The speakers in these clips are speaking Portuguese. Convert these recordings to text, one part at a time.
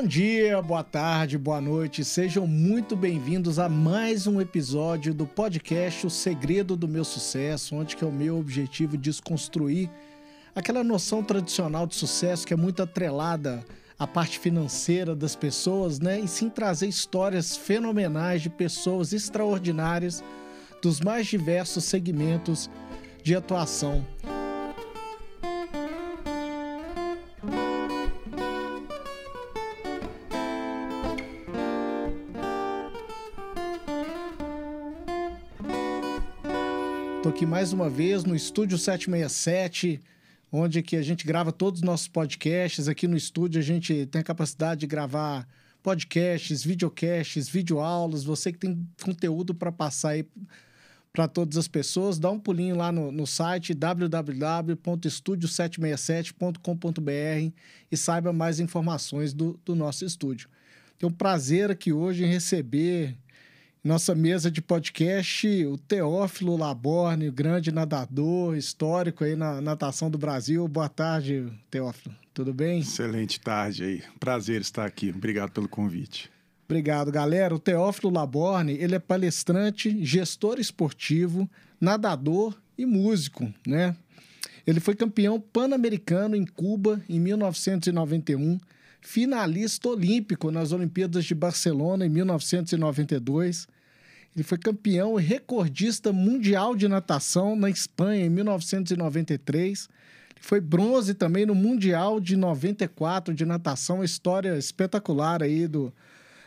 Bom dia, boa tarde, boa noite. Sejam muito bem-vindos a mais um episódio do podcast O Segredo do Meu Sucesso, onde que é o meu objetivo desconstruir aquela noção tradicional de sucesso que é muito atrelada à parte financeira das pessoas, né? E sim trazer histórias fenomenais de pessoas extraordinárias dos mais diversos segmentos de atuação. Aqui mais uma vez no Estúdio 767, onde que a gente grava todos os nossos podcasts. Aqui no estúdio a gente tem a capacidade de gravar podcasts, videocasts, videoaulas. Você que tem conteúdo para passar aí para todas as pessoas, dá um pulinho lá no, no site www.estudio767.com.br e saiba mais informações do, do nosso estúdio. Tenho um prazer aqui hoje em receber nossa mesa de podcast, o Teófilo Laborne, o grande nadador histórico aí na natação do Brasil. Boa tarde, Teófilo. Tudo bem? Excelente tarde aí. Prazer estar aqui. Obrigado pelo convite. Obrigado, galera. O Teófilo Laborne, ele é palestrante, gestor esportivo, nadador e músico, né? Ele foi campeão pan-americano em Cuba em 1991, finalista olímpico nas Olimpíadas de Barcelona em 1992. Ele foi campeão e recordista mundial de natação na Espanha em 1993. Ele foi bronze também no Mundial de 94 de natação, uma história espetacular aí do,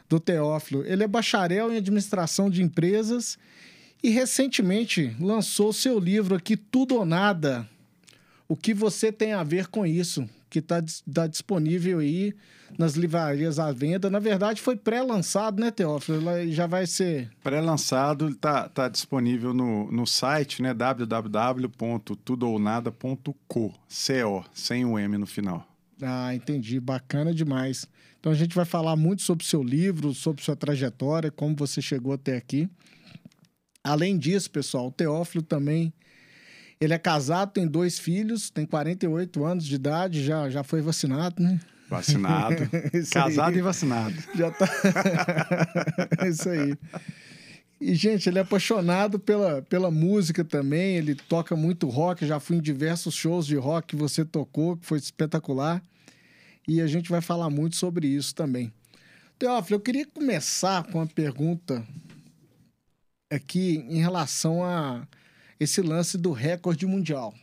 do Teófilo. Ele é bacharel em administração de empresas e recentemente lançou seu livro aqui Tudo ou Nada. O que você tem a ver com isso? Que está tá disponível aí nas livrarias à venda. Na verdade, foi pré-lançado, né, Teófilo? já vai ser. Pré-lançado, está tá disponível no, no site, né? www.tudoonada.co, co, sem o M no final. Ah, entendi. Bacana demais. Então a gente vai falar muito sobre o seu livro, sobre sua trajetória, como você chegou até aqui. Além disso, pessoal, o Teófilo também ele é casado, tem dois filhos, tem 48 anos de idade, já, já foi vacinado, né? Vacinado. Casado aí. e vacinado. Já tá. Isso aí. E, gente, ele é apaixonado pela, pela música também. Ele toca muito rock. Já fui em diversos shows de rock que você tocou, que foi espetacular. E a gente vai falar muito sobre isso também. Teófilo, eu queria começar com uma pergunta aqui em relação a esse lance do recorde mundial.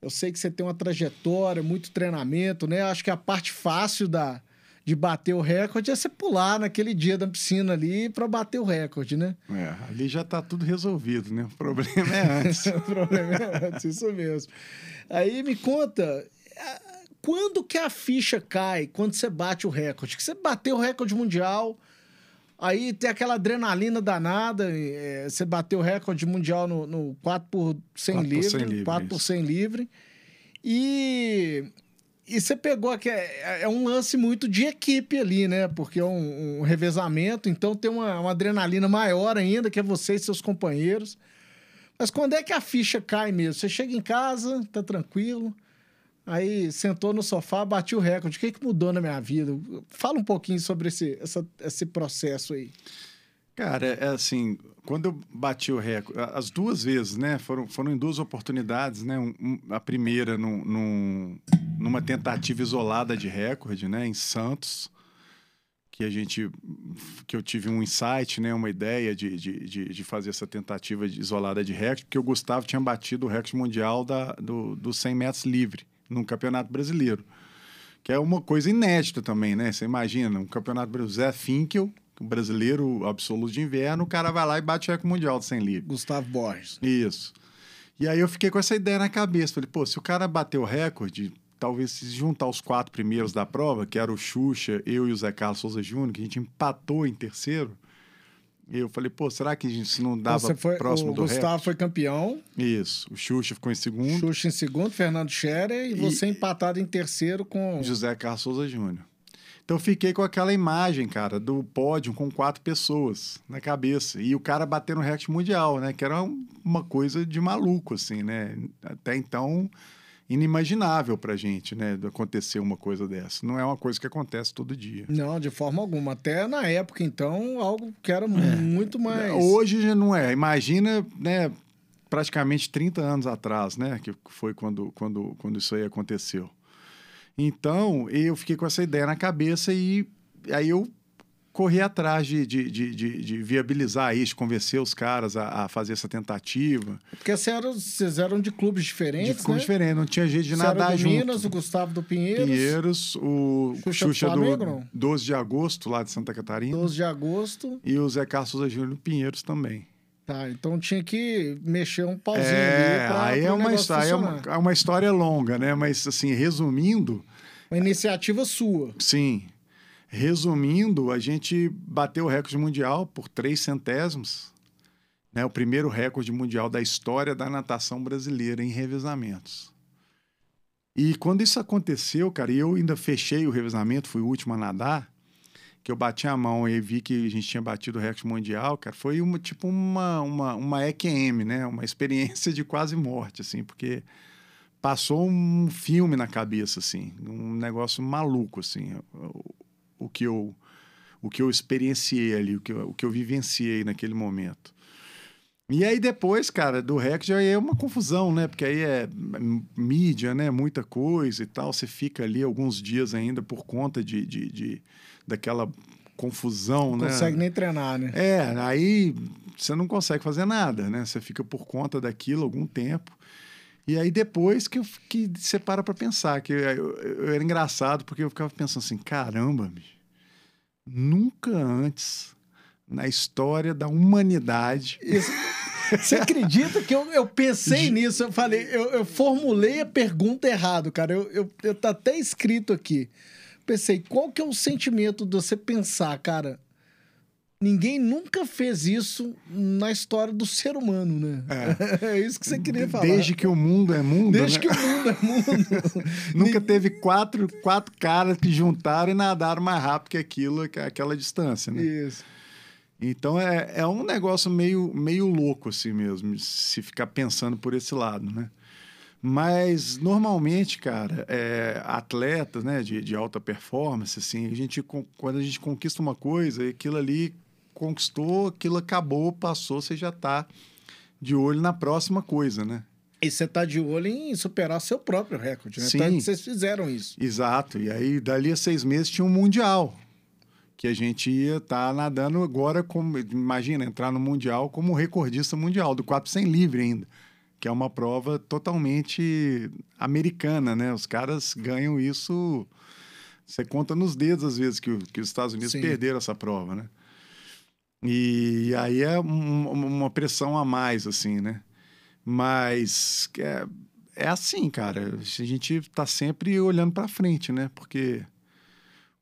Eu sei que você tem uma trajetória, muito treinamento, né? Acho que a parte fácil da, de bater o recorde é você pular naquele dia da piscina ali para bater o recorde, né? É, ali já está tudo resolvido, né? O problema é antes. o problema é antes, isso mesmo. Aí me conta, quando que a ficha cai quando você bate o recorde? Que você bateu o recorde mundial, Aí tem aquela adrenalina danada. É, você bateu o recorde mundial no, no 4 por 100 4 livre, 100 livre 4 por 100 livre. E, e você pegou que é, é, um lance muito de equipe ali, né? Porque é um, um revezamento, então tem uma, uma, adrenalina maior ainda, que é você e seus companheiros. Mas quando é que a ficha cai mesmo? Você chega em casa, tá tranquilo, Aí sentou no sofá, bati o recorde. O que, que mudou na minha vida? Fala um pouquinho sobre esse, essa, esse processo aí. Cara, é assim, quando eu bati o recorde, as duas vezes, né? Foram, foram em duas oportunidades, né? Um, a primeira num, num, numa tentativa isolada de recorde, né? Em Santos, que a gente, que eu tive um insight, né? Uma ideia de, de, de, de fazer essa tentativa isolada de recorde, porque o Gustavo tinha batido o recorde mundial da, do, do 100 metros livre num campeonato brasileiro. Que é uma coisa inédita também, né? Você imagina, um campeonato brasileiro, Zé Finkel, brasileiro absoluto de inverno, o cara vai lá e bate o recorde mundial de 100 livros. Gustavo Borges. Isso. E aí eu fiquei com essa ideia na cabeça. Falei, pô, se o cara bateu o recorde, talvez se juntar os quatro primeiros da prova, que era o Xuxa, eu e o Zé Carlos Souza Júnior, que a gente empatou em terceiro, eu falei, pô, será que isso não dava Você foi, próximo o do Gustavo foi campeão. Isso. O Xuxa ficou em segundo. Xuxa em segundo, Fernando Scherer e, e você empatado em terceiro com... José Carlos Souza Júnior. Então eu fiquei com aquela imagem, cara, do pódio com quatro pessoas na cabeça. E o cara batendo o recorde mundial, né? Que era uma coisa de maluco, assim, né? Até então, inimaginável pra gente, né? Acontecer uma coisa dessa. Não é uma coisa que acontece todo dia. Não, de forma alguma. Até na época, então, algo que era muito mais. Hoje já não é. Imagina, né? Praticamente 30 anos atrás, né? Que foi quando, quando, quando isso aí aconteceu. Então, eu fiquei com essa ideia na cabeça e aí eu correr atrás de, de, de, de, viabilizar isso, convencer os caras a, fazer essa tentativa. Porque vocês eram, de clubes diferentes, De clubes né? diferentes, não tinha jeito de nadar junto. Minas, o Gustavo do Pinheiros, Pinheiros, o Xuxa Xuxa, do Flamengo, do não? 12 de agosto, lá de Santa Catarina. 12 de agosto. E o Zé Carlos Souza Júnior Pinheiros também. Tá, então tinha que mexer um pauzinho É, ali pra, aí é uma, história, é, uma, é uma história longa, né? Mas, assim, resumindo, Uma iniciativa sua. sim. Resumindo, a gente bateu o recorde mundial por três centésimos. Né? O primeiro recorde mundial da história da natação brasileira em revezamentos. E quando isso aconteceu, cara, eu ainda fechei o revezamento, fui o último a nadar, que eu bati a mão e vi que a gente tinha batido o recorde mundial, cara, foi uma, tipo uma, uma, uma EQM, né? Uma experiência de quase morte, assim, porque passou um filme na cabeça, assim, um negócio maluco, assim, o, que eu o que eu experienciei ali, o que eu, o que eu vivenciei naquele momento. E aí depois, cara, do recorde aí é uma confusão, né? Porque aí é mídia, né? Muita coisa e tal. Você fica ali alguns dias ainda por conta de, de, de daquela confusão, Não né? consegue nem treinar, né? É, aí você não consegue fazer nada, né? Você fica por conta daquilo algum tempo. E aí depois que, eu, que você para pra pensar, que eu, eu- eu era engraçado, porque eu ficava pensando assim, caramba, bicho, nunca antes na história da humanidade... Você acredita que eu, eu pensei nisso? Eu falei, eu, eu formulei a pergunta errado, cara. Eu, eu, eu tá até escrito aqui. Pensei, qual que é o sentimento de você pensar, cara? Ninguém nunca fez isso na história do ser humano, né? É, isso que você queria falar. Desde que o mundo é mundo, Desde né? que o mundo é mundo. Nunca teve quatro, quatro caras que juntaram e nadaram mais rápido que aquilo, que aquela distância, né? Isso. Então é, é um negócio meio, meio louco assim mesmo, se ficar pensando por esse lado, né? Mas normalmente, cara, é, atletas né, de, de alta performance, assim, a gente, quando a gente conquista uma coisa, aquilo ali conquistou, aquilo acabou, passou, você já tá de olho na próxima coisa, né? E você tá de olho em superar seu próprio recorde, né? Sim. Tanto vocês fizeram isso. Exato. E aí, dali a seis meses, tinha um Mundial. Que a gente ia estar nadando agora, como, imagina, entrar no Mundial como recordista mundial, do 400 livre ainda. Que é uma prova totalmente americana, né? Os caras ganham isso. Você conta nos dedos, às vezes, que, que os Estados Unidos Sim. perderam essa prova, né? E aí é um- uma pressão a mais, assim, né? Mas é, é assim, cara. A gente tá sempre olhando para frente, né? Porque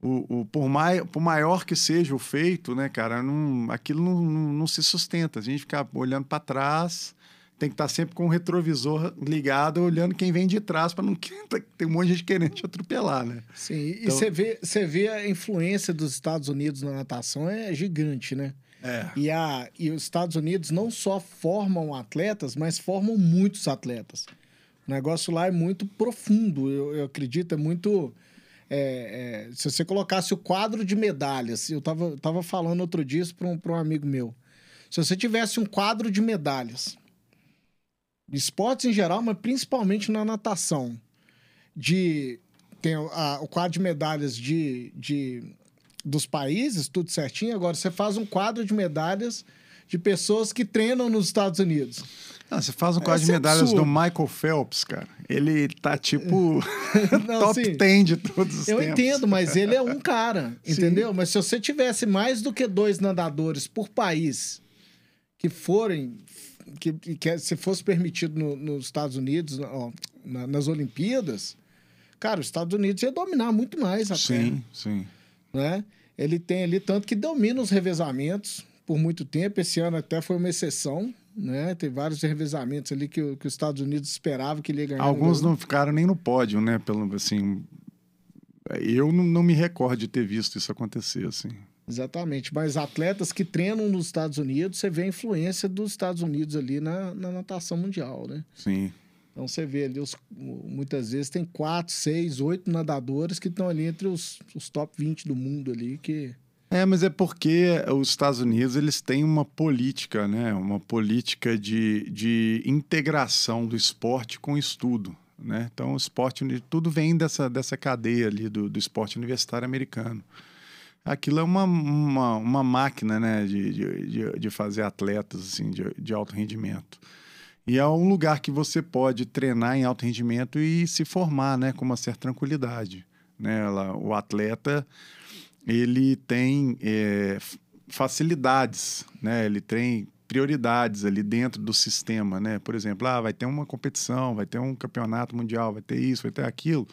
o, o, por, mai, por maior que seja o feito, né, cara, não, aquilo não, não, não se sustenta. A gente ficar olhando para trás, tem que estar sempre com o retrovisor ligado, olhando quem vem de trás para não tem um monte de gente querendo te atropelar, né? Sim, e Então- você vê, você vê a influência dos Estados Unidos na natação é gigante, né? É. E, a, e os Estados Unidos não só formam atletas, mas formam muitos atletas. O negócio lá é muito profundo, eu, eu acredito, é muito. é, é, se você colocasse o quadro de medalhas, eu tava, tava falando outro dia para um, um amigo meu. Se você tivesse um quadro de medalhas, esportes em geral, mas principalmente na natação, de tem a- o quadro de medalhas de, de dos países, tudo certinho. Agora você faz um quadro de medalhas de pessoas que treinam nos Estados Unidos. Ah, você faz um quadro de é medalhas absurdo. do Michael Phelps, cara. Ele tá tipo Não, top assim, 10 de todos os Eu tempos. entendo, mas ele é um cara, Sim. entendeu? Mas se você tivesse mais do que dois nadadores por país que forem, que, que se fosse permitido no- nos Estados Unidos, ó, na- nas Olimpíadas, cara, os Estados Unidos ia dominar muito mais a Sim, sim. Né? Ele tem ali tanto que domina os revezamentos por muito tempo. Esse ano até foi uma exceção, né? Tem vários revezamentos ali que, que os Estados Unidos esperava que ele ia ganhar. Alguns não ficaram nem no pódio, né? Pelo, assim, eu não, não me recordo de ter visto isso acontecer, assim. Exatamente. Mas atletas que treinam nos Estados Unidos, você vê a influência dos Estados Unidos ali na, na natação mundial, né? Sim. Então você vê ali, os, muitas vezes tem quatro, seis, oito nadadores que estão ali entre os, os top 20 do mundo ali que. É, mas é porque os Estados Unidos eles têm uma política, né? Uma política de, de integração do esporte com o estudo. Né? Então, o esporte, tudo vem dessa, dessa cadeia ali do, do esporte universitário americano. Aquilo é uma, uma, uma máquina né? de, de, de fazer atletas assim, de, de alto rendimento. E é um lugar que você pode treinar em alto rendimento e se formar né, com uma certa tranquilidade. Né? O atleta ele tem é, facilidades, né? ele tem prioridades ali dentro do sistema, né? Por exemplo, ah, vai ter uma competição, vai ter um campeonato mundial, vai ter isso, vai ter aquilo,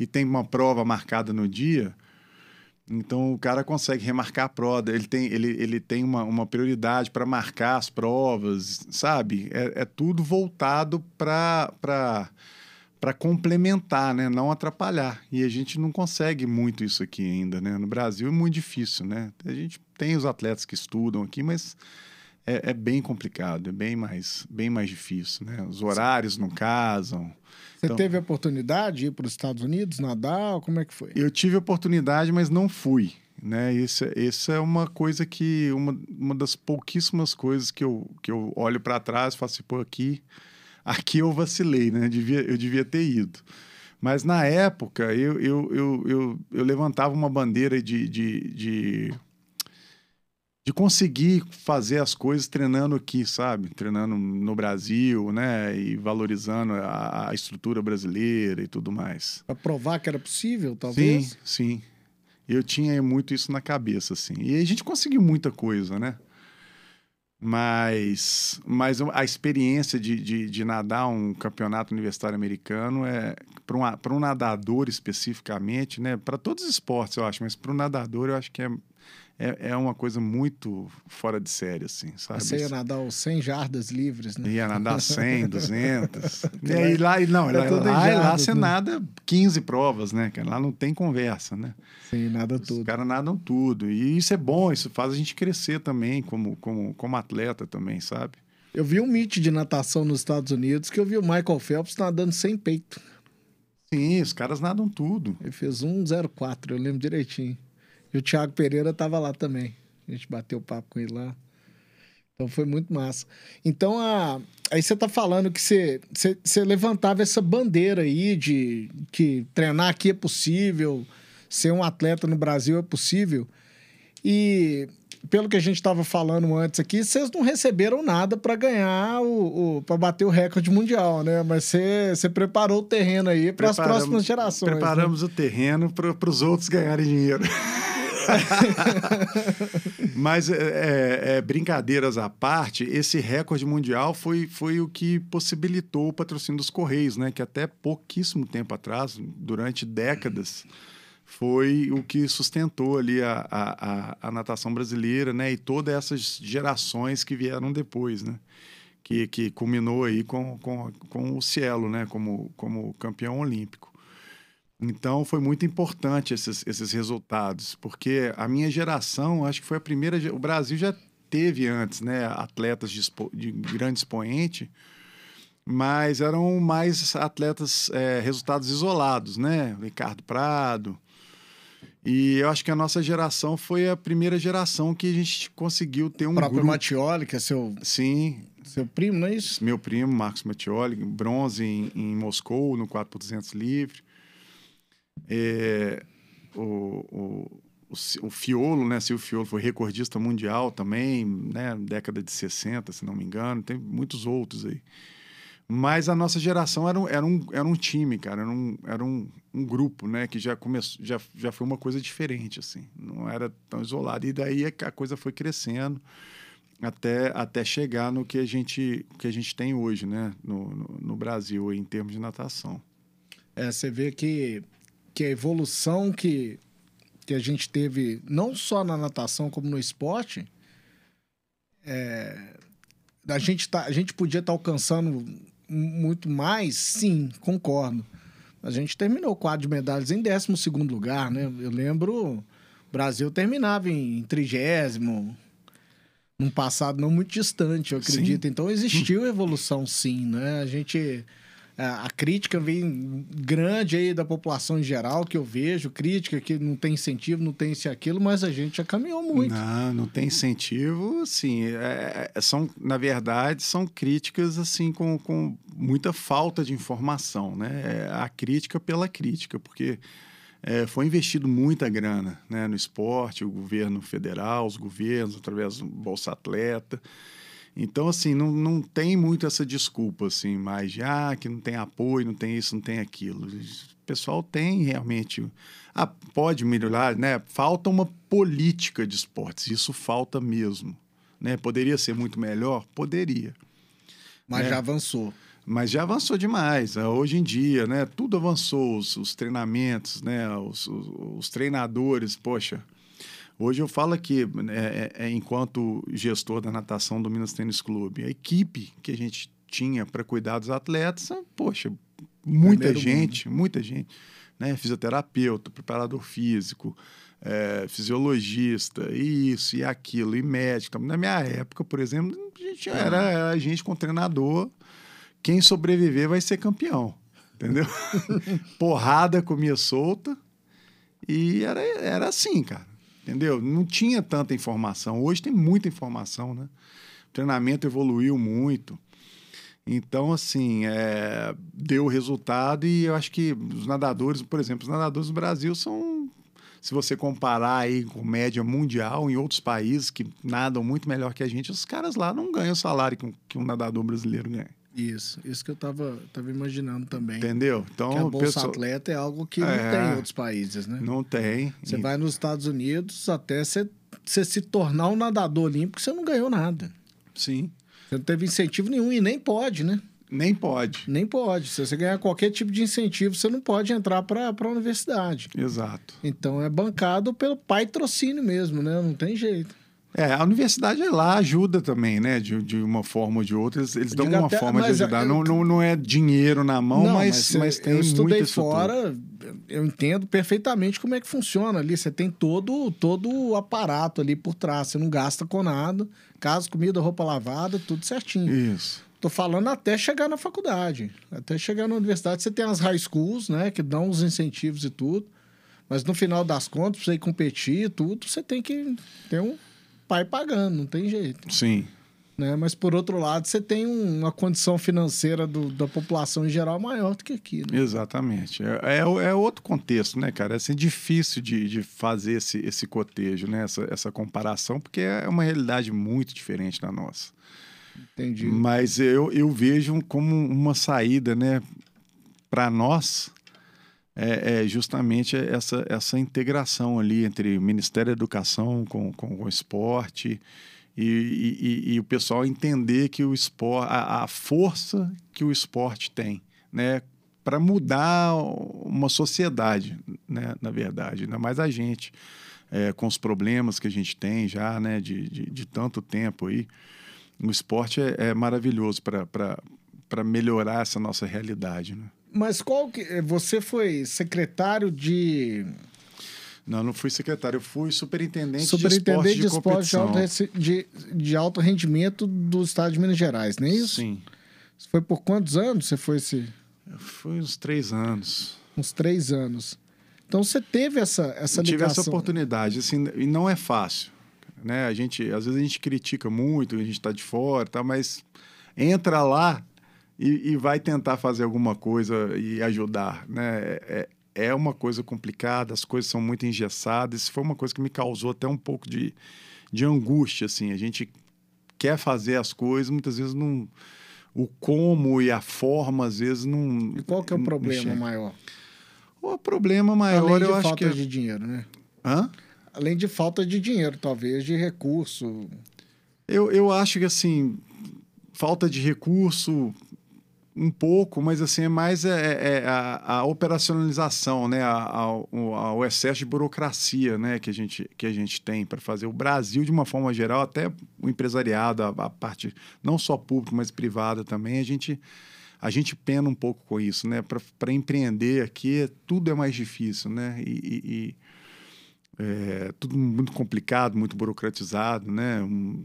e tem uma prova marcada no dia, então o cara consegue remarcar a prova, ele tem, ele, ele tem uma, uma prioridade para marcar as provas, sabe? É, é tudo voltado para complementar, né? não atrapalhar. E a gente não consegue muito isso aqui ainda. Né? No Brasil é muito difícil. Né? A gente tem os atletas que estudam aqui, mas é, é, bem complicado, é bem mais, bem mais difícil, né? Os horários não casam. Você então, teve a oportunidade de ir para os Estados Unidos, nadar? Como é que foi? Eu tive a oportunidade, mas não fui. Né? Isso, isso é uma coisa que... Uma, uma das pouquíssimas coisas que eu, que eu olho para trás e falo assim, pô, aqui, aqui eu vacilei, né? Eu devia, eu devia ter ido. Mas na época, eu, eu, eu, eu, eu levantava uma bandeira de, de, de de conseguir fazer as coisas treinando aqui, sabe? Treinando no Brasil, né? E valorizando a, a estrutura brasileira e tudo mais. Para provar que era possível, talvez? Sim, sim. Eu tinha muito isso na cabeça, assim. E a gente conseguiu muita coisa, né? Mas, mas a experiência de, de, de nadar um campeonato universitário americano é para um, um nadador especificamente, né? Para todos os esportes, eu acho, mas para um nadador eu acho que é é, é uma coisa muito fora de série, assim, sabe? Você ia nadar os 100 jardas livres, né? Ia nadar 100, 200. e aí lá, não, é lá, lá, jardas, lá você né? nada 15 provas, né, Lá não tem conversa, né? Sim, nada tudo. Os caras nadam tudo. E isso é bom, isso faz a gente crescer também como, como, como atleta também, sabe? Eu vi um meet de natação nos Estados Unidos que eu vi o Michael Phelps nadando sem peito. Sim, os caras nadam tudo. Ele fez 1,04, eu lembro direitinho. E o Thiago Pereira tava lá também. A gente bateu papo com ele lá. Então foi muito massa. Então, a... aí você tá falando que você, você, você levantava essa bandeira aí de que treinar aqui é possível, ser um atleta no Brasil é possível. E pelo que a gente estava falando antes aqui, vocês não receberam nada para ganhar o, o para bater o recorde mundial, né? Mas você, você preparou o terreno aí para as próximas gerações. Né? Preparamos né? o terreno para os outros ganharem dinheiro. Mas é, é, é, brincadeiras à parte, esse recorde mundial foi, foi o que possibilitou o patrocínio dos Correios, né? Que até pouquíssimo tempo atrás, durante décadas, foi o que sustentou ali a, a, a, natação brasileira, né? E todas essas gerações que vieram depois, né? Que, que culminou aí com, com, com o Cielo, né? Como, como campeão olímpico. Então foi muito importante esses, esses resultados, porque a minha geração, acho que foi a primeira. O Brasil já teve antes, né, atletas de, de grande expoente, mas eram mais atletas, é, resultados isolados, né? Ricardo Prado. E eu acho que a nossa geração foi a primeira geração que a gente conseguiu ter um. O próprio grupo. Mattioli, que é seu. Sim. Seu primo, não é isso? Meu primo, Marcos Mattioli, bronze em, em Moscou, no 4 por 200 livre. É, o, o, o, Fiolo, né? o Fiolo foi recordista mundial também, né? Década de 60, se não me engano. Tem muitos outros aí. Mas a nossa geração era um, era um, era um time, cara. Era, um, era um, um grupo, né? Que já começou, já, já foi uma coisa diferente, assim. Não era tão isolado. E daí é a coisa foi crescendo até, até chegar no que a gente, que a gente tem hoje, né? No, no, no Brasil, em termos de natação. É, você vê que que a evolução que, que a gente teve, não só na natação, como no esporte, é, a, gente tá, a gente podia estar tá alcançando muito mais, sim, concordo. A gente terminou quadro de medalhas em 12 lugar, né? Eu lembro, o Brasil terminava em trigésimo, num passado não muito distante, eu acredito. Sim. Então existiu evolução, sim, né? A gente a, a crítica vem grande aí da população em geral, que eu vejo, crítica que não tem incentivo, não tem isso e aquilo, mas a gente já caminhou muito. Não, não tem incentivo, assim, é, é, são, na verdade, são críticas, assim, com, com muita falta de informação, né? É a crítica pela crítica, porque é, foi investido muita grana né, no esporte, o governo federal, os governos, através do Bolsa Atleta, então, assim, não, não tem muito essa desculpa, assim, mais de, ah, que não tem apoio, não tem isso, não tem aquilo. O pessoal tem realmente... Ah, pode melhorar, né? Falta uma política de esportes, isso falta mesmo. Né? Poderia ser muito melhor? Poderia. Mas né? já avançou. Mas já avançou demais. Ah, hoje em dia, né? Tudo avançou, os, os treinamentos, né? Os, os, os treinadores, poxa Hoje eu falo aqui, é, é, enquanto gestor da natação do Minas Tênis Clube, a equipe que a gente tinha para cuidar dos atletas, poxa, muita Primeiro gente, mundo. muita gente. Né? Fisioterapeuta, preparador físico, é, fisiologista, isso e aquilo, e médico. Na minha época, por exemplo, a gente era, era a gente com treinador. Quem sobreviver vai ser campeão. Entendeu? Porrada comia solta. E era, era assim, cara entendeu? Não tinha tanta informação. Hoje tem muita informação, né? O treinamento evoluiu muito. Então, assim, é, deu resultado e eu acho que os nadadores, por exemplo, os nadadores do Brasil são, se você comparar aí com média mundial em outros países que nadam muito melhor que a gente, os caras lá não ganham o salário que um, que um nadador brasileiro ganha. Isso, isso que eu tava, tava imaginando também. Entendeu? Então, que a Bolsa pessoal... Atleta é algo que é, não tem em outros países, né? Não tem. Você vai nos Estados Unidos até você, você se tornar um nadador olímpico, você não ganhou nada. Sim. Você não teve incentivo nenhum e nem pode, né? Nem pode. Nem pode. Se você ganhar qualquer tipo de incentivo, você não pode entrar para a universidade. Exato. Então é bancado pelo patrocínio mesmo, né? Não tem jeito. É, a universidade lá ajuda também, né? De, de uma forma ou de outra. Eles, eles dão uma até, forma de ajudar. Eu, não, não, não é dinheiro na mão, não, mas, mas, mas tem eu estudei fora, eu entendo perfeitamente como é que funciona ali. Você tem todo, todo o aparato ali por trás. Você não gasta com nada. Casa, comida, roupa lavada, tudo certinho. Isso. Tô falando até chegar na faculdade. Até chegar na universidade. Você tem as high schools, né? Que dão os incentivos e tudo. Mas no final das contas, pra você ir competir e tudo, você tem que ter um pai pagando, não tem jeito. Sim. Né? Mas, por outro lado, você tem um, uma condição financeira do, da população em geral maior do que aqui. Né? Exatamente. É, é, é, outro contexto, né, cara? É assim, difícil de, de fazer esse, esse cotejo, né? essa, essa comparação, porque é uma realidade muito diferente da nossa. Entendi. Mas eu, eu vejo como uma saída, né, para nós, é, é, justamente essa, essa integração ali entre o Ministério da Educação com, com, com o esporte e, e, e, o pessoal entender que o esporte, a, a força que o esporte tem, né, para mudar uma sociedade, né, na verdade, ainda mais a gente, é, com os problemas que a gente tem já, né, de, de, de tanto tempo aí, o esporte é, é maravilhoso para melhorar essa nossa realidade, né? Mas qual que. Eh, você foi secretário de. Não, não fui secretário, eu fui superintendente, superintendente de esporte de, de, alto, de, de, alto rendimento do estado de Minas Gerais, não é isso? Sim. Foi por quantos anos você foi esse. Foi uns três anos. Uns três anos. Então você teve essa, essa eu ligação. Tive essa oportunidade, assim, e não é fácil. Né? A gente, às vezes a gente critica muito, a gente está de fora, tá, mas entra lá e, e, vai tentar fazer alguma coisa e ajudar, né? É, é uma coisa complicada, as coisas são muito engessadas. Isso foi uma coisa que me causou até um pouco de, de angústia, assim. A gente quer fazer as coisas, muitas vezes não... O como e a forma, às vezes, não... E qual que é o problema maior? O problema maior, Além de eu acho que... falta de dinheiro, né? Hã? Além de falta de dinheiro, talvez, de recurso. Eu, eu acho que, assim, falta de recurso, um pouco, mas assim é mais é, é, é a, a, operacionalização, né, a, a, o, excesso de burocracia, né, que a gente que a gente tem para fazer o Brasil de uma forma geral, até o empresariado, a, parte não só pública mas privada também, a gente a gente pena um pouco com isso, né, para empreender aqui tudo é mais difícil, né, e, e é, tudo muito complicado, muito burocratizado, né, um,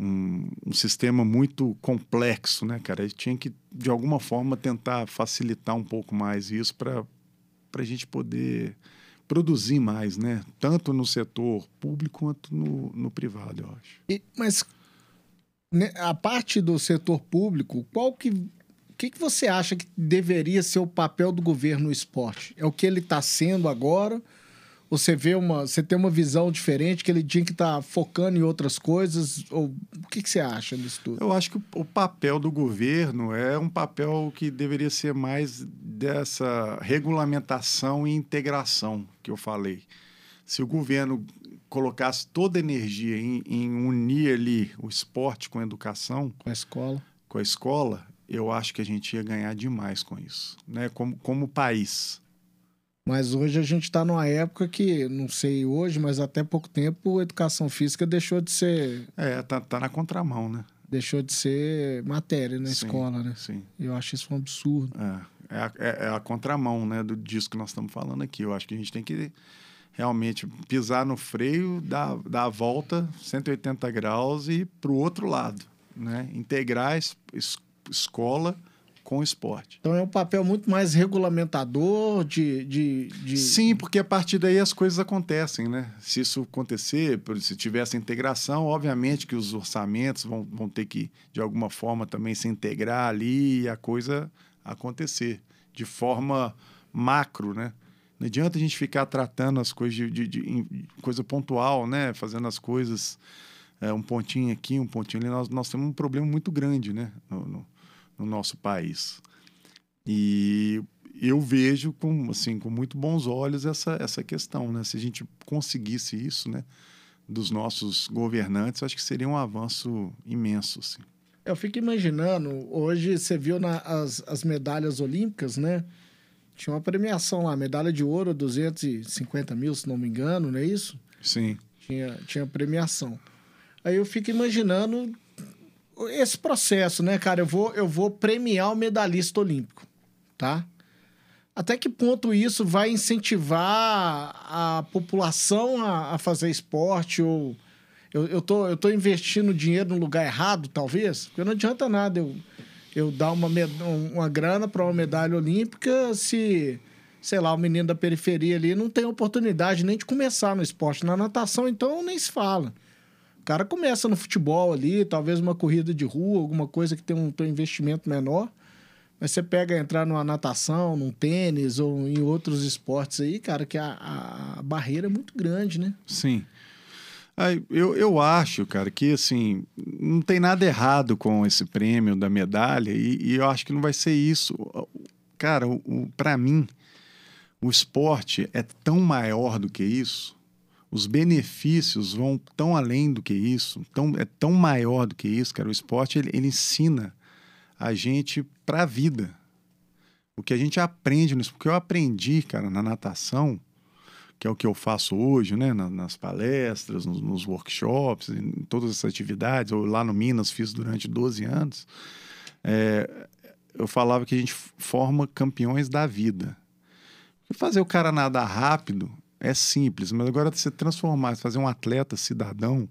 um, um, sistema muito complexo, né, cara? Ele tinha que, de alguma forma, tentar facilitar um pouco mais isso para a gente poder produzir mais, né? Tanto no setor público quanto no, no privado, eu acho. E, mas né, a parte do setor público, qual que o que, que você acha que deveria ser o papel do governo no esporte? É o que ele está sendo agora? Você vê uma, você tem uma visão diferente que ele tinha que estar tá focando em outras coisas? Ou o que, que você acha disso tudo? Eu acho que o, papel do governo é um papel que deveria ser mais dessa regulamentação e integração que eu falei. Se o governo colocasse toda a energia em, em unir ali o esporte com a educação, com a escola, com a escola, eu acho que a gente ia ganhar demais com isso, né? Como, como país. Mas hoje a gente está numa época que, não sei hoje, mas até pouco tempo, a educação física deixou de ser. É, tá, tá na contramão, né? Deixou de ser matéria na sim, escola, né? Sim. Eu acho isso um absurdo. É, é, a, é, é a contramão, né, do disco que nós estamos falando aqui. Eu acho que a gente tem que realmente pisar no freio, dar, dar a volta 180 graus e ir para o outro lado, né? Integrar es, es, escola com o esporte. Então é um papel muito mais regulamentador de, de, de, Sim, porque a partir daí as coisas acontecem, né? Se isso acontecer, se tiver essa integração, obviamente que os orçamentos vão, vão ter que, de alguma forma, também se integrar ali e a coisa acontecer de forma macro, né? Não adianta a gente ficar tratando as coisas de, de, de coisa pontual, né? Fazendo as coisas é, um pontinho aqui, um pontinho ali. Nós, nós temos um problema muito grande, né? No, no, no nosso país. E eu vejo com, assim, com muito bons olhos essa, essa questão, né? Se a gente conseguisse isso, né, dos nossos governantes, acho que seria um avanço imenso, assim. Eu fico imaginando, hoje você viu na, as, as medalhas olímpicas, né? Tinha uma premiação lá, medalha de ouro, 250 mil, se não me engano, não é isso? Sim. Tinha, tinha premiação. Aí eu fico imaginando esse processo, né, cara? Eu vou, eu vou premiar o medalhista olímpico, tá? Até que ponto isso vai incentivar a população a, a fazer esporte ou eu, eu, tô, eu tô investindo dinheiro no lugar errado, talvez? Porque não adianta nada eu, eu dar uma, uma grana para uma medalha olímpica se, sei lá, o menino da periferia ali não tem oportunidade nem de começar no esporte. Na natação, então, nem se fala. Cara começa no futebol ali, talvez uma corrida de rua, alguma coisa que tem um, tem um investimento menor. Mas você pega entrar numa natação, num tênis ou em outros esportes aí, cara, que a, a barreira é muito grande, né? Sim. Eu, eu acho, cara, que assim, não tem nada errado com esse prêmio da medalha e, e eu acho que não vai ser isso. Cara, para mim, o esporte é tão maior do que isso os benefícios vão tão além do que isso, tão, é tão maior do que isso, cara. O esporte ele, ele ensina a gente para a vida. O que a gente aprende nisso, porque eu aprendi, cara, na natação, que é o que eu faço hoje, né, nas palestras, nos, nos workshops, em todas essas atividades, ou lá no Minas fiz durante 12 anos, é, eu falava que a gente forma campeões da vida. Fazer o cara nadar rápido é simples, mas agora você transformar, fazer um atleta cidadão,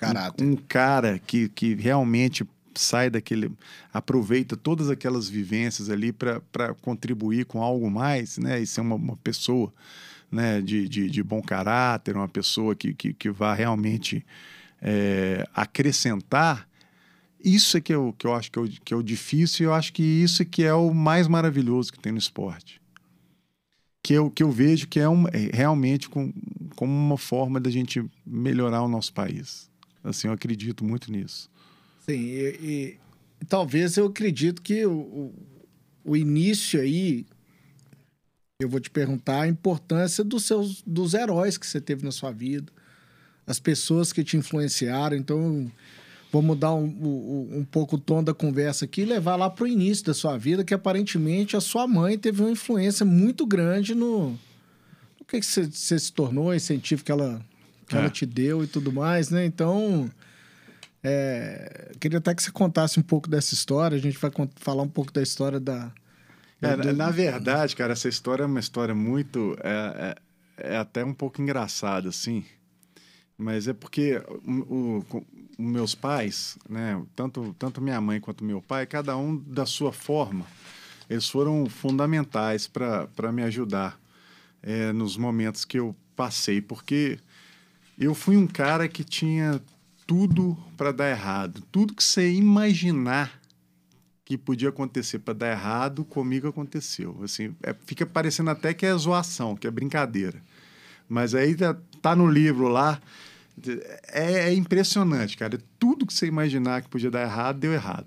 Caráter. Um, um cara que, que realmente sai daquele. aproveita todas aquelas vivências ali para contribuir com algo mais, né? E ser uma, uma pessoa né? de, de, de bom caráter, uma pessoa que, que, que vá realmente é, acrescentar. Isso é que eu, que eu acho que é, o, que é o difícil e eu acho que isso é que é o mais maravilhoso que tem no esporte que eu, que eu vejo que é, um, é realmente com, como uma forma da gente melhorar o nosso país. Assim, eu acredito muito nisso. Sim, e, e talvez eu acredito que o, o, início aí, eu vou te perguntar a importância dos seus dos heróis que você teve na sua vida, as pessoas que te influenciaram. Então, vou mudar um, um, um, pouco o tom da conversa aqui e levar lá para o início da sua vida, que aparentemente a sua mãe teve uma influência muito grande no, no que, você, se tornou, incentivo que ela, que é. ela te deu e tudo mais, né? Então, é, queria até que você contasse um pouco dessa história, a gente vai falar um pouco da história da... É, do... Na verdade, cara, essa história é uma história muito... É, é, é até um pouco engraçada, assim, mas é porque o, o meus pais, né, tanto, tanto minha mãe quanto meu pai, cada um da sua forma, eles foram fundamentais para me ajudar é, nos momentos que eu passei, porque eu fui um cara que tinha tudo para dar errado. Tudo que você imaginar que podia acontecer para dar errado, comigo aconteceu. Assim, é, fica parecendo até que é zoação, que é brincadeira. Mas aí tá, tá no livro lá. É, é, impressionante, cara. Tudo que você imaginar que podia dar errado, deu errado.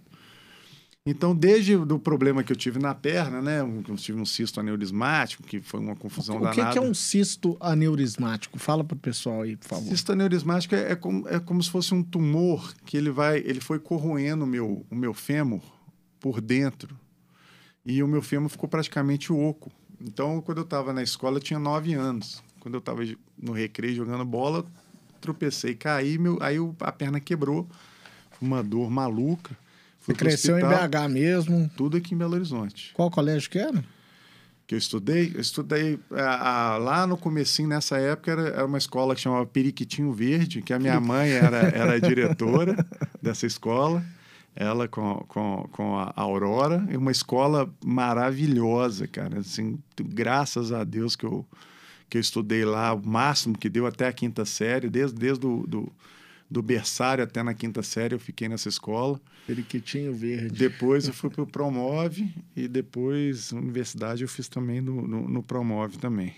Então, desde o problema que eu tive na perna, né? Eu tive um cisto aneurismático, que foi uma confusão o danada. O que, que, é um cisto aneurismático? Fala para o pessoal aí, por favor. Cisto aneurismático é, é, como, é como se fosse um tumor que ele vai, ele foi corroendo o meu, o meu fêmur por dentro. E o meu fêmur ficou praticamente oco. Então, quando eu estava na escola, eu tinha nove anos. Quando eu estava no recreio jogando bola, tropecei, caí, meu, aí a perna quebrou. Uma dor maluca. Você cresceu hospital, em BH mesmo? Tudo aqui em Belo Horizonte. Qual colégio que era? Que eu estudei? Eu estudei a, a, lá no comecinho, nessa época, era, era, uma escola que chamava Periquitinho Verde, que a minha mãe era, era diretora dessa escola. Ela com, com, com a Aurora. É uma escola maravilhosa, cara. Assim, graças a Deus que eu, que eu estudei lá, o máximo que deu até a quinta série, desde, desde o do, do berçário até na quinta série eu fiquei nessa escola. Periquitinho Verde. Depois eu fui para o Promove e depois universidade eu fiz também no, no, no Promove também.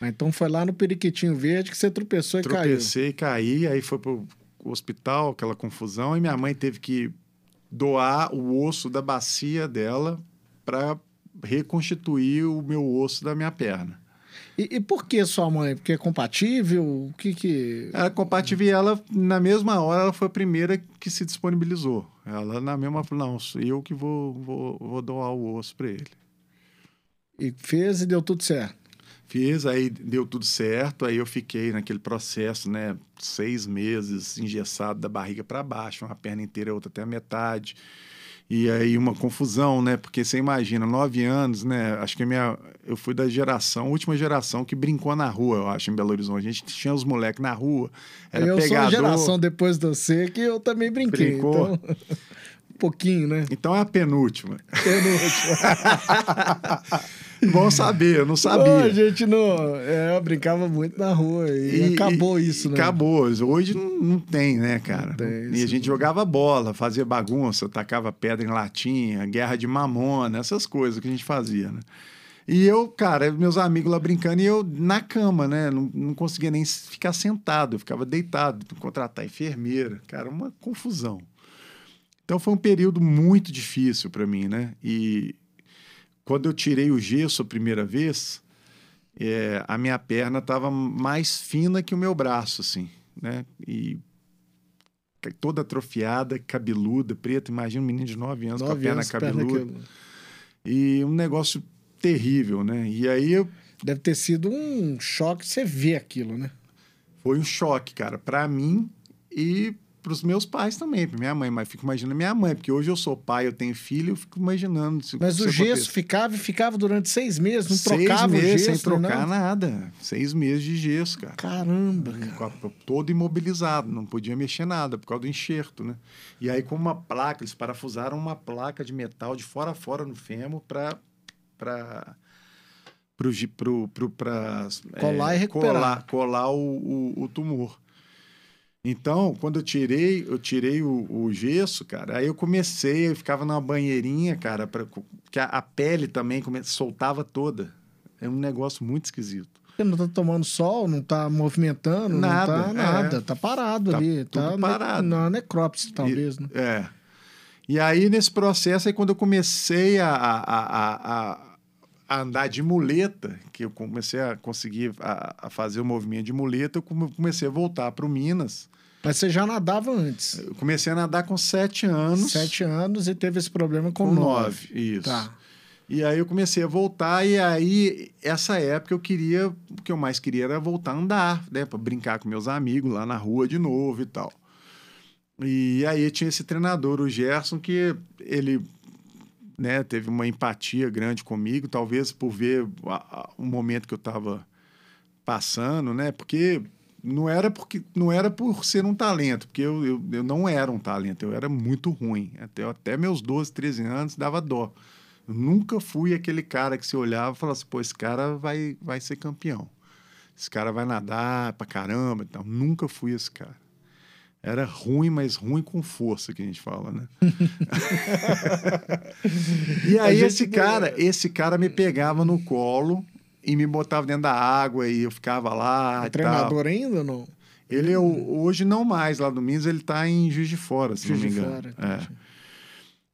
então foi lá no Periquitinho Verde que você tropeçou e Tropecei, caiu. Tropecei e caí, aí foi para o hospital, aquela confusão, e minha mãe teve que doar o osso da bacia dela para reconstituir o meu osso da minha perna. E, e, por que sua mãe? Porque é compatível? O que que... Era compatível e ela, na mesma hora, ela foi a primeira que se disponibilizou. Ela, na mesma falou, não, eu que vou, vou, vou doar o osso para ele. E fez e deu tudo certo? Fiz, aí deu tudo certo, aí eu fiquei naquele processo, né, seis meses engessado da barriga para baixo, uma perna inteira, outra até a metade. E aí uma confusão, né? Porque você imagina, nove anos, né? Acho que minha, eu fui da geração, última geração que brincou na rua, eu acho, em Belo Horizonte. A gente tinha os moleques na rua, era eu pegador. sou a geração depois de você que eu também brinquei. Brincou. Então... um pouquinho, né? Então é a penúltima. Penúltima. Bom saber, eu não sabia. a gente não. É, eu brincava muito na rua e, e acabou e, isso, né? Acabou. Hoje não, não tem, né, cara? Tem, e a gente jogava bola, fazia bagunça, tacava pedra em latinha, guerra de mamona, essas coisas que a gente fazia, né? E eu, cara, meus amigos lá brincando e eu na cama, né? Não, não conseguia nem ficar sentado, eu ficava deitado, contratar enfermeira. Cara, uma confusão. Então foi um período muito difícil para mim, né? E quando eu tirei o gesso a primeira vez, é, a minha perna estava mais fina que o meu braço, assim, né? E toda atrofiada, cabeluda, preta. Imagina um menino de 9 anos nove com a perna cabeluda. Perna que... E um negócio terrível, né? E aí eu... Deve ter sido um choque você ver aquilo, né? Foi um choque, cara, para mim e para os meus pais também, para minha mãe, mas fico imaginando minha mãe, porque hoje eu sou pai, eu tenho filho, eu fico imaginando. Se, mas o gesso ficava e ficava durante seis meses, não seis trocava meses, o gesso? Sem trocar nada. Seis meses de gesso, cara. Caramba, cara. Todo imobilizado, não podia mexer nada por causa do enxerto, né? E aí, com uma placa, eles parafusaram uma placa de metal de fora a fora no fêmur para. Pra... Pro, pro, pro, pra, colar é, e recuperar. Colar, colar o, o, o tumor. Então, quando eu tirei, eu tirei o, o, gesso, cara, aí eu comecei, eu ficava numa banheirinha, cara, pra, que a, a pele também come, soltava toda. É um negócio muito esquisito. Você não tá tomando sol, não tá movimentando, nada, não tá nada, é. tá parado tá ali. Tá parado. Ne na necrópsia, talvez, e, né? É. E aí, nesse processo, aí quando eu comecei a, a, a, a andar de muleta, que eu comecei a conseguir a, a fazer o movimento de muleta, eu comecei a voltar para o Minas mas você já nadava antes? Eu comecei a nadar com sete anos. Sete anos e teve esse problema com, com nove. nove. Isso. Tá. E aí eu comecei a voltar, e aí, essa época eu queria, o que eu mais queria era voltar a andar, né? Pra brincar com meus amigos lá na rua de novo e tal. E aí tinha esse treinador, o Gerson, que ele né, teve uma empatia grande comigo, talvez por ver o momento que eu estava passando, né? Porque não era porque não era por ser um talento, porque eu, eu, eu não era um talento, eu era muito ruim. Até, até meus 12, 13 anos dava dó. Eu nunca fui aquele cara que se olhava e falava assim, pô, esse cara vai, vai ser campeão. Esse cara vai nadar pra caramba. Então, nunca fui esse cara. Era ruim, mas ruim com força, que a gente fala, né? e aí, esse cara, esse cara me pegava no colo e me botava dentro da água e eu ficava lá. É treinador ainda ou não? Ele é o, hoje não mais lá do Minas, ele está em Juiz de Fora, se Juiz não me engano. Fora, é.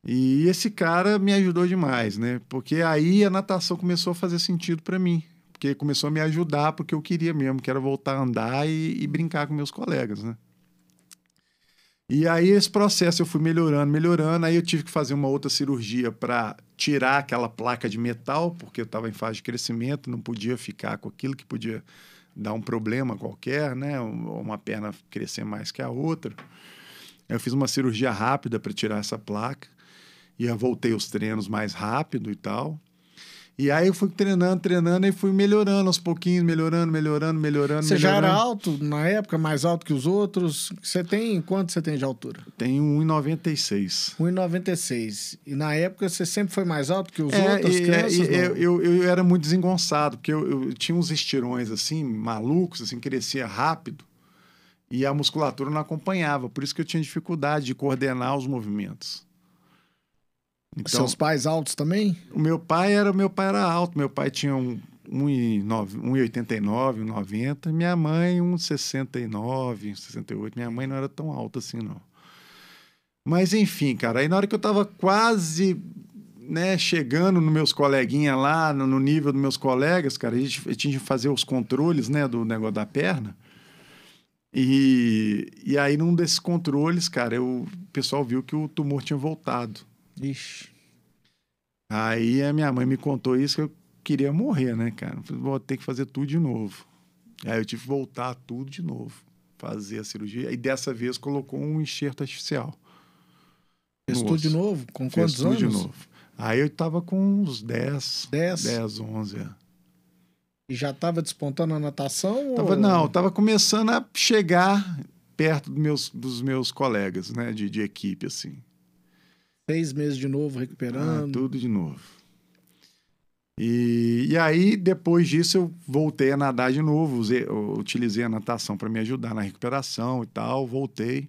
E esse cara me ajudou demais, né? Porque aí a natação começou a fazer sentido para mim. Porque começou a me ajudar porque eu queria mesmo, que era voltar a andar e, e brincar com meus colegas, né? E aí esse processo eu fui melhorando, melhorando. Aí eu tive que fazer uma outra cirurgia para tirar aquela placa de metal, porque eu estava em fase de crescimento, não podia ficar com aquilo que podia dar um problema qualquer, né? Uma perna crescer mais que a outra. Eu fiz uma cirurgia rápida para tirar essa placa. E eu voltei os treinos mais rápido e tal. E aí eu fui treinando, treinando e fui melhorando aos pouquinhos, melhorando, melhorando, melhorando. Você melhorando. já era alto na época, mais alto que os outros? Você tem quanto você tem de altura? Tenho 1,96. 1,96. E na época você sempre foi mais alto que os é, outros e, crianças? É, eu, eu, eu, era muito desengonçado, porque eu, eu tinha uns estirões assim, malucos, assim, crescia rápido. E a musculatura não acompanhava, por isso que eu tinha dificuldade de coordenar os movimentos. Então, Seus pais altos também? O meu pai era, meu pai era alto. Meu pai tinha um 1,89, 1,90. Minha mãe, 1,69, 1,68. Minha mãe não era tão alta assim, não. Mas, enfim, cara, aí na hora que eu tava quase né, chegando nos meus coleguinhas lá, no, nível dos meus colegas, cara, a gente, a gente tinha que fazer os controles, né, do negócio da perna. E, e aí, num desses controles, cara, eu, o pessoal viu que o tumor tinha voltado. Ixi. Aí a minha mãe me contou isso que eu queria morrer, né, cara? Eu falei, vou ter que fazer tudo de novo. Aí eu tive que voltar tudo de novo, fazer a cirurgia. E dessa vez colocou um enxerto artificial. Fez tudo de novo? Com Fez quantos anos? de novo. Aí eu tava com uns 10, 10, 10 11. É. E já tava despontando a natação? Tava, ou... Não, tava começando a chegar perto dos meus, dos meus colegas, né, de, de equipe, assim. Seis meses de novo recuperando. Ah, tudo de novo. E, e aí, depois disso, eu voltei a nadar de novo. Usei, utilizei a natação para me ajudar na recuperação e tal. Voltei.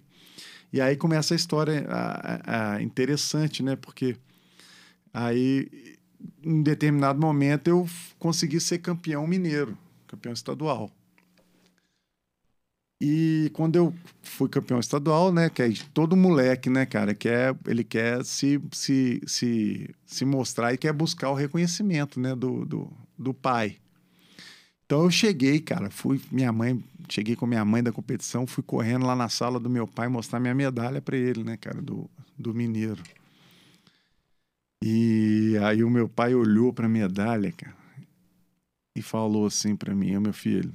E aí começa a história a, a, interessante, né? Porque aí, em determinado momento, eu consegui ser campeão mineiro, campeão estadual. E quando eu fui campeão estadual, né, que é todo moleque, né, cara, quer, ele quer se, se, se, se mostrar e quer buscar o reconhecimento, né, do, do, do pai. Então eu cheguei, cara, fui minha mãe, cheguei com minha mãe da competição, fui correndo lá na sala do meu pai mostrar minha medalha para ele, né, cara, do, do mineiro. E aí o meu pai olhou para a medalha, cara, e falou assim para mim, meu filho,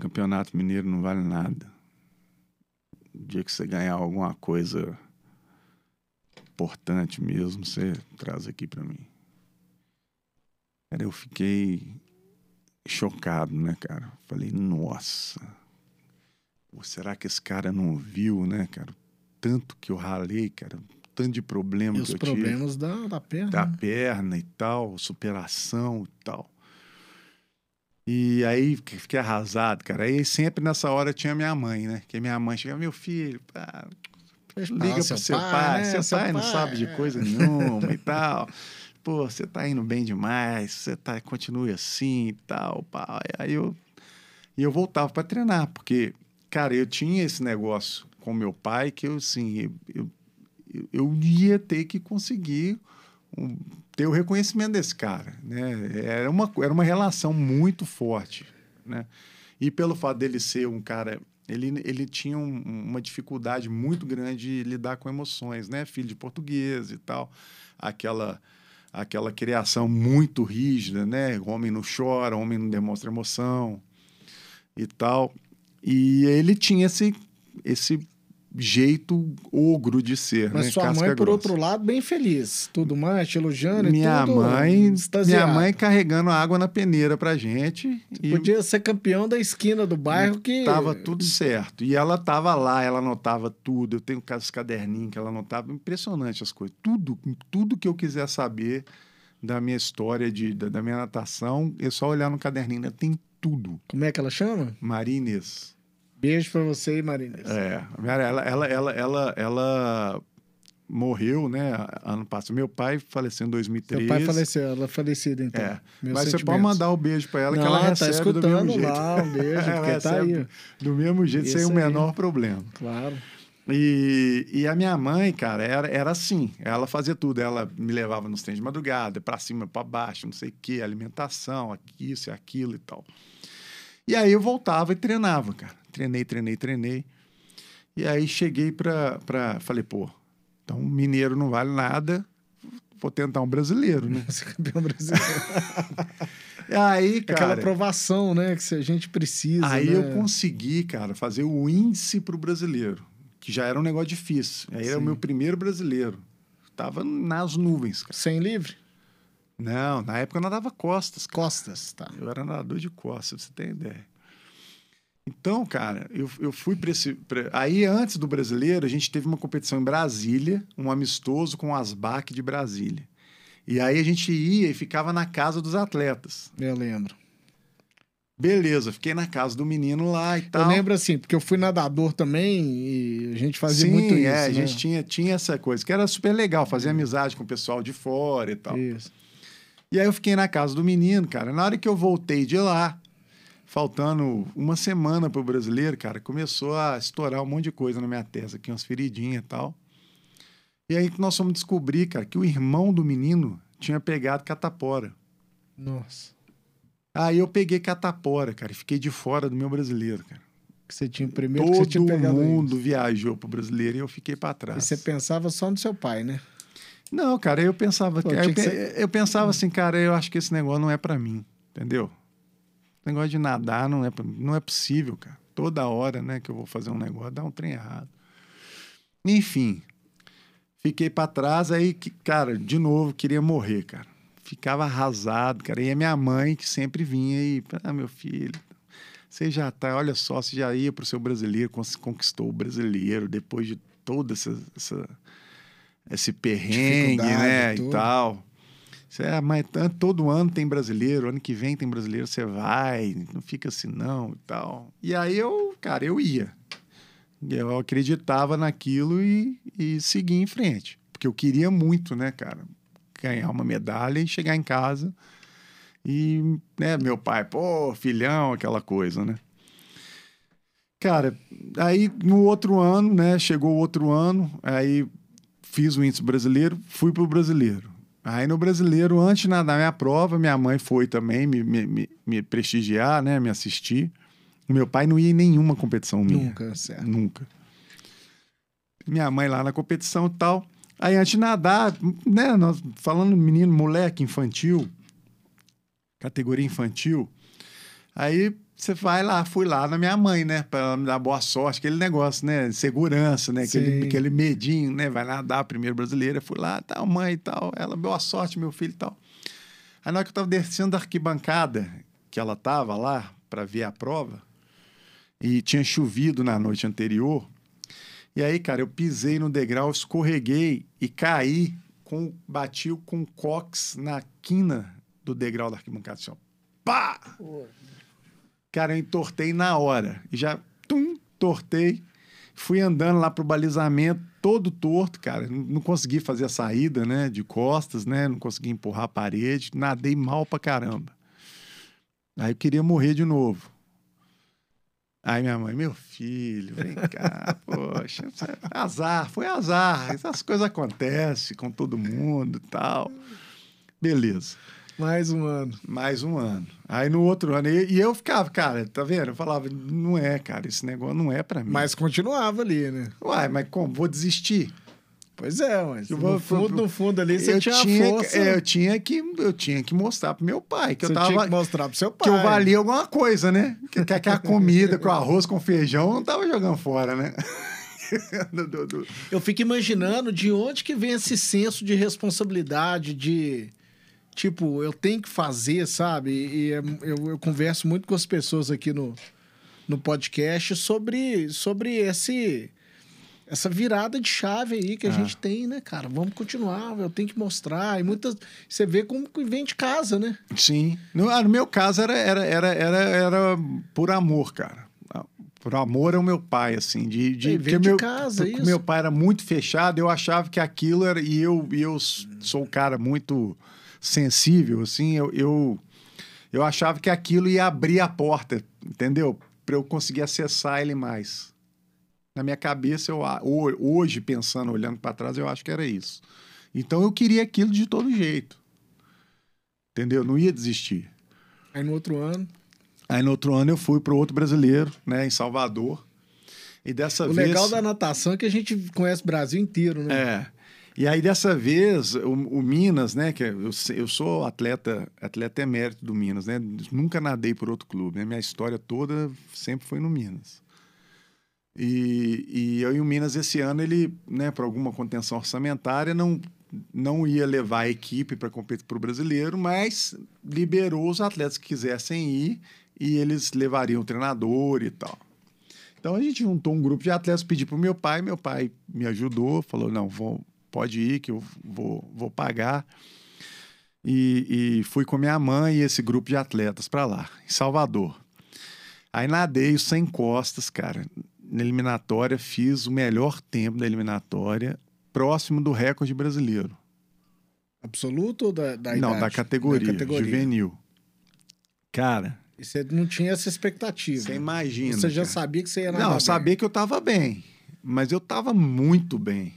Campeonato Mineiro não vale nada. O dia que você ganhar alguma coisa importante mesmo, você traz aqui para mim. Cara, eu fiquei chocado, né, cara? Falei, nossa, Pô, será que esse cara não viu, né, cara? Tanto que eu ralei, cara, tanto de problema e que eu tive. os problemas da, da perna. Da né? perna e tal, superação e tal. E aí fiquei arrasado, cara. Aí sempre nessa hora tinha minha mãe, né? Que minha mãe chegava, meu filho, pá, liga pro seu pai, pai né? seu, seu pai, pai, não sabe de coisa nenhuma e tal. Pô, você tá indo bem demais, você tá, continue assim e tal, pá. Aí eu, e eu voltava para treinar, porque, cara, eu tinha esse negócio com meu pai que eu, assim, eu, eu, eu ia ter que conseguir um, ter o reconhecimento desse cara, né? Era uma, era uma relação muito forte, né? E pelo fato dele ser um cara, ele, ele tinha um, uma dificuldade muito grande de lidar com emoções, né? Filho de português e tal, aquela aquela criação muito rígida, né? Homem não chora, homem não demonstra emoção e tal. E ele tinha esse esse jeito ogro de ser. Mas né? sua Casca mãe, por grossa. outro lado, bem feliz. Tudo mais, te elogiando e minha tudo mãe, minha mãe carregando água na peneira pra gente. E Podia ser campeão da esquina do bairro que... tava tudo certo. E ela tava lá, ela anotava tudo. Eu tenho os caderninhos que ela anotava. Impressionante as coisas. Tudo, tudo que eu quiser saber da minha história, de, da, da minha natação, é só olhar no caderninho. Ela tem tudo. Como é que ela chama? Maria Inês. Beijo pra você, Marina. É, ela, ela, ela, ela, ela morreu, né, ano passado. meu pai faleceu em 2013. Seu pai faleceu, ela é falecida, então. É, Meus mas você pode mandar o beijo pra ela que Não, ela tá recebe do escutando mesmo jeito. lá, um beijo, porque tá aí. Do mesmo jeito, sem Isso o aí. menor problema. Claro. E, e a minha mãe, cara, era, era assim. Ela fazia tudo. Ela me levava nos trens de madrugada, pra cima, pra baixo, não sei o quê, alimentação, isso e aquilo e tal. E aí eu voltava e treinava, cara. Treinei, treinei, treinei. E aí cheguei pra. pra falei, pô, então mineiro não vale nada, vou tentar um brasileiro, né? Você é campeão brasileiro. Aí, Aquela cara. aprovação, né, que a gente precisa, Aí né? eu consegui, cara, fazer o índice pro brasileiro, que já era um negócio difícil. Aí era o Sim. meu primeiro brasileiro. Tava nas nuvens, cara. Sem livre? Não, na época eu nadava costas. cara. Costas, tá. Eu era nadador de costas, pra você ter ideia. Então, cara, eu, eu fui para esse. pra- Aí, antes do brasileiro, a gente teve uma competição em Brasília, um amistoso com o Asbac de Brasília. E aí a gente ia e ficava na casa dos atletas. Eu lembro. Beleza, fiquei na casa do menino lá e tal. Eu lembro assim, porque eu fui nadador também e a gente fazia Sim, muito isso, é, a né? gente tinha, tinha essa coisa, que era super legal, fazer amizade com o pessoal de fora e tal. Isso. E aí eu fiquei na casa do menino, cara. Na hora que eu voltei de lá, faltando uma semana pro brasileiro, cara, começou a estourar um monte de coisa na minha testa, aqui umas feridinhas e tal. E aí que nós fomos descobrir, cara, que o irmão do menino tinha pegado catapora. Nossa. Aí eu peguei catapora, cara, e fiquei de fora do meu brasileiro, cara. Que você tinha primeiro que você Todo tinha pegado mundo isso. viajou pro brasileiro e eu fiquei para E trás. você pensava só no seu pai, né? Não, cara, eu pensava, Pô, que- eu, que ser- eu pensava assim, cara, eu acho que esse negócio não é pra mim, entendeu? Negócio de nadar não é, não é possível, cara. Toda hora, né, que eu vou fazer um negócio, dá um trem errado. Enfim, fiquei pra trás, aí, que, cara, de novo, queria morrer, cara. Ficava arrasado, cara. E a minha mãe, que sempre vinha e, ah, meu filho, você já tá, olha só, você já ia pro seu brasileiro, conquistou o brasileiro, depois de toda essa, essa- esse perrengue, né, e tal. Você, ah, mas todo ano tem brasileiro, ano que vem tem brasileiro, você vai, não fica assim não e tal. E aí eu, cara, eu ia. Eu acreditava naquilo e, e segui em frente. Porque eu queria muito, né, cara, ganhar uma medalha e chegar em casa e, né, meu pai, pô, filhão, aquela coisa, né? Cara, aí no outro ano, né, chegou o outro ano, aí fiz o índice brasileiro, fui pro brasileiro. Aí no brasileiro, antes de nadar minha prova, minha mãe foi também me, me, me- me prestigiar, né, me assistir. O meu pai não ia em nenhuma competição minha. Nunca, certo. Nunca. Minha mãe lá na competição e tal. Aí antes de nadar, né, nós falando menino, moleque, infantil, categoria infantil. Aí você vai lá, fui lá na minha mãe, né, para ela me dar boa sorte, aquele negócio, né, segurança, né, aquele, Sim. aquele medinho, né, vai nadar primeiro brasileira. Fui lá, tal, mãe e tal. Ela, boa sorte, meu filho e tal. Aí na hora que eu tava descendo da arquibancada, que ela tava lá para ver a prova, e tinha chovido na noite anterior. E aí, cara, eu pisei no degrau, escorreguei e caí, com, bati com o cox na quina do degrau da arquibancada. Assim, ó. Pá! Cara, eu entortei na hora. E já, tum, tortei. Fui andando lá pro balizamento, todo torto, cara. Não, não consegui fazer a saída, né, de costas, né? Não consegui empurrar a parede. Nadei mal pra caramba. Aí eu queria morrer de novo. Aí minha mãe, meu filho, vem cá, poxa, é azar, foi azar, essas coisas acontecem com todo mundo e tal. Beleza, Mais um ano. mais um ano. Aí no outro ano, e, e eu ficava, cara, tá vendo? Eu falava, não é, cara, esse negócio não é pra mim. Mas continuava ali, né? Uai, mas como? Vou desistir? Pois é, mas Eu no vou- fundo, no fundo ali você eu tinha, tinha, força. é, eu tinha que eu tinha que mostrar pro meu pai que você eu tava tinha que mostrar pro seu pai. que eu valia alguma coisa, né? Que, que, que a comida com arroz com feijão eu não tava jogando fora, né? do, do... Eu fico imaginando de onde que vem esse senso de responsabilidade, de tipo, eu tenho que fazer, sabe? E é, eu, eu converso muito com as pessoas aqui no, no podcast sobre, sobre esse essa virada de chave aí que a ah. gente tem, né, cara? Vamos continuar, eu tenho que mostrar. E muitas. Você vê como que vem de casa, né? Sim. No, ah, no meu caso era, era, era, era, era por amor, cara. Por amor ao meu pai, assim. De, de, vem de meu, casa, isso. Meu pai era muito fechado, eu achava que aquilo era. E eu, e eu sou um cara muito sensível, assim, eu, eu, eu achava que aquilo ia abrir a porta, entendeu? Para eu conseguir acessar ele mais. Na minha cabeça, eu, hoje, pensando, olhando para trás, eu acho que era isso. Então eu queria aquilo de todo jeito. Entendeu? Não ia desistir. Aí no outro ano. Aí no outro ano eu fui para outro brasileiro, né, em Salvador. E dessa o vez. O legal da natação é que a gente conhece o Brasil inteiro, né? É. E aí, dessa vez, o, o Minas, né? Que eu, eu sou atleta, atleta emérito do Minas, né? Nunca nadei por outro clube, né? Minha história toda sempre foi no Minas. E, e eu e o Minas, esse ano, ele, né, por alguma contenção orçamentária, não, não ia levar a equipe para competir para o brasileiro, mas liberou os atletas que quisessem ir e eles levariam o treinador e tal. Então a gente juntou um grupo de atletas, pedi para o meu pai, meu pai me ajudou, falou: não, vou, pode ir que eu vou, vou pagar. E, e fui com minha mãe e esse grupo de atletas para lá, em Salvador. Aí nadei sem costas, cara. Na eliminatória, fiz o melhor tempo da eliminatória, próximo do recorde brasileiro. Absoluto ou da, da Não, da categoria, da categoria, juvenil. Cara. E você não tinha essa expectativa. Você imagina. Você já cara. sabia que você ia nadar. Não, eu sabia que eu estava bem. Mas eu estava muito bem.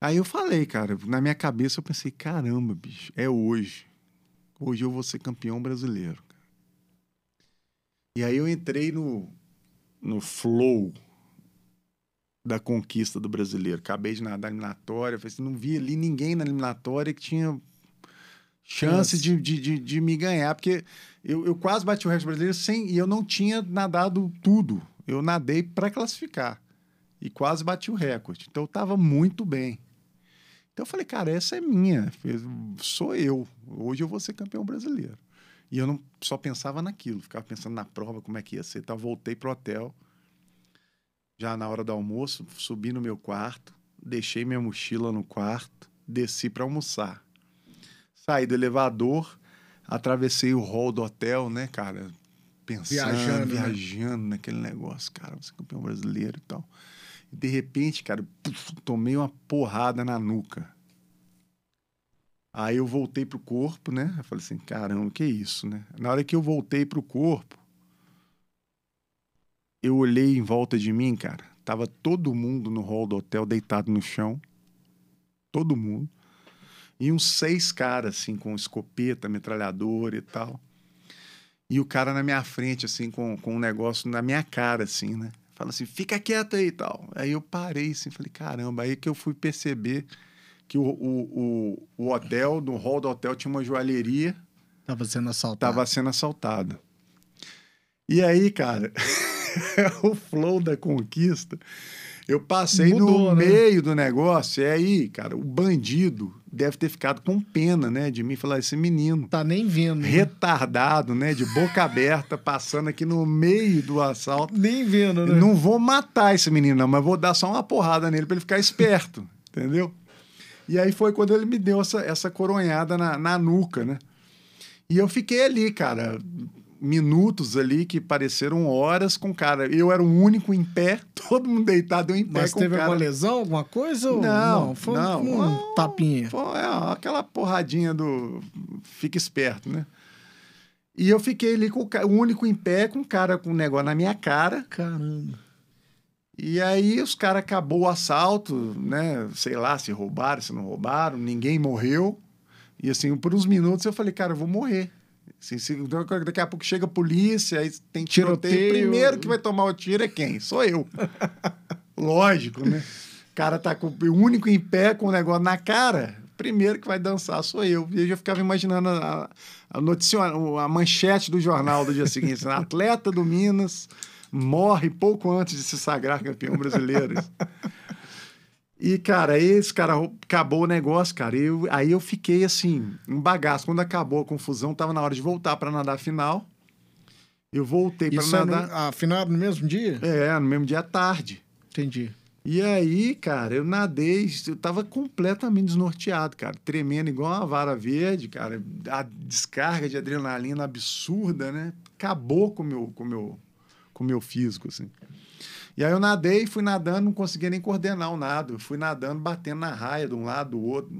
Aí eu falei, cara, na minha cabeça eu pensei, caramba, bicho, é hoje. Hoje eu vou ser campeão brasileiro. E aí eu entrei no, no flow da conquista do brasileiro. Acabei de nadar na eliminatória, falei assim, não vi ali ninguém na eliminatória que tinha chance de, de, de, de, me ganhar, porque eu, eu quase bati o recorde brasileiro sem, e eu não tinha nadado tudo. Eu nadei para classificar e quase bati o recorde. Então eu estava muito bem. Então eu falei, cara, essa é minha, sou eu. Hoje eu vou ser campeão brasileiro. E eu não só pensava naquilo, ficava pensando na prova, como é que ia ser. Então voltei pro hotel, já na hora do almoço, subi no meu quarto, deixei minha mochila no quarto, desci para almoçar. Saí do elevador, atravessei o hall do hotel, né, cara? Pensando, viajando, né? viajando né? naquele negócio, cara, você é campeão brasileiro e tal. De repente, cara, puf, tomei uma porrada na nuca. Aí eu voltei pro corpo, né? Eu falei assim, caramba, que isso, né? Na hora que eu voltei pro corpo, eu olhei em volta de mim, cara. Tava todo mundo no hall do hotel deitado no chão. Todo mundo. E uns seis caras, assim, com escopeta, metralhadora e tal. E o cara na minha frente, assim, com, com um negócio na minha cara, assim, né? Fala assim, fica quieto aí e tal. Aí eu parei assim, falei, caramba, aí que eu fui perceber que o, o, o, o hotel, no hall do hotel, tinha uma joalheria. Tava sendo assaltada. Tava sendo assaltada. E aí, cara, o flow da conquista eu passei Mudou, no né? meio do negócio, e aí, cara, o bandido deve ter ficado com pena, né, de mim, falar, esse menino... Tá nem vendo. Né? Retardado, né, de boca aberta, passando aqui no meio do assalto. Nem vendo, né? Não vou matar esse menino, não, mas vou dar só uma porrada nele para ele ficar esperto, entendeu? E aí foi quando ele me deu essa, essa coronhada na, na nuca, né? E eu fiquei ali, cara, minutos ali que pareceram horas com o cara. Eu era o único em pé, todo mundo deitado, em pé Mas com teve cara. alguma lesão, alguma coisa? Ou... Não, não, foi não, um, um tapinha. Foi é, aquela porradinha do fica esperto, né? E eu fiquei ali com o, o único em pé, com o cara com um negócio na minha cara. Caramba. E aí os caras acabou o assalto, né? Sei lá se roubaram, se não roubaram, ninguém morreu. E assim, por uns minutos eu falei, cara, eu vou morrer. Assim, se, daqui a pouco chega a polícia, aí tem tiroteio. tiroteio. Primeiro que vai tomar o tiro é quem? Sou eu. Lógico, né? O cara tá com o único em pé com o negócio na cara. Primeiro que vai dançar sou eu. E eu já ficava imaginando a, a notícia, a manchete do jornal do dia seguinte. Né? Atleta do Minas morre pouco antes de se sagrar campeão brasileiro. E, cara, esse cara acabou o negócio, cara. Eu, aí eu fiquei assim, um bagaço. Quando acabou a confusão, tava na hora de voltar para nadar a final. Eu voltei para nadar. É no, a final no mesmo dia? É, no mesmo dia à tarde. Entendi. E aí, cara, eu nadei, eu tava completamente desnorteado, cara. Tremendo igual uma vara verde, cara. A descarga de adrenalina absurda, né? Acabou com o meu, com meu, com meu físico, assim. E aí eu nadei, fui nadando, não conseguia nem coordenar o nado. Fui nadando, batendo na raia de um lado, do outro.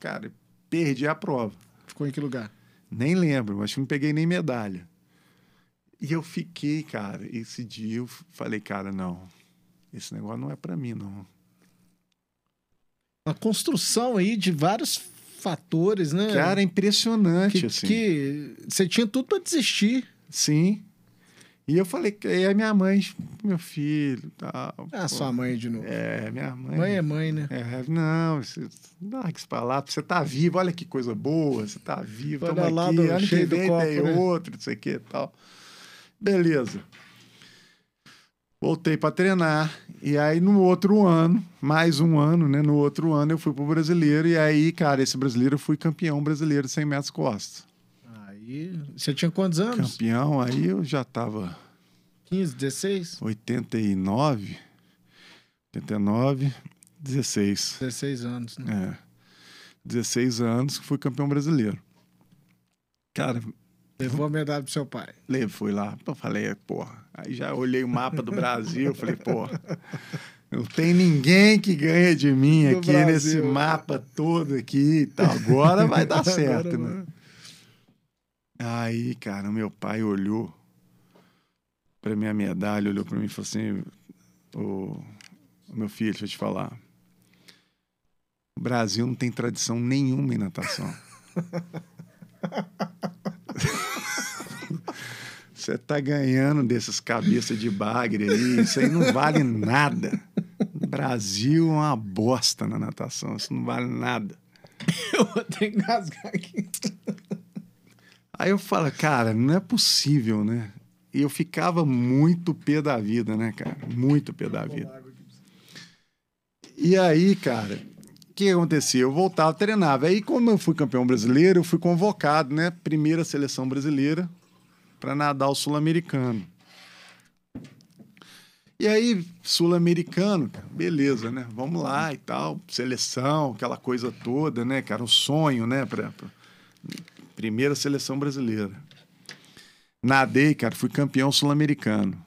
Cara, perdi a prova. Ficou em que lugar? Nem lembro, acho que não peguei nem medalha. E eu fiquei, cara, esse dia eu falei, cara, não, esse negócio não é para mim, não. Uma construção aí de vários fatores, né? Cara, é impressionante, que, assim. Que você tinha tudo para desistir. Sim. E eu falei, e a minha mãe, meu filho, tal. Ah, sua mãe de novo. É, minha mãe. Mãe é mãe, né? É, não, você larga isso pra lá, você tá vivo, olha que coisa boa, você tá vivo, olha lá aqui, do, ano que vem copo, tem né? outro, não sei o que e tal. Beleza. Voltei para treinar. E aí, no outro ano, mais um ano, né? No outro ano, eu fui pro brasileiro. E aí, cara, esse brasileiro eu fui campeão brasileiro de 100 metros costas. Aí, você tinha quantos anos? Campeão, aí eu já tava... 15, 16? 89, 89, 16. 16 anos, né? É. 16 anos que fui campeão brasileiro. Cara... Levou a medalha pro seu pai? Levei, fui lá. Eu falei, porra. Aí já olhei o mapa do Brasil, falei, porra... Não tem ninguém que ganha de mim aqui Brasil. nesse mapa todo aqui e tal. Agora vai dar certo, né? Aí, cara, meu pai olhou para minha medalha, olhou para mim e falou assim: o meu filho, deixa eu te falar. O Brasil não tem tradição nenhuma em natação. Você tá ganhando desses cabeças de bagre aí, isso aí não vale nada. O Brasil é uma bosta na natação, isso não vale nada. Eu vou ter que engasgar aqui. Aí eu falo, cara, não é possível, né? E eu ficava muito pé da vida, né, cara? Muito pé da vida. E aí, cara, o que acontecia? Eu voltava, treinava. Aí, como eu fui campeão brasileiro, eu fui convocado, né? Primeira seleção brasileira para nadar o sul-americano. E aí, sul-americano, beleza, né? Vamos lá e tal, seleção, aquela coisa toda, né, cara? Um sonho, né? Pra, pra primeira seleção brasileira. Nadei, cara, fui campeão sul-americano.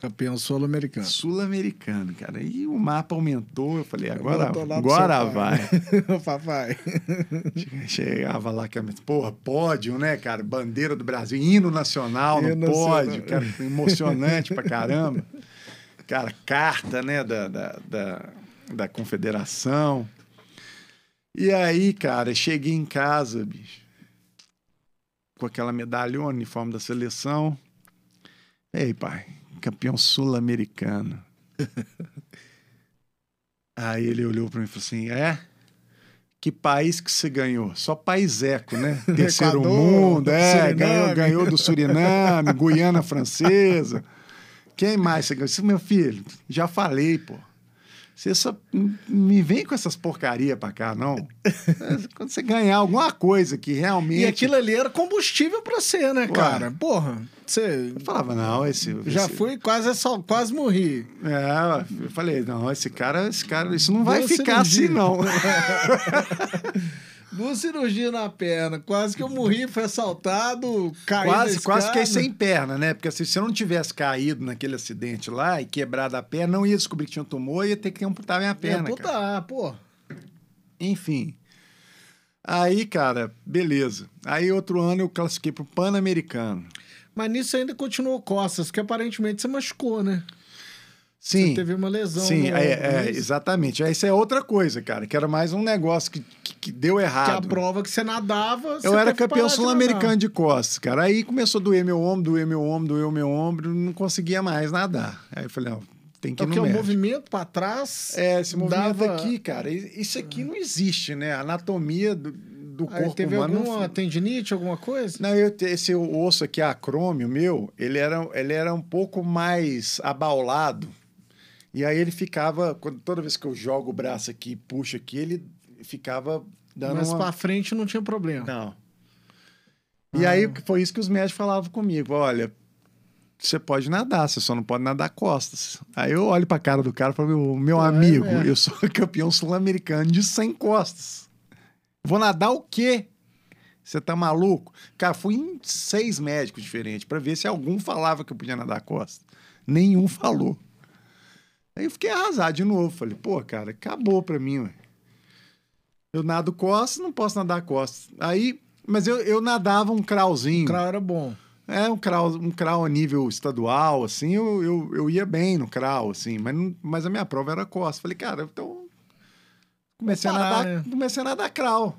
Campeão sul-americano. Sul-americano, cara. E o mapa aumentou, eu falei, agora, agora vai. Papai. Chegava lá, que porra, pódio, né, cara? Bandeira do Brasil, hino nacional hino no pódio, cara, emocionante pra caramba. Cara, carta, né, da, da, da, da confederação. E aí, cara, cheguei em casa, bicho com aquela medalha, o uniforme da seleção. Ei, pai, campeão sul-americano. Aí ele olhou para mim e falou assim: É? Que país que você ganhou? Só país eco, né? Terceiro Equador, mundo, é, ganhou, ganhou do Suriname, Guiana Francesa. Quem mais você ganhou? Meu filho, já falei, pô. Você só me vem com essas porcaria pra cá, não. Quando você ganhar alguma coisa que realmente. E aquilo ali era combustível pra você, né, cara? Porra, você. Eu falava, não, esse. Já esse... fui, quase, só, quase morri. É, eu falei, não, esse cara, esse cara, isso não vai Boa ficar assim, não. Duas cirurgias na perna. Quase que eu morri, foi assaltado, caí Quase, quase fiquei sem perna, né? Porque assim, se eu não tivesse caído naquele acidente lá e quebrado a perna, não ia descobrir que tinha um tumor, ia ter que amputar minha perna. Ia amputar, pô. Enfim. Aí, cara, beleza. Aí outro ano eu classifiquei pro Pan-Americano. Mas nisso ainda continuou costas, que aparentemente você machucou, né? Sim. Você teve uma lesão. Sim, é, é, exatamente. Isso é outra coisa, cara, que era mais um negócio que, que, que deu errado. Que a prova que você nadava. Você eu era campeão sul-americano de, de, costas, cara. Aí começou a doer meu ombro, doer meu ombro, doer meu ombro, não conseguia mais nadar. Aí eu falei, não, tem que ir Porque no o movimento para trás. É, esse movimento dava... aqui, cara, isso aqui não existe, né? A anatomia do, do Aí corpo teve humano. alguma não- tendinite, alguma coisa? Não, eu, esse osso aqui, acrômio meu, ele era, ele era um pouco mais abaulado. E aí ele ficava, quando, toda vez que eu jogo o braço aqui e puxo aqui, ele ficava dando Mas uma... pra frente não tinha problema. Não. E aí foi isso que os médicos falavam comigo. Olha, você pode nadar, você só não pode nadar costas. Aí eu olho pra cara do cara e falo, meu, meu É, amigo, é. eu sou campeão sul-americano de 100 costas. Vou nadar o quê? Você tá maluco? Cara, fui em seis médicos diferentes pra ver se algum falava que eu podia nadar costas. Nenhum falou. Aí eu fiquei arrasado de novo. Falei, pô, cara, acabou pra mim, ué. Eu nado costas, não posso nadar costas. Aí, mas eu, eu nadava um crauzinho. O crawl era bom. É, um crawl, um crawl a nível estadual, assim, eu, eu, eu ia bem no crawl, assim, mas, não- mas a minha prova era costas. Falei, cara, então. Comecei, Vou a, parar, nadar, né? comecei a nadar crawl.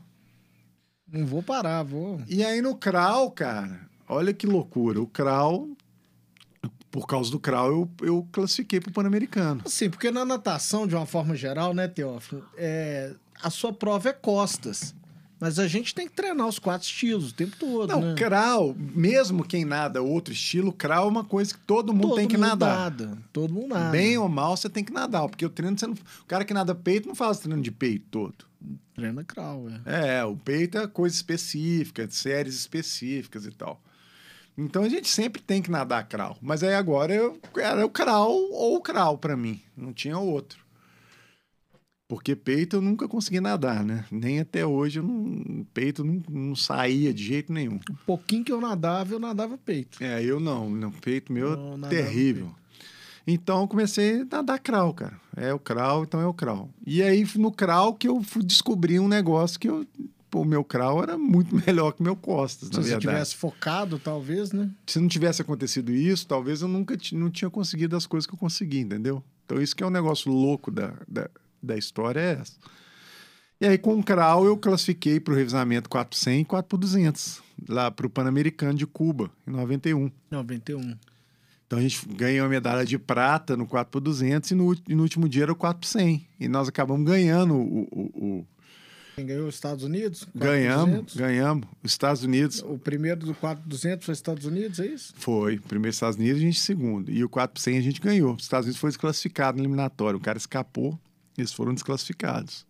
Não vou parar, vou. E aí no crawl, cara, olha que loucura. O crawl, por causa do crawl, eu, eu classifiquei pro Pan-Americano. Assim, porque na natação, de uma forma geral, né, Teófilo, é, a sua prova é costas. Mas a gente tem que treinar os quatro estilos o tempo todo, Não, né? crawl, mesmo quem nada outro estilo, crawl é uma coisa que todo mundo todo tem que mundo nadar. nada. Todo mundo nada. Bem ou mal, você tem que nadar, porque o treino você não... O cara que nada peito não faz treino de peito todo. Treina crawl, é. É, o peito é coisa específica, séries específicas e tal. Então a gente sempre tem que nadar crawl. Mas aí agora eu, era o crawl ou o crawl pra mim. Não tinha outro. Porque peito eu nunca consegui nadar, né? Nem até hoje eu não, peito não, não saía de jeito nenhum. Um pouquinho que eu nadava, eu nadava peito. É, eu não. não peito meu Não, é nadava terrível. Então eu comecei a nadar crawl, cara. É o crawl, então é o crawl. E aí no crawl que eu fui descobrir um negócio que eu, o meu crawl era muito melhor que o meu costas, Se na você verdade. tivesse focado, talvez, né? Se não tivesse acontecido isso, talvez eu nunca não tinha conseguido as coisas que eu consegui, entendeu? Então isso que é um negócio louco da, da, da história é essa. E aí com o crawl eu classifiquei para o revisamento 4 por 100 e 4 por 200, lá para o Pan-Americano de Cuba, em 91. 91. Então a gente ganhou a medalha de prata no 4 por 200 e no, e no último dia era o 4 por 100. E nós acabamos ganhando o... o- o- Quem ganhou os Estados Unidos? ganhamos, 4.200. ganhamos. Os Estados Unidos O primeiro do 4.200 foi Estados Unidos, é isso? foi. Primeiro Estados Unidos, a gente segundo. E o 4 por 100 a gente ganhou. Os Estados Unidos foi desclassificado no eliminatório. O cara escapou, eles foram desclassificados.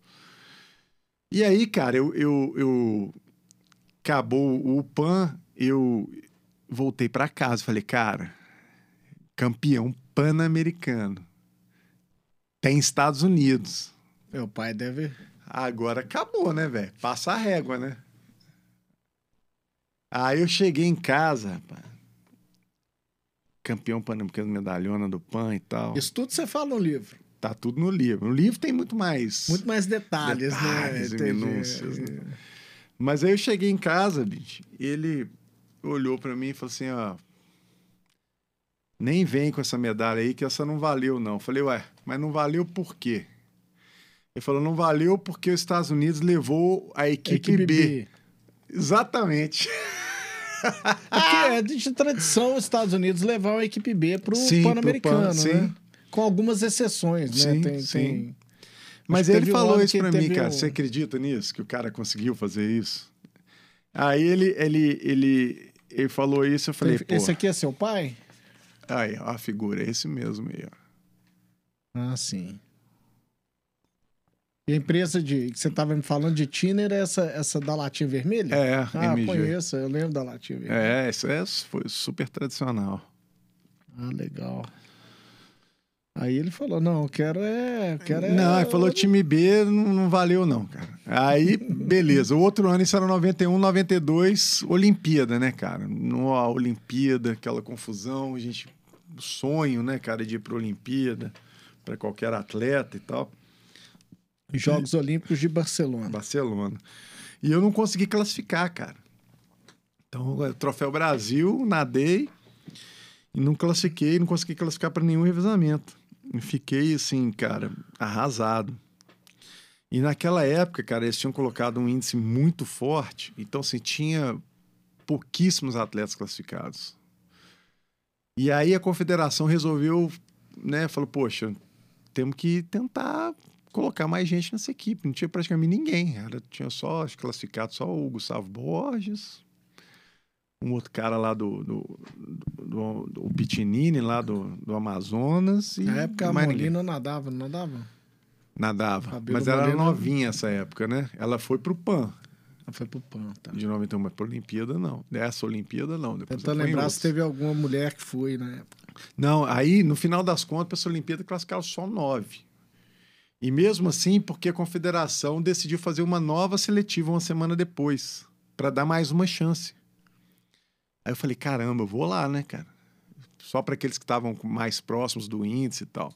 E aí, cara, eu... eu, eu acabou o PAN, eu voltei para casa. Falei, cara, campeão pan-americano. Tem Estados Unidos. Meu pai deve. Agora acabou, né, velho? Passa a régua, né? Aí eu cheguei em casa, rapaz. Campeão pan-americano, medalhona do PAN e tal. Isso tudo você fala no livro. Tá tudo no livro. No livro tem muito mais. Muito mais detalhes, Detalhes né? e minúcias, né? Mas aí eu cheguei em casa, bicho. Ele olhou pra mim e falou assim: ó. Nem vem com essa medalha aí, que essa não valeu, não. Eu falei, ué, mas não valeu por quê? Ele falou, não valeu porque os Estados Unidos levou a equipe, Equipe B. B. Exatamente. Aqui é de tradição os Estados Unidos levar a equipe B Sim, pro Pan-Americano, Pan, né? sim. Com algumas exceções, né? Sim, tem, sim. tem- Mas ele falou isso pra mim, cara. um- Você acredita nisso? Que o cara conseguiu fazer isso? Aí ele, ele, ele, ele falou isso, eu falei, pô. Esse aqui é seu pai? Aí, ó, a figura, é esse mesmo aí, ó. Ah, sim. E a empresa de que você estava me falando de Tiner é essa, essa da latinha vermelha? É, Ah, MG. conheço, eu lembro da latinha vermelha. É, isso é, foi super tradicional. Ah, legal. Aí ele falou, não, eu quero é... eu Quero é... Não, ele falou time B não, não valeu não, cara. Aí, beleza. O outro ano, isso era 91, 92, Olimpíada, né, cara? No, a Olimpíada, aquela confusão, a gente... o Sonho, né, cara, de ir pra Olimpíada, para qualquer atleta e tal. Jogos Olímpicos de Barcelona. Barcelona. E eu não consegui classificar, cara. Então, é, Troféu Brasil, nadei e não classifiquei, não consegui classificar para nenhum revezamento. E fiquei, assim, cara, arrasado. E naquela época, cara, eles tinham colocado um índice muito forte, então, assim, tinha pouquíssimos atletas classificados. E aí a confederação resolveu, né, falou, poxa, temos que tentar colocar mais gente nessa equipe. Não tinha praticamente ninguém. Era, tinha só, acho, classificado só o Gustavo Borges, um outro cara lá do, do, do, do, do Pitinini, lá do, do Amazonas. E Na época a Molina nadava, não nadava? Nadava. Mas ela era novinha essa época, né? Ela foi pro PAN Ela foi pro PAN, tá. de 91, mas pra Olimpíada não. Essa Olimpíada não. Depois Tentando lembrar se teve alguma mulher que foi na época. Não, aí no final das contas, essa Olimpíada classificaram só nove. E mesmo assim, porque a confederação decidiu fazer uma nova seletiva uma semana depois, para dar mais uma chance. Aí eu falei, caramba, eu vou lá, né, cara? Só para aqueles que estavam mais próximos do índice e tal.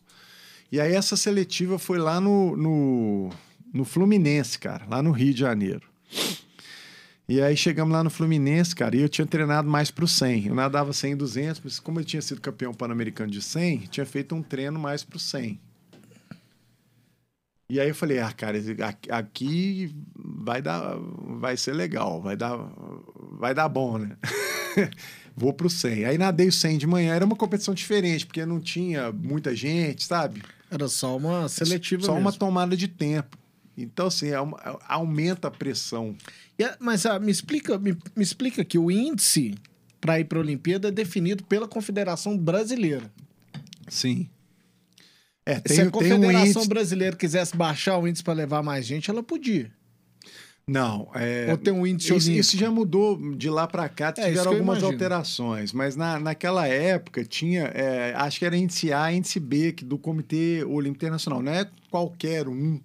E aí essa seletiva foi lá no, no, no Fluminense, cara, lá no Rio de Janeiro. E aí chegamos lá no Fluminense, cara, e eu tinha treinado mais pro 100. Eu nadava 100 e 200, mas como eu tinha sido campeão pan-americano de 100, tinha feito um treino mais pro 100. E aí eu falei, ah, cara, aqui- vai dar, vai ser legal, vai dar, vai dar bom, né? Vou pro 100. Aí nadei o 100 de manhã, era uma competição diferente, porque não tinha muita gente, sabe? Era só uma seletiva Só uma mesmo. tomada de tempo. Então, assim, é uma- aumenta a pressão. Mas ah, me explica, me, me explica que o índice para ir para a Olimpíada é definido pela Confederação Brasileira. Sim. É, Se tem, a tem um Confederação índice... Brasileira quisesse baixar o índice para levar mais gente, ela podia. Não, é... Ou tem um índice Isso, isso já mudou de lá para cá, É, tiveram eu algumas alterações, mas na, naquela época tinha, é, acho que era índice A, índice B que do Comitê Olímpico Internacional, não é qualquer um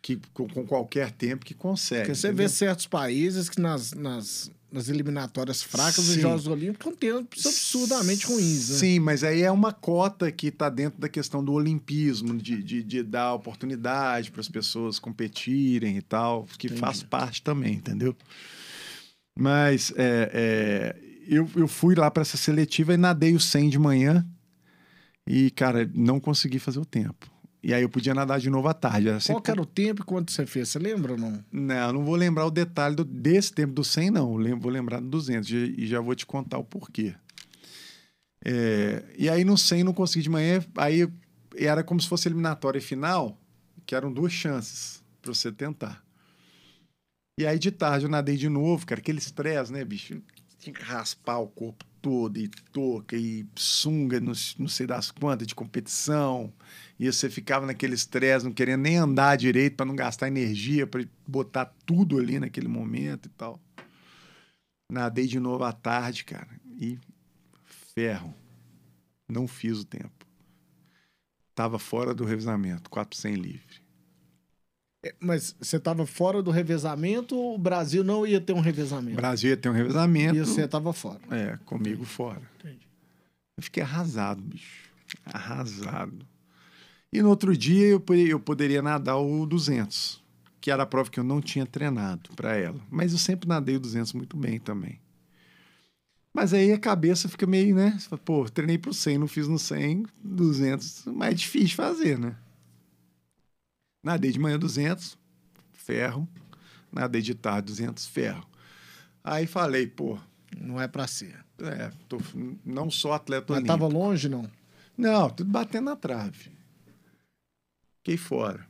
que com, com qualquer tempo que consegue. Porque você entendeu? vê certos países que nas, nas, nas eliminatórias fracas dos. Jogos Olímpicos são tempos absurdamente ruins, né? Sim, mas aí é uma cota que está dentro da questão do olimpismo, de, de, de dar oportunidade para as pessoas competirem e tal, que Entendi. faz parte também, entendeu? Mas é, é, eu, eu fui lá para essa seletiva e nadei o 100 de manhã e, cara, não consegui fazer o tempo. E aí eu podia nadar de novo à tarde. Era Qual sempre- que era o tempo e quanto você fez? Você lembra ou não? Não, não vou lembrar o detalhe do- desse tempo do 100, não. Vou lembrar do 200 e e já vou te contar o porquê. É, e aí no 100 não consegui de manhã, aí era como se fosse eliminatória final, que eram duas chances para você tentar. E aí de tarde eu nadei de novo, cara, aquele estresse, né, bicho? Tinha que raspar o corpo todo, e touca, e sunga, não, não sei das quantas, de competição. E você ficava naquele estresse, não querendo nem andar direito para não gastar energia, para botar tudo ali naquele momento e tal. Nadei de novo à tarde, cara, e ferro. Não fiz o tempo. Tava fora do revezamento, 400 livre. É, Mas você estava fora do revezamento ou o Brasil não ia ter um O revezamento? Brasil ia ter um revezamento. E você estava fora. É, comigo fora. Entendi. Eu fiquei arrasado, bicho. Arrasado. E no outro dia eu, eu poderia nadar o 200, que era a prova que eu não tinha treinado para ela. Mas eu sempre nadei o 200 muito bem também. Mas aí a cabeça fica meio, né? Pô, treinei pro 100, não fiz no 100, 200, mais difícil fazer, né? Nadei de manhã 200, ferro. Nadei de tarde 200, ferro. Aí falei, pô, Não é para ser. é, tô, não sou atleta Mas olímpico. estava longe, não? Não, tudo batendo na trave. Fiquei fora.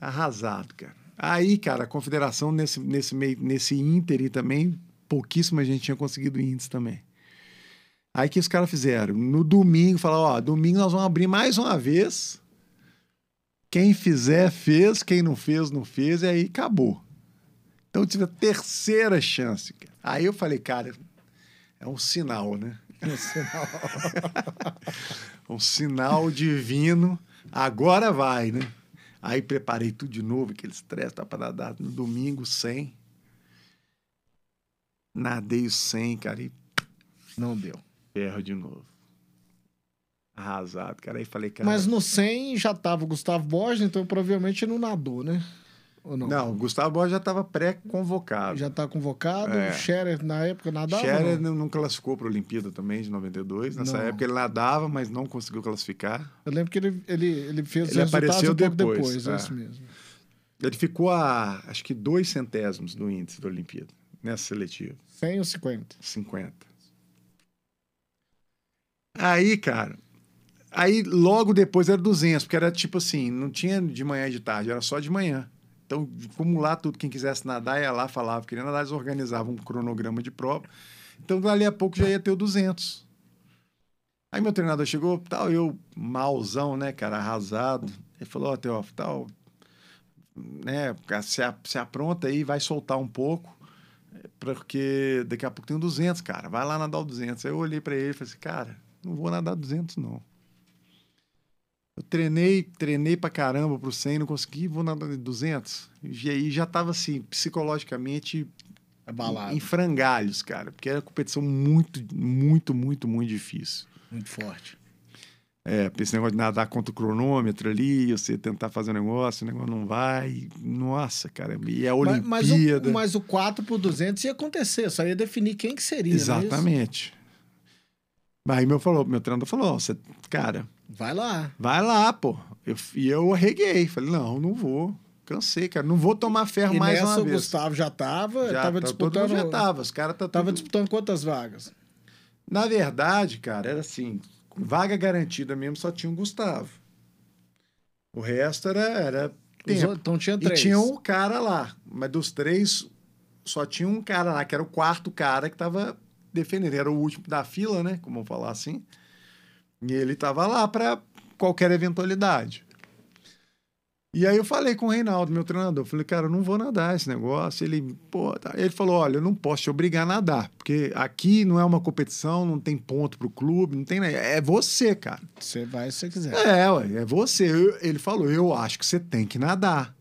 Arrasado, cara. Aí, cara, a confederação, nesse, nesse, meio, nesse ínterim também, pouquíssima gente tinha conseguido índice também. Aí que os caras fizeram? No domingo, falaram, ó, domingo nós vamos abrir mais uma vez. Quem fizer, fez. Quem não fez, não fez. E aí acabou. Então eu tive a terceira chance. cara. Aí eu falei, cara, é um sinal, né? um sinal divino. Agora vai, né? Aí preparei tudo de novo, aquele estresse, tá para nadar no domingo 100. Nadei o 100, cara, e Não deu. ferro de novo. Arrasado, cara. Aí falei, cara. Mas no 100 já tava o Gustavo Borges, então provavelmente não nadou, né? Ou não? Não, o Gustavo Borges já estava pré-convocado. Já tá convocado. É. O Scherer, na época, nadava? Scherer não? não, classificou para a Olimpíada também, de 92. Nessa Não. época ele nadava, mas não conseguiu classificar. Eu lembro que ele, ele, ele fez Ele apareceu um depois, depois. é. É isso mesmo. Ele ficou a, acho que, dois centésimos do índice da Olimpíada, nessa seletiva. 100 ou 50? 50. Aí, cara, Aí logo depois era 200, porque era tipo assim, não tinha de manhã e de tarde, era só de manhã. Então, como lá tudo, quem quisesse nadar ia lá, falava que queria nadar, eles organizavam um cronograma de prova. Então, dali a pouco já ia ter o 200. Aí meu treinador chegou, tal, eu malzão, né, cara, arrasado. Ele falou, ó, oh, Teófilo, tal, né, se, se apronta aí, vai soltar um pouco, porque daqui a pouco tem um 200, cara, vai lá nadar o 200. Aí eu olhei para ele e falei assim, cara, não vou nadar 200, não. Eu treinei, treinei pra caramba pro 100, não consegui, vou nadar de 200. E aí já tava assim, psicologicamente Abalado. em frangalhos, cara, porque era competição muito, muito, muito, muito difícil. Muito forte. É, esse negócio de nadar contra o cronômetro ali, você tentar fazer um negócio, o negócio não vai. Nossa, cara, e é a Olimpíada. Mas, mas, o, mas o 4 por 200 ia acontecer, só ia definir quem que seria, é Exatamente. Aí meu, falou, meu treinador falou, você, cara... Vai lá. Vai lá, pô. Eu, e eu arreguei. Falei, não, não vou. Cansei, cara. Não vou tomar ferro e mais nessa, uma vez. o Gustavo já tava, já tava tá, disputando... já tava. Os caras tá Tava tudo... disputando quantas vagas? Na verdade, cara, era assim, vaga garantida mesmo só tinha o Gustavo. O resto era, era tempo. Então tinha três. E tinha um cara lá, mas dos três só tinha um cara lá, que era o quarto cara que tava defendendo. Era o último da fila, né? Como vou falar assim. E ele tava lá para qualquer eventualidade. E aí eu falei com o Reinaldo, meu treinador, falei, cara, eu não vou nadar esse negócio. Ele, pô, tá. ele falou, olha, eu não posso te obrigar a nadar, porque aqui não é uma competição, não tem ponto pro clube, não tem, é você, cara. Você vai se você quiser. É, ué, é você. Eu, ele falou, eu acho que você tem que nadar.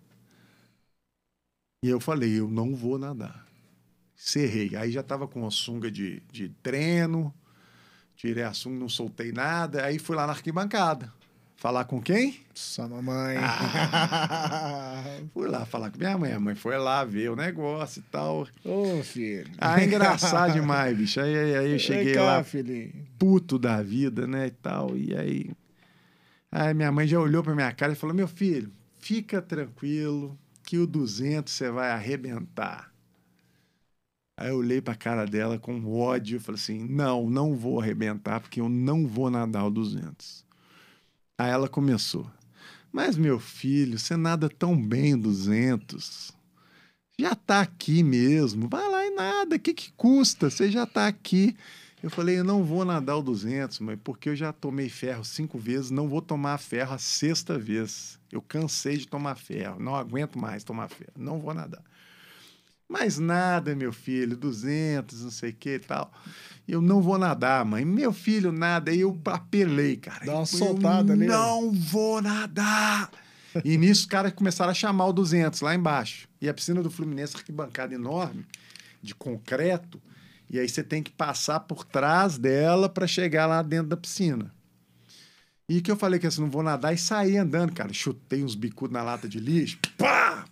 E eu falei, eu não vou nadar. Cerrei. Aí já tava com a sunga de, de treino, tirei a sunga, não soltei nada, aí fui lá na arquibancada. Falar com quem? Sua mamãe. Ah, fui lá falar com minha mãe. A mãe foi lá ver o negócio e tal. Ô, filho. Ah, é engraçado demais, bicho. Aí, aí, aí eu cheguei cá, lá, filhinho. puto da vida, né, e tal. E aí... Aí minha mãe já olhou pra minha cara e falou, meu filho, fica tranquilo que o 200 você vai arrebentar. Aí eu olhei pra cara dela com ódio e falei assim, não, não vou arrebentar porque eu não vou nadar o 200. Aí ela começou. Mas, meu filho, você nada tão bem 200. Já tá aqui mesmo. Vai lá e nada. O que, que custa? Você já tá aqui. Eu falei, eu não vou nadar o 200, mas porque eu já tomei ferro cinco vezes, não vou tomar ferro a sexta vez. Eu cansei de tomar ferro. Não aguento mais tomar ferro. Não vou nadar. Mas nada, meu filho, 200, não sei o que e tal. Eu não vou nadar, mãe. Meu filho nada. Aí eu apelei, cara. Dá uma soltada ali. né? Não vou nadar. E nisso os caras começaram a chamar o 200 lá embaixo. E a piscina do Fluminense, arquibancada enorme, de concreto. E aí você tem que passar por trás dela para chegar lá dentro da piscina. E que eu falei que assim, não vou nadar e saí andando, cara. Chutei uns bicudos na lata de lixo. Pá!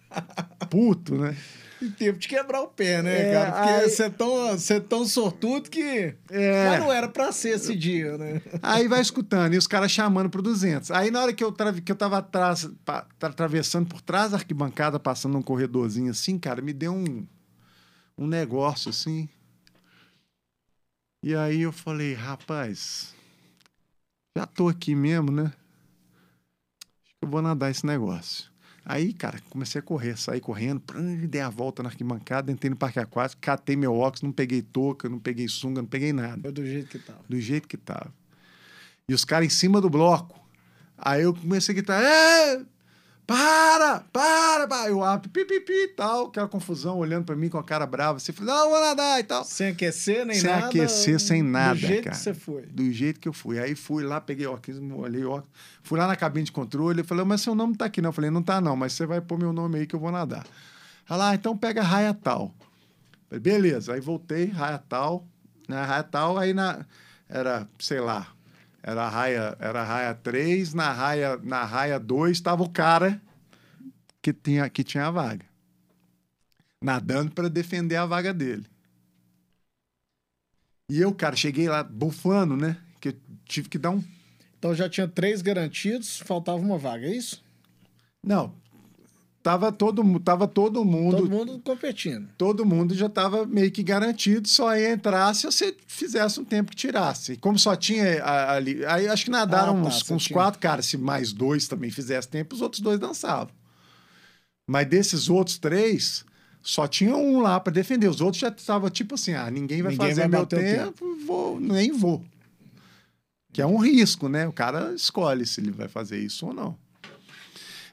Puto, né? Em tempo de quebrar o pé, né, É, cara? Porque aí- você é, tão, é tão sortudo que. É. Mas não era pra ser esse dia, né? Aí vai escutando, e os caras chamando pro 200. Aí na hora que eu, tra... que eu tava atrás, tra- atravessando por trás da arquibancada, passando num corredorzinho assim, cara, me deu um, um negócio assim. E aí eu falei, rapaz, já tô aqui mesmo, né? Acho que eu vou nadar esse negócio. Aí, cara, comecei a correr, saí correndo, dei a volta na arquibancada, entrei no parque aquático, catei meu óculos, não peguei touca, não peguei sunga, não peguei nada Foi do jeito que tava. do jeito que tava. E os caras em cima do bloco. Aí eu comecei a gritar: é, para, para, para. Eu abro, pipipi e tal, aquela confusão, olhando pra mim com a cara brava. Você falou: não, vou nadar e tal. Sem aquecer nem Sem nada. aquecer, sem nada, Do jeito cara. que você foi. Do jeito que eu fui. Aí fui lá, peguei óculos, olhei óculos. Fui lá na cabine de controle e falei: mas seu nome tá aqui, não? Eu falei: não tá, não, mas você vai pôr meu nome aí que eu vou nadar. Ela, ah, então pega raia tal. Falei, beleza. Aí voltei, raia tal. Na raia tal, aí na. Era, sei lá. Era a raia, era a raia 3, na raia, na raia 2 estava o cara que tinha, que tinha a vaga. Nadando para defender a vaga dele. E eu, cara, cheguei lá bufando, né? Que eu tive que dar um. Então já tinha três garantidos, faltava uma vaga, é isso? Não. Tava todo, tava todo mundo. Todo mundo competindo. todo mundo já estava meio que garantido, só ia entrar se você fizesse um tempo que tirasse. E como só tinha ali. Aí acho que nadaram Ah, tá, uns, uns quatro caras, se mais dois também fizessem tempo, os outros dois dançavam. Mas desses outros três, só tinha um lá para defender. Os outros já estavam tipo assim: ah, ninguém vai Ninguém fazer vai meu bater o tempo, vou, nem vou. Que é um risco, né? O cara escolhe se ele vai fazer isso ou não.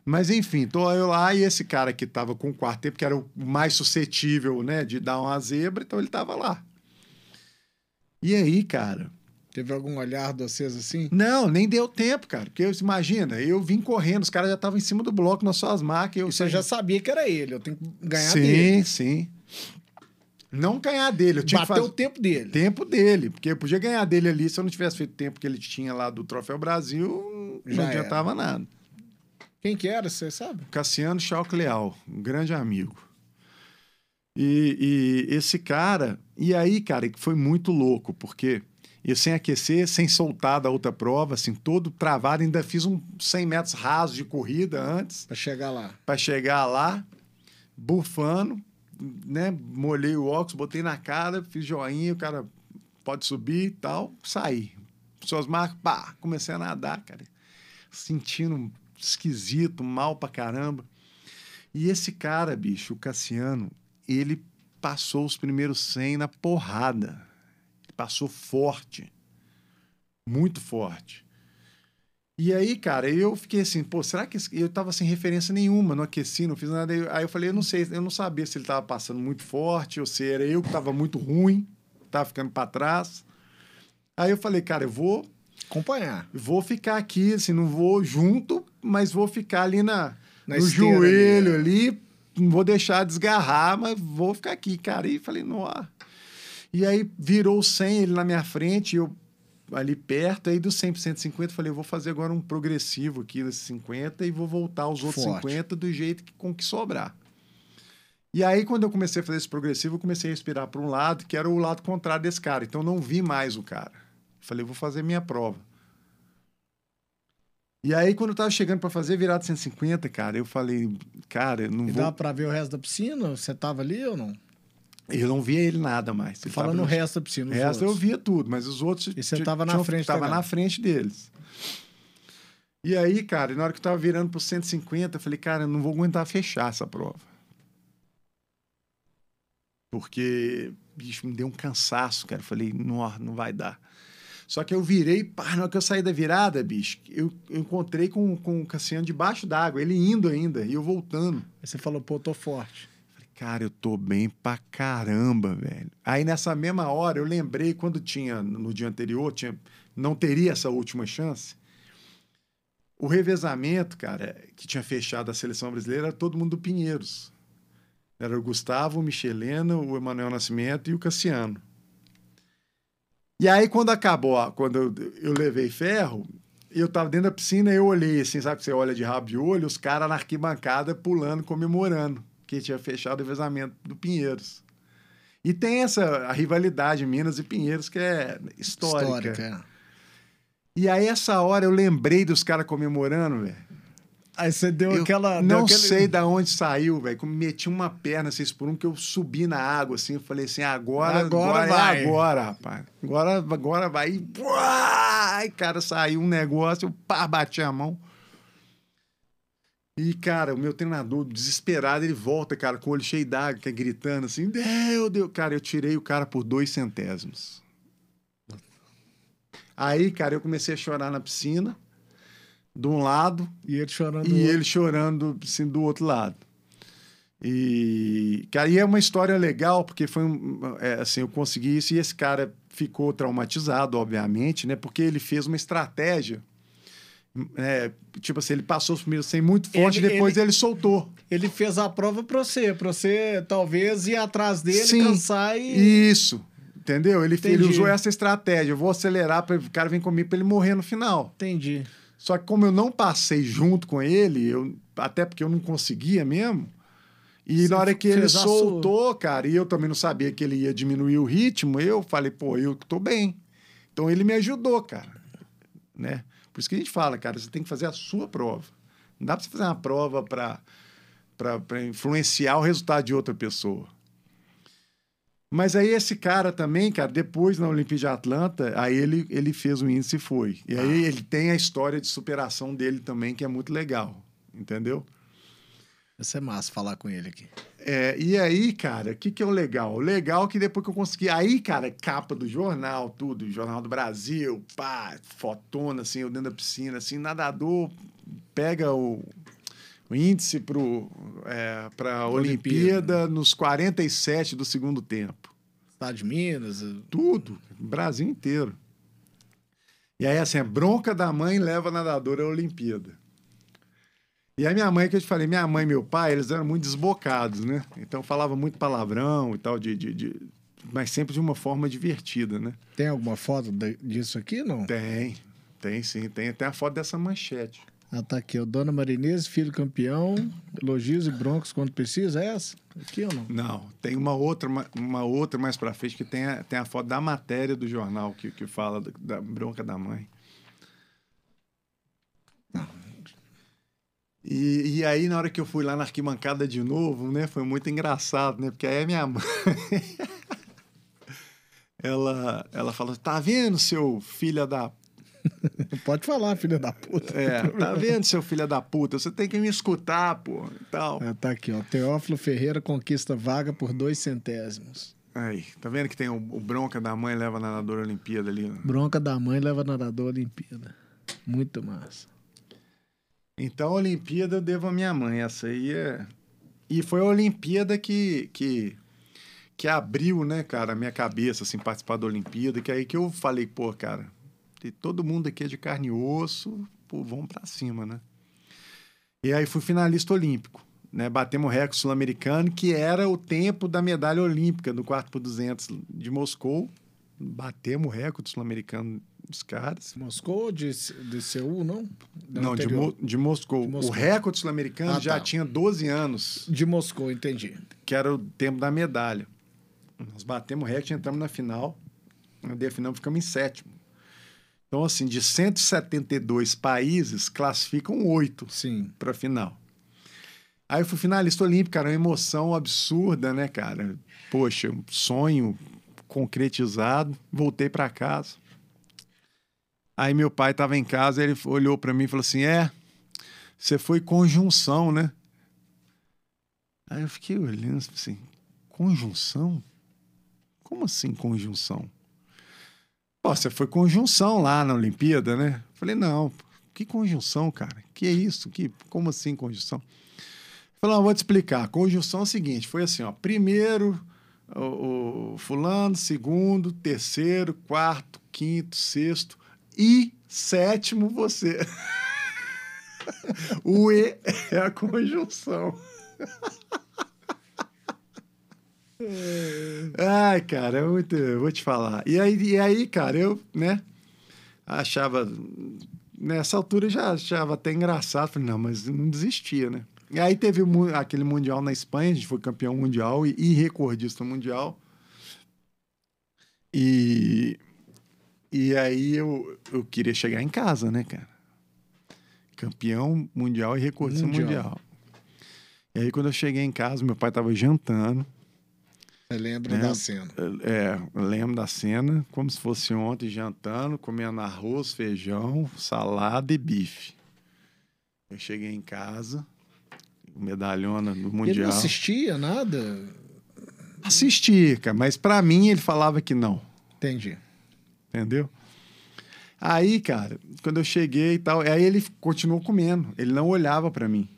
Mas enfim, tô eu lá e esse cara que tava com o quarto tempo, que era o mais suscetível, né, de dar uma zebra, então ele tava lá. E aí, cara? Teve algum olhar de vocês assim? Não, nem deu tempo, cara. Porque imagina, eu vim correndo, os caras já estavam em cima do bloco nas suas marcas. Eu E você já sabia que era ele. Eu tenho que ganhar sim, dele. sim. Não ganhar dele, eu tinha Bater que fazer o tempo dele. tempo dele, porque eu podia ganhar dele ali se eu não tivesse feito o tempo que ele tinha lá do Troféu Brasil, Já não era. adiantava nada. Quem que era, você sabe? Cassiano Chalk Leal, um grande amigo. E, e esse cara, e aí, cara, que foi muito louco, porque eu sem aquecer, sem soltar da outra prova, assim, todo travado, ainda fiz um 100 metros rasos de corrida antes, Pra chegar lá. para chegar lá, bufando, né? Molhei o óculos, botei na cara, fiz joinha, o cara pode subir e tal, saí. Suas marcas, pá, comecei a nadar, cara. Sentindo esquisito, mal pra caramba. E esse cara, bicho, o Cassiano, ele passou os primeiros 100 na porrada. Ele passou forte. Muito forte. E aí, cara, eu fiquei assim, pô, será que eu tava sem referência nenhuma, não aqueci, não fiz nada. Aí eu falei, eu não sei, eu não sabia se ele tava passando muito forte ou se era eu que tava muito ruim, tava ficando para trás. Aí eu falei, cara, eu vou, Acompanhar. vou ficar aqui, assim, não vou junto, mas vou ficar ali na, Na no joelho ali, ali, não vou deixar desgarrar, mas vou ficar aqui, cara. E falei, não. E aí virou o 100 ele na minha frente, eu ali perto, aí do 100 para 150, falei, eu vou fazer agora um progressivo aqui desses 50 e vou voltar os outros Forte. 50 do jeito que, com que sobrar. E aí, quando eu comecei a fazer esse progressivo, eu comecei a respirar para um lado, que era o lado contrário desse cara. Então, eu não vi mais o cara. Falei, eu vou fazer minha prova. E aí, quando eu tava chegando para fazer virada 150, cara, eu falei, cara, eu não E vou. dá pra ver o resto da piscina? Você tava ali ou não? Eu não via ele nada mais. Ele Falando o resto da piscina. O os resto eu outros. via tudo, mas os outros. E você tava na frente Tava na frente deles. E aí, cara, na hora que eu tava virando pro 150, eu falei, cara, eu não vou aguentar fechar essa prova. Porque, bicho, me deu um cansaço, cara. Eu falei, não, não vai dar. Só que eu virei, pá, na hora que eu saí da virada, bicho, eu, eu encontrei com, com o Cassiano debaixo d'água, ele indo ainda, e eu voltando. Aí você falou, pô, tô forte. Falei, cara, eu tô bem pra caramba, velho. Aí nessa mesma hora eu lembrei quando tinha no dia anterior, tinha, não teria essa última chance. O revezamento, cara, que tinha fechado a seleção brasileira era todo mundo do Pinheiros. Era o Gustavo, o Michelena, o Emanuel Nascimento e o Cassiano. E aí, quando acabou, quando eu, eu levei ferro, eu tava dentro da piscina e eu olhei assim, sabe que você olha de rabo de olho, os caras na arquibancada pulando, comemorando que tinha fechado o revezamento do Pinheiros. E tem essa a rivalidade Minas e Pinheiros que é histórica. Histórica. é. E aí, essa hora, eu lembrei dos caras comemorando, velho. Aí você deu Eu aquela. deu não aquele- sei da onde saiu, velho. Como meti uma perna, seis por um, que eu subi na água, assim. Eu falei assim, agora, Agora agora, vai. é agora, rapaz. Agora, agora vai. E! Ai, cara, saiu um negócio, eu pá, bati a mão. E, cara, o meu treinador, desesperado, ele volta, cara, com o olho cheio d'água, é gritando assim, meu Deus. Cara, eu tirei o cara por dois centésimos. Aí, cara, eu comecei a chorar na piscina, de um lado, E ele chorando. e ele chorando assim, do outro lado. E, cara, e é uma história legal, porque foi um, é, assim, eu consegui isso e esse cara ficou traumatizado, obviamente, né? Porque ele fez uma estratégia. é, tipo assim, ele passou os primeiros 100 muito forte Ele- depois ele- ele, soltou. Ele fez a prova pra você, pra você talvez ir atrás dele, Sim. cansar e. Isso. Entendeu? Ele, ele usou essa estratégia. Eu vou acelerar para o cara vir comigo para ele morrer no final. Entendi. Só que como eu não passei junto com ele, eu, até porque eu não conseguia mesmo, e na hora que ele soltou, cara, e eu também não sabia que ele ia diminuir o ritmo, eu falei, pô, eu tô bem. Então ele me ajudou, cara. Né? Por isso que a gente fala, cara, você tem que fazer a sua prova. Não dá pra você fazer uma prova para influenciar o resultado de outra pessoa. Mas aí esse cara também, cara, depois na Olimpíada de Atlanta, aí ele, ele fez o índice e foi. E aí ah. ele tem a história de superação dele também, que é muito legal, entendeu? Isso é massa falar com ele aqui. É, e aí, cara, o que, que é o legal? O legal é que depois que eu consegui. Aí, cara, capa do jornal, tudo, Jornal do Brasil, pá, fotona, assim, eu dentro da piscina, assim, nadador pega o, o índice para é, a Olimpíada, Olimpíada nos 47 do segundo tempo. Estado de Minas? Tudo, Brasil inteiro. E aí, assim, a bronca da mãe leva a nadadora à Olimpíada. E a minha mãe, que eu te falei, minha mãe e meu pai, eles eram muito desbocados, né? Então falava muito palavrão e tal, de, de, de, mas sempre de uma forma divertida, né? Tem alguma foto disso aqui, não? Tem, tem sim. Tem até a foto dessa manchete. Ah, tá aqui, o Dona Marinese, filho campeão, elogios e broncos quando precisa, é essa? Aqui ou não? Não, tem uma outra, uma, outra mais pra frente que tem a, tem a foto da matéria do jornal que, que fala da, bronca da mãe. E, e, aí, na hora que eu fui lá na arquibancada de novo, né? Foi muito engraçado, né? Porque aí a minha mãe... ela, ela falou, tá vendo, seu filho da... Pode falar, filho da puta. É, tá vendo, seu filho da puta? Você tem que me escutar, pô, tal. É, tá aqui, ó. Teófilo Ferreira conquista vaga por dois centésimos. Aí, tá vendo que tem o, o bronca da mãe leva nadador Olimpíada ali? Ó. Bronca da mãe leva nadador Olimpíada. Muito massa. Então, a Olimpíada eu devo à minha mãe. Essa aí é. E foi a Olimpíada que, que, que abriu, né, cara, a minha cabeça, assim, participar da Olimpíada. Que é aí que eu falei, pô, cara, todo mundo aqui é de carne e osso, pô, vamos pra cima, né? E aí fui finalista olímpico, né? Batemos o recorde sul-americano, que era o tempo da medalha olímpica no 4 por 200 de Moscou. Batemos o recorde sul-americano dos caras. Moscou de, de Seul, não? não, de, Mo, de, Moscou. de, Moscou. O recorde sul-americano ah, já tá. tinha 12 anos. De Moscou, entendi. Que era o tempo da medalha. Nós batemos o recorde, entramos na final. Na final ficamos em sétimo. Então, assim, de 172 países, classificam oito para a final. Aí eu fui finalista olímpico, cara, uma emoção absurda, né, cara? Poxa, um sonho concretizado. Voltei para casa. Aí meu pai estava em casa, ele olhou para mim e falou assim: É, você foi conjunção, né? Aí eu fiquei olhando assim: Conjunção? Como assim conjunção? Pô, você foi conjunção lá na Olimpíada, né? Falei: Não, que conjunção, cara? Que é isso? Que, como assim conjunção? Falei: Não, vou te explicar. Conjunção é o seguinte: foi assim, ó. Primeiro, o, o fulano, segundo, terceiro, quarto, quinto, sexto e sétimo você. o E é a conjunção. Ai, cara, é muito. vou te falar. E aí, e aí, cara, eu, né, achava. Nessa altura já achava até engraçado. Falei, não, mas não desistia, né? E aí teve aquele Mundial na Espanha, a gente foi campeão mundial e, e recordista mundial. E e aí eu, eu queria chegar em casa, né, cara? Campeão mundial e recordista mundial. mundial. E aí quando eu cheguei em casa, meu pai estava jantando. Você lembra né? da cena? É, lembro da cena, como se fosse ontem, jantando, comendo arroz, feijão, salada e bife. Eu cheguei em casa, medalhona do Mundial. Ele não assistia nada? Assistia, cara, mas para mim ele falava que não. Entendi. Entendeu? Aí, cara, quando eu cheguei e tal, aí ele continuou comendo. Ele não olhava para mim.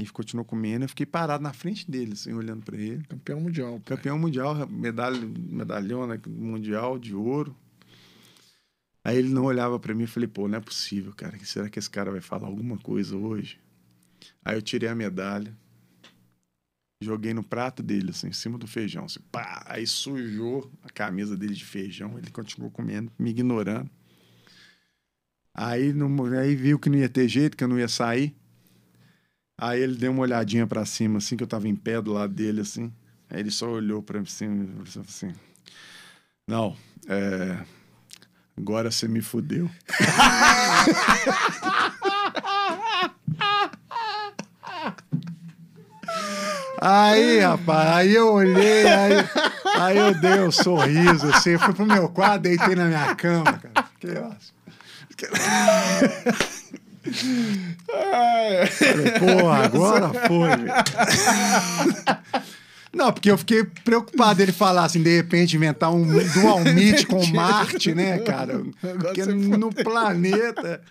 Ele continuou comendo, eu fiquei parado na frente dele, assim, olhando para ele. Campeão mundial. Pai. Campeão mundial, medalha, medalhona mundial de ouro. Aí ele não olhava para mim e falei, pô, não é possível, cara. Será que esse cara vai falar alguma coisa hoje? Aí eu tirei a medalha, Joguei no prato dele, assim, em cima do feijão. Assim, pá! Aí sujou a camisa dele de feijão. Ele continuou comendo, me ignorando. Aí, não, aí viu que não ia ter jeito, que eu não ia sair. Aí ele deu uma olhadinha para cima, assim, que eu tava em pé do lado dele, assim. Aí ele só olhou para e falou assim: Não, é. Agora você me fudeu. Aí, rapaz, aí eu olhei, aí, aí eu dei um sorriso, assim, fui pro meu quarto, deitei na minha cama, cara. Fiquei, ó. Falei, porra, agora foi. Não, porque eu fiquei preocupado ele falar assim, de repente inventar um dual meet com Marte, né, cara? Porque no planeta,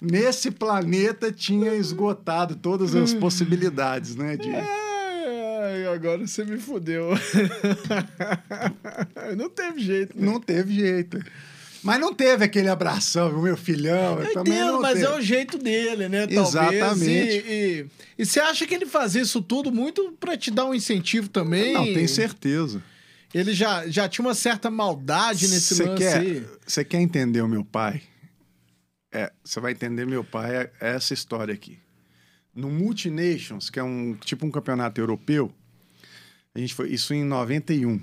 nesse planeta tinha esgotado todas as possibilidades, né, de Ai, agora você me fudeu. Não teve jeito. Não teve jeito. Mas não teve aquele abração, meu filhão. Eu também entendo, não mas teve. é o jeito dele, né? Talvez. Exatamente. E, e, e você acha que ele fazia isso tudo muito pra te dar um incentivo também? Não, tenho certeza. Ele já, já tinha uma certa maldade nesse Você lance quer, você quer entender o meu pai? É, você vai entender meu pai é essa história aqui. No Multinations, que é um tipo um campeonato europeu, a gente foi isso em 91.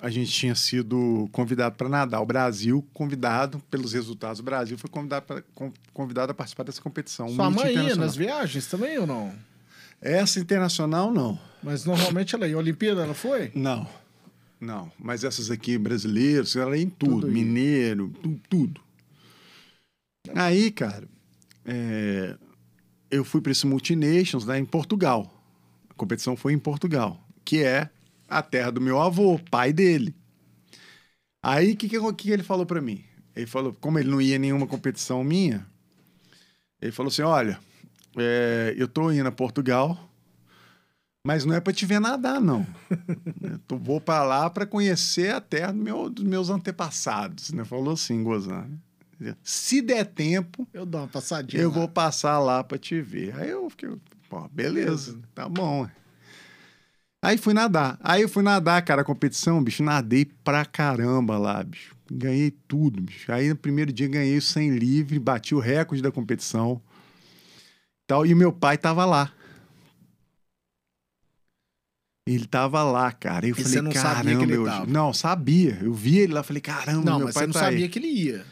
A gente tinha sido convidado para nadar. O Brasil, convidado pelos resultados do Brasil, foi convidado, pra, con- convidado a participar dessa competição. Sua mãe ia nas viagens também ou não? Essa internacional, não. Mas normalmente ela ia. Olimpíada ela foi? Não. Não. Mas essas aqui, brasileiros, ela ia em tudo. Tudo mineiro, tu- tudo. Aí, cara, é, eu fui para esse Multinations lá em Portugal. A competição foi em Portugal, que é a terra do meu avô, pai dele. Aí, o que, que, que ele falou para mim? Ele falou, como ele não ia em nenhuma competição minha, ele falou assim: olha, é, eu tô indo a Portugal, mas não é para te ver nadar, não. Eu vou para lá para conhecer a terra do meu- dos meus antepassados. Né? Falou assim, gozando. Se der tempo, Eu dou uma passadinha. eu lá. vou passar lá para te ver. Aí eu fiquei, pô, beleza, tá bom. Aí fui nadar. Aí eu fui nadar, cara, a competição, bicho, nadei pra caramba lá, bicho. Ganhei tudo, bicho. Aí no primeiro dia ganhei o 100 livre, bati o recorde da competição. Tal, e o meu pai tava lá. Ele tava lá, cara. Eu E falei, você não sabia caramba, que ele eu... tava? não, sabia. Eu vi ele lá, falei, caramba, Não, meu mas pai você não tá sabia aí. que ele ia.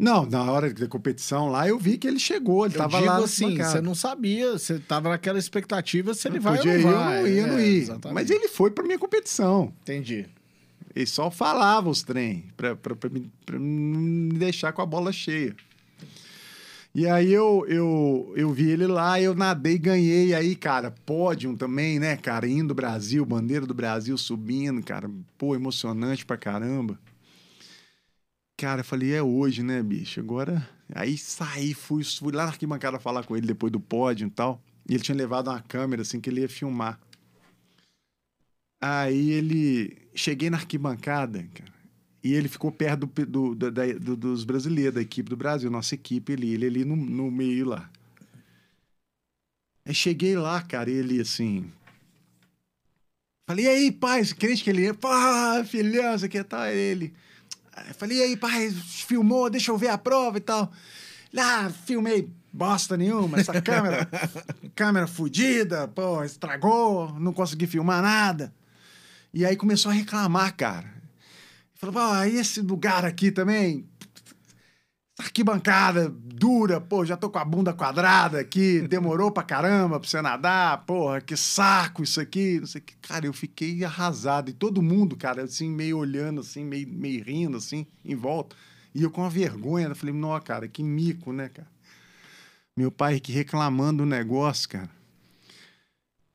Não, na hora da competição lá, eu vi que ele chegou, ele Eu tava digo lá. assim, você não sabia, você tava naquela expectativa se ele Não vai podia ou ir, não eu vai. não ia, não É, ia. exatamente. Mas ele foi pra minha competição. Entendi. Ele só falava os trem pra, me, não me deixar com a bola cheia. E aí eu, eu, eu vi ele lá, eu nadei e ganhei. Aí, cara, pódio também, né, cara? Indo do Brasil, bandeira do Brasil subindo, cara. Pô, emocionante pra caramba. Cara, eu falei, é hoje, né, bicho? Agora. Aí saí, fui, fui lá na arquibancada falar com ele depois do pódio e tal. E ele tinha levado uma câmera, assim, que ele ia filmar. Aí ele. Cheguei na arquibancada, cara. E ele ficou perto do, do- da- do- dos brasileiros, da equipe do Brasil, nossa equipe ali, ele ali no, no meio lá. Aí cheguei lá, cara, ele assim. Falei, e aí, pai, crente que ele ia? Pá, filhão, você quer tá ele. Aí Falei, e aí, pai, filmou, deixa eu ver a prova e tal. Ah, filmei bosta nenhuma, essa câmera, câmera fodida, pô, estragou, não consegui filmar nada. E aí começou a reclamar, cara. Falou, ah, e esse lugar aqui também? Arquibancada dura, pô, já tô com a bunda quadrada aqui, demorou pra caramba pra você nadar, porra, que saco isso aqui, não sei o que. Cara, eu fiquei arrasado. E todo mundo, cara, assim, meio olhando, assim, meio, meio rindo, assim, em volta. E eu com uma vergonha, eu falei, não, cara, que mico, né, cara? Meu pai aqui reclamando o negócio, cara.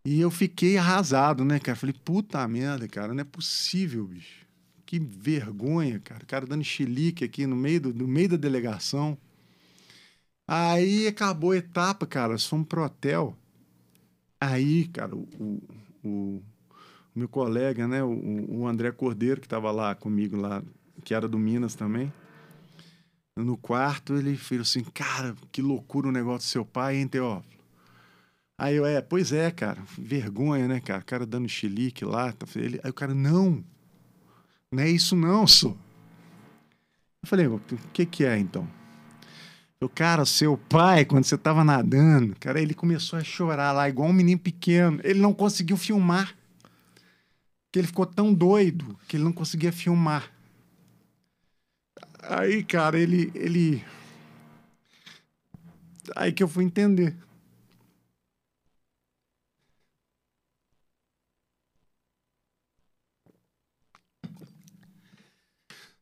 E eu fiquei arrasado, né, cara? Falei, puta merda, cara, não é possível, bicho. Que vergonha, cara. O cara dando chilique aqui no meio, do, no meio da delegação. Aí acabou a etapa, cara. Nós fomos pro hotel. Aí, cara, o, o, o meu colega, né, o, o André Cordeiro, que estava lá comigo, lá, que era do Minas também, no quarto, ele falou assim: Cara, que loucura o negócio do seu pai, hein, Teófilo? Aí eu, é, pois é, cara, vergonha, né, cara? O cara dando chilique lá. tá- Ele, aí o cara, não, não é isso não, só. Eu falei, o que que é então? O cara, seu pai, quando você tava nadando, cara, ele começou a chorar lá, igual um menino pequeno. Ele não conseguiu filmar. Porque ele ficou tão doido que ele não conseguia filmar. Aí, cara, ele, ele. Aí que eu fui entender.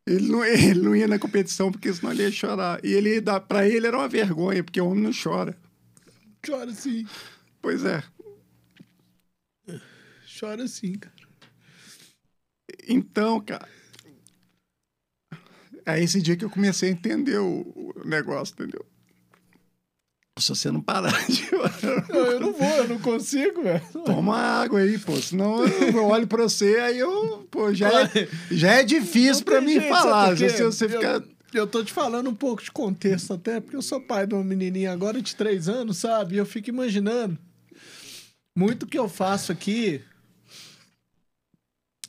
Ele não, ele não ia na competição porque senão ele ia chorar. E ele para ele era uma vergonha, porque o homem não chora. Chora sim. Pois é. Chora sim, cara. Então, cara. É esse dia que eu comecei a entender o, o negócio, entendeu? Se você não parar de. Não, eu não vou, eu não consigo, velho. Toma água aí, pô. Senão eu olho pra você, aí eu. Pô, já é, já é difícil pra mim jeito, falar. Se você ficar. Eu tô te falando um pouco de contexto até, porque eu sou pai de uma menininha agora de três anos, sabe? E eu fico imaginando. Muito que eu faço aqui,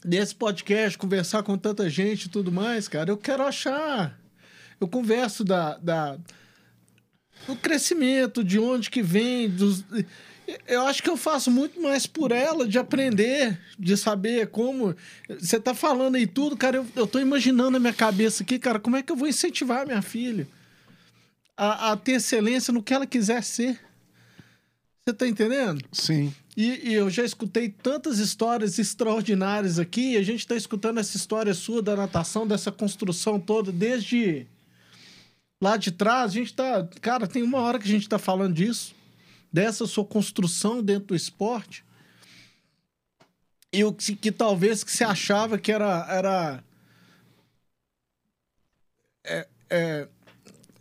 nesse podcast, conversar com tanta gente e tudo mais, cara, eu quero achar. Eu converso da, da do crescimento, de onde que vem, dos. Eu acho que eu faço muito mais por ela, de aprender, de saber como. Você tá falando aí tudo, cara. Eu, eu tô imaginando na minha cabeça aqui, cara, como é que eu vou incentivar minha filha a, a ter excelência no que ela quiser ser. Você tá entendendo? Sim. E, e, eu já escutei tantas histórias extraordinárias aqui. E a gente tá escutando essa história sua da natação, dessa construção toda, desde lá de trás. A gente tá. Cara, tem uma hora que a gente tá falando disso dessa sua construção dentro do esporte e o que, que talvez que você achava que era era é, é,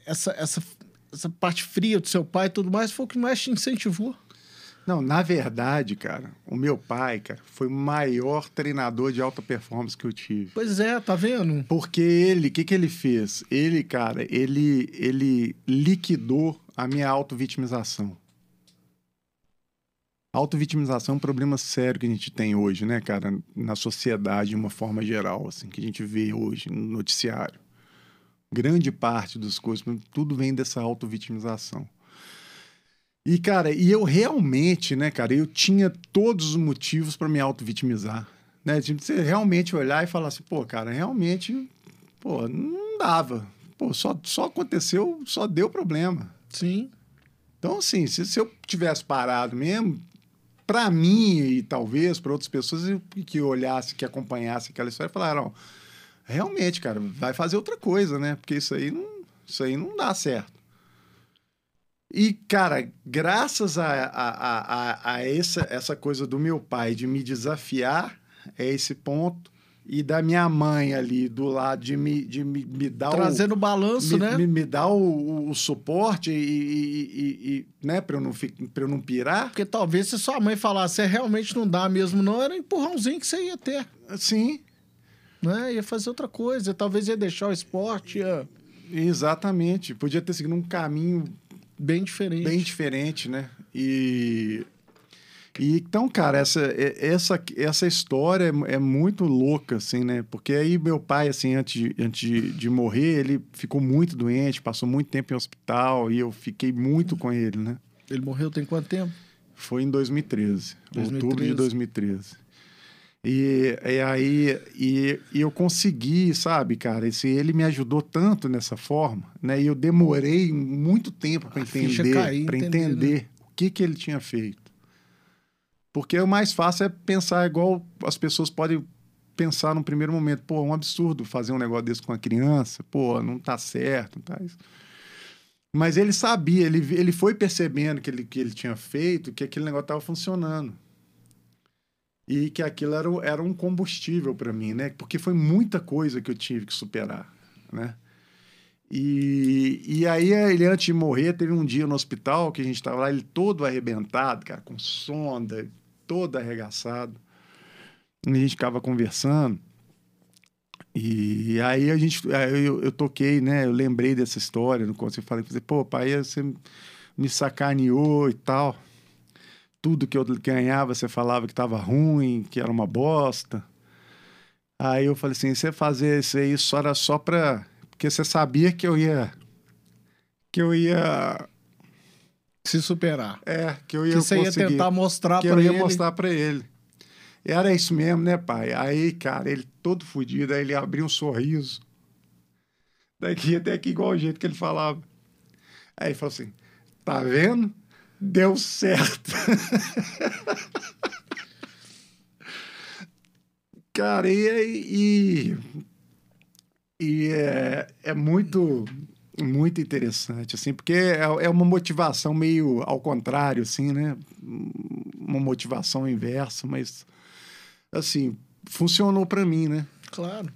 essa, essa, essa parte fria do seu pai e tudo mais foi o que mais te incentivou. Não, na verdade, cara, o meu pai, cara, foi o maior treinador de alta performance que eu tive. Pois é, tá vendo? Porque ele, o que, que ele fez? Ele, cara, ele, ele liquidou a minha auto-vitimização. Autovitimização é um problema sério que a gente tem hoje, né, cara, na sociedade de uma forma geral, assim, que a gente vê hoje no noticiário. Grande parte das coisas, tudo vem dessa autovitimização. E, cara, e eu realmente, né, cara, eu tinha todos os motivos para me auto-vitimizar. Né? Tipo, você realmente olhar e falar assim, pô, cara, realmente, pô, não dava. Pô, só, só aconteceu, só deu problema. Sim. Então, assim, se, se eu tivesse parado mesmo, para mim e talvez para outras pessoas que olhassem, que acompanhassem aquela história, falaram: realmente, cara, vai fazer outra coisa, né? Porque isso aí não, isso aí não dá certo. E, cara, graças a, a, a, a essa, essa coisa do meu pai de me desafiar a esse ponto, e da minha mãe ali do lado de me, de me, me dar trazendo o balanço, me, né? Me, me dar o, o, o suporte e, e, e, né, para eu não para eu não pirar. Porque talvez se sua mãe falasse, é, realmente não dá mesmo não, era um empurrãozinho que você ia ter. Sim. Né? Ia fazer outra coisa, talvez ia deixar o esporte, ia... Exatamente, podia ter seguido um caminho bem diferente. Bem diferente, né? E e então, cara, essa, essa, essa história é, é, muito louca, assim, né? Porque aí meu pai, assim, antes, de, antes de, de, morrer, ele ficou muito doente, passou muito tempo em hospital e eu fiquei muito com ele, né? Ele morreu tem quanto tempo? Foi em 2013, 2013. outubro de 2013. E, e aí e, e, eu consegui, sabe, cara? Esse, ele me ajudou tanto nessa forma, né? E eu demorei muito tempo para entender, para entender né? o que, que ele tinha feito. Porque o mais fácil é pensar igual as pessoas podem pensar no primeiro momento. Pô, é um absurdo fazer um negócio desse com a criança. Pô, não tá certo, não tá isso. Mas ele sabia, ele, ele foi percebendo que ele, que ele tinha feito, que aquele negócio estava funcionando. E que aquilo era, era um combustível para mim, né? Porque foi muita coisa que eu tive que superar, né? E, e aí, ele antes de morrer, teve um dia no hospital que a gente estava lá, ele todo arrebentado, cara, com sonda, todo arregaçado. E a gente ficava conversando. E aí a gente, aí eu, eu, toquei, né? Eu lembrei dessa história no quando você falei, pô, pai, você me sacaneou e tal. Tudo que eu ganhava, você falava que estava ruim, que era uma bosta. Aí eu falei assim, você fazer isso aí só era só para porque você sabia que eu ia que eu ia se superar. É, que eu ia que você ia tentar mostrar para ele. Que eu ia mostrar para ele. Era isso mesmo, né, pai? Aí, cara, ele todo fodido, aí ele abriu um sorriso. Daqui até aqui, igual o jeito que ele falava. Aí ele falou assim: tá vendo? Deu certo. cara, e, e, E é, é muito, muito interessante, assim, porque é, é uma motivação meio ao contrário, assim, né? Uma motivação inversa, mas, assim, funcionou para mim, né? Claro.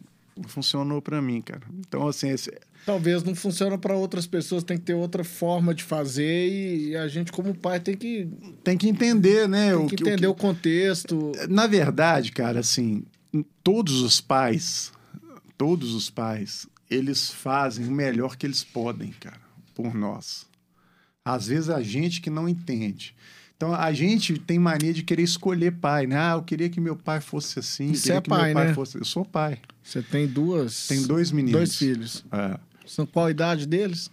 Funcionou para mim, cara. Então, assim, esse, Talvez não funcione para outras pessoas, tem que ter outra forma de fazer e a gente, como pai, tem que, tem que entender, né? tem que entender o, contexto. Na verdade, cara, assim, todos os pais, todos os pais, eles fazem o melhor que eles podem, cara, por nós. Às vezes a gente que não entende. Então a gente tem mania de querer escolher pai, né? Ah, eu queria que meu pai fosse assim, Você queria é que pai, meu pai né? fosse. Eu sou pai. Você tem duas. Tem dois meninos. Dois filhos. É. São qual a idade deles?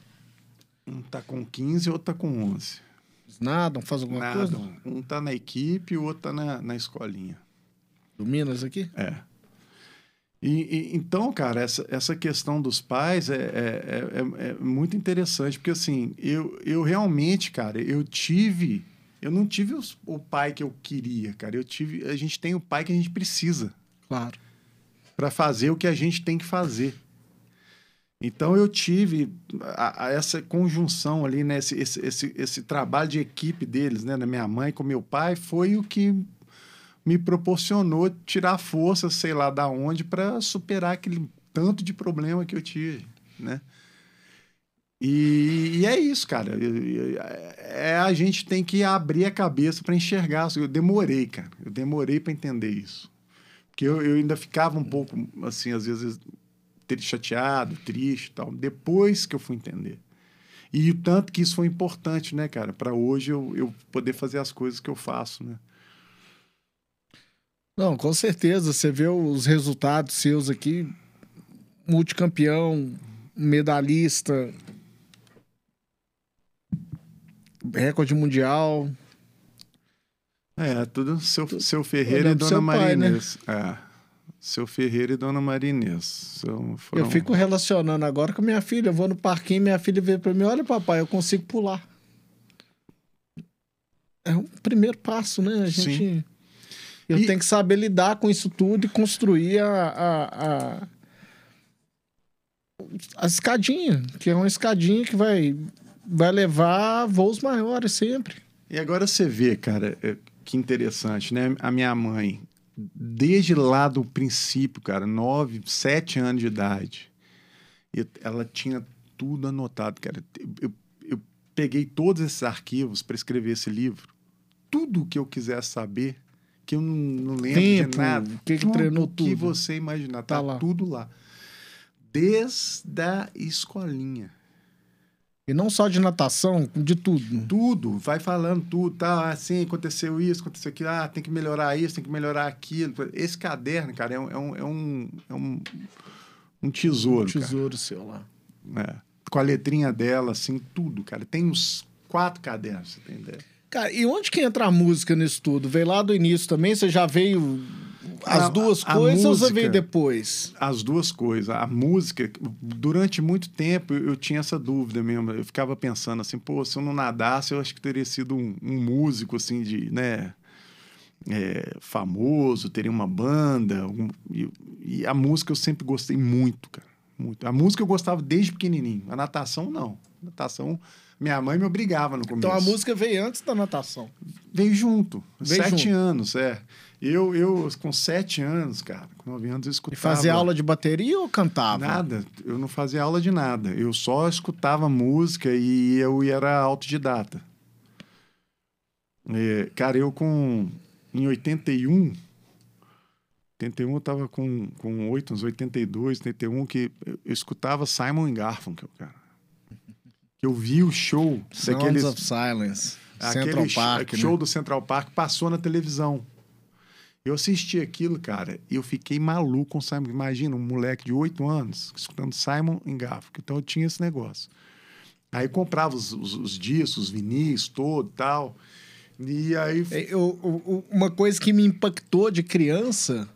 Um tá com 15 e outro tá com 11. Eles nadam, fazem alguma Nada. coisa? Um tá na equipe e o outro tá na, na escolinha. Do Minas aqui? É. E, e- então, cara, essa, essa questão dos pais é, é, é- é- é muito interessante, porque assim, eu, eu realmente, cara, eu tive. Eu não tive os- o pai que eu queria, cara. Eu tive. A gente tem o pai que a gente precisa Claro. para fazer o que a gente tem que fazer. Então eu tive a- a essa conjunção ali, né? Esse, esse, esse, esse trabalho de equipe deles, né? Da minha mãe com meu pai, foi o que me proporcionou tirar força, sei lá da onde, para superar aquele tanto de problema que eu tive, né? E, e é isso, cara. Eu- É, a gente tem que abrir a cabeça para enxergar. Eu demorei, cara. Eu demorei para entender isso. Porque eu, eu ainda ficava um pouco, assim, às vezes, chateado, triste e tal. Depois que eu fui entender. E o tanto que isso foi importante, né, cara? Para hoje eu, eu poder fazer as coisas que eu faço, né? Não, com certeza. Você vê os resultados seus aqui, multicampeão, medalhista, recorde mundial. É, tudo seu, seu Ferreira e Olhando pro Dona pai, né? É. Seu Ferreira e Dona. São, foram... Eu fico relacionando agora com minha filha. Eu vou no parquinho, minha filha vê pra mim: olha, papai, eu consigo pular. É o primeiro passo, né? A gente. Sim. Eu E- tenho que saber lidar com isso tudo e construir a. a, a... a escadinha, que é uma escadinha que vai, vai levar voos maiores sempre. E agora você vê, cara, é, que interessante, né? A minha mãe, desde lá do princípio, cara, nove, sete anos de idade, eu- ela tinha tudo anotado, cara. Eu, eu peguei todos esses arquivos para escrever esse livro. Tudo que eu quisesse saber, que eu não, não lembro Tempo, de nada. o que que tudo treinou que tudo. você imaginar, tá, Tá lá. tudo lá. Desde a escolinha. E não só de natação, de tudo. Tudo, vai falando tudo, tá? Assim, aconteceu isso, aconteceu aquilo, ah, tem que melhorar isso, tem que melhorar aquilo. Esse caderno, cara, é um, é um, é um, é um, um tesouro, cara. tesouro seu lá. É. Com a letrinha dela, assim, tudo, cara. Tem uns quatro cadernos, você tem ideia? Cara, e onde que entra a música nisso tudo? Veio lá do início também? Você já veio as A- duas a coisas ou você música- veio depois? As duas coisas. A música, durante muito tempo eu eu tinha essa dúvida mesmo. Eu ficava pensando assim, pô, se eu não nadasse, eu acho que teria sido um, um músico, assim, de, né, é, famoso, teria uma banda. algum- e, e a música eu sempre gostei muito, cara. Muito. A música eu gostava desde pequenininho. A natação, não. A natação, minha mãe me obrigava no começo. Então a música veio antes da natação. Veio junto. Veio sete junto. anos, é. Eu, eu, com sete anos, cara, com nove anos, eu E escutava... fazia aula de bateria ou cantava? Nada, eu não fazia aula de nada. Eu só escutava música e eu era autodidata. É, cara, eu com. Em 81. 81 eu tava com, com 8, uns 82, 81, que eu, eu escutava Simon Garfunkel, cara. Eu vi o show Sounds daqueles. of Silence. Central show- Park, né? show do Central Park passou na televisão. Eu assisti aquilo, cara, e eu fiquei maluco com o Simon. Imagina, um moleque de 8 anos escutando Simon em. Então eu tinha esse negócio. Aí comprava os, os, os discos, os vinis, todo e tal. E aí. É, eu- uma coisa que me impactou de criança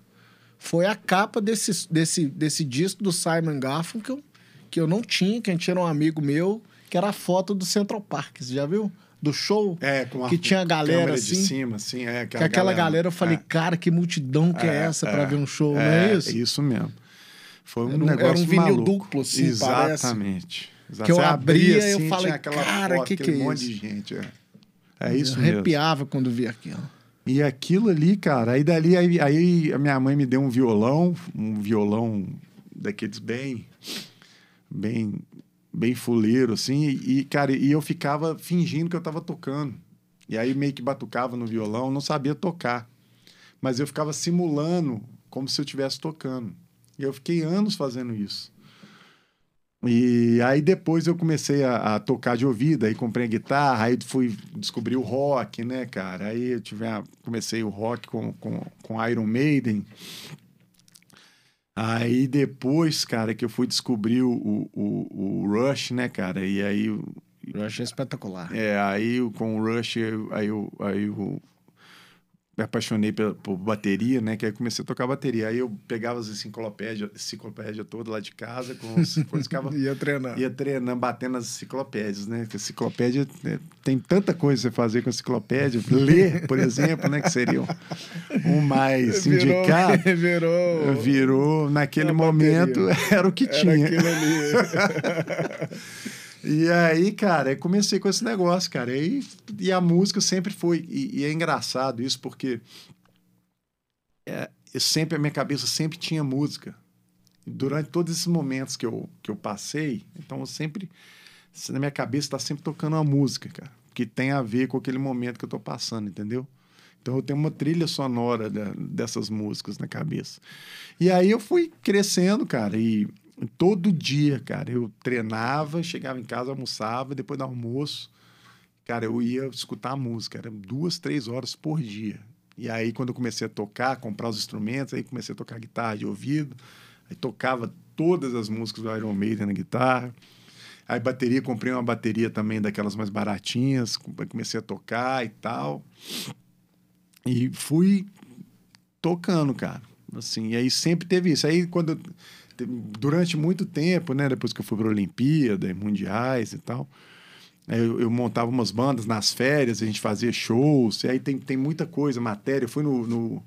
foi a capa desse, desse, desse disco do Simon Garfunkel, que eu não tinha, que a gente era um amigo meu, que era a foto do Central Park. Você já viu? Do show? É, com a que tinha a galera assim. de cima, assim, é. que aquela galera, eu falei, é. cara, que multidão que é, essa pra é, ver um show, não é isso? É isso mesmo. Foi um um- negócio era um vinil maluco. duplo, assim, Exatamente. Exato. Que eu abria, eu assim, falei, tinha aquela cara, foto, que que é monte isso? de gente. É, é isso eu mesmo. arrepiava quando via aquilo. E aquilo ali, cara, aí dali, aí, aí a minha mãe me deu um violão, um violão daqueles bem, bem, bem fuleiro, assim, e, cara, e eu ficava fingindo que eu tava tocando. E aí meio que batucava no violão, não sabia tocar. Mas eu ficava simulando como se eu estivesse tocando. E eu fiquei anos fazendo isso. E aí depois eu comecei a, a tocar de ouvido, aí comprei a guitarra, aí fui descobrir o rock, né, cara? Aí eu tive a- comecei o rock com, com, com Iron Maiden. Aí depois, cara, que eu fui descobrir o, o, o- o Rush, né, cara? E aí, Eu achei espetacular. é, aí com o Rush, aí eu, aí eu me apaixonei pela, por bateria, né? Que aí comecei a tocar bateria. Aí eu pegava as enciclopédias, enciclopédia toda lá de casa, com os, ficava Ia treinar. ia treinando, batendo nas enciclopédias, né? Porque enciclopédia né, tem tanta coisa você fazer com enciclopédia. Ler, por exemplo, né? Que seria um, um mais indicado. virou. Virou, naquele momento, era o que Era tinha. aquilo ali. E aí, cara, eu comecei com esse negócio, cara. E, e a música sempre foi. E, e é engraçado isso, porque é, eu sempre, a minha cabeça sempre tinha música. Durante todos esses momentos que eu, que eu passei, então eu sempre. Na minha cabeça está sempre tocando uma música, cara, que tem a ver com aquele momento que eu tô passando, entendeu? Então eu tenho uma trilha sonora dessas músicas na cabeça. E aí eu fui crescendo, cara, e todo dia, cara, eu treinava, chegava em casa, almoçava, depois do almoço, cara, eu ia escutar música, era duas, três horas por dia. E aí, quando eu comecei a tocar, comprar os instrumentos, aí comecei a tocar guitarra de ouvido, aí tocava todas as músicas do Iron Maiden na guitarra. Aí bateria, comprei uma bateria também daquelas mais baratinhas, comecei a tocar e tal. E fui tocando, cara. Assim, e aí sempre teve isso. Aí quando eu- durante muito tempo, né, depois que eu fui para a Olimpíada, mundiais e tal, eu, eu montava umas bandas nas férias, a gente fazia shows, e aí tem, tem muita coisa, matéria. Eu fui no, no,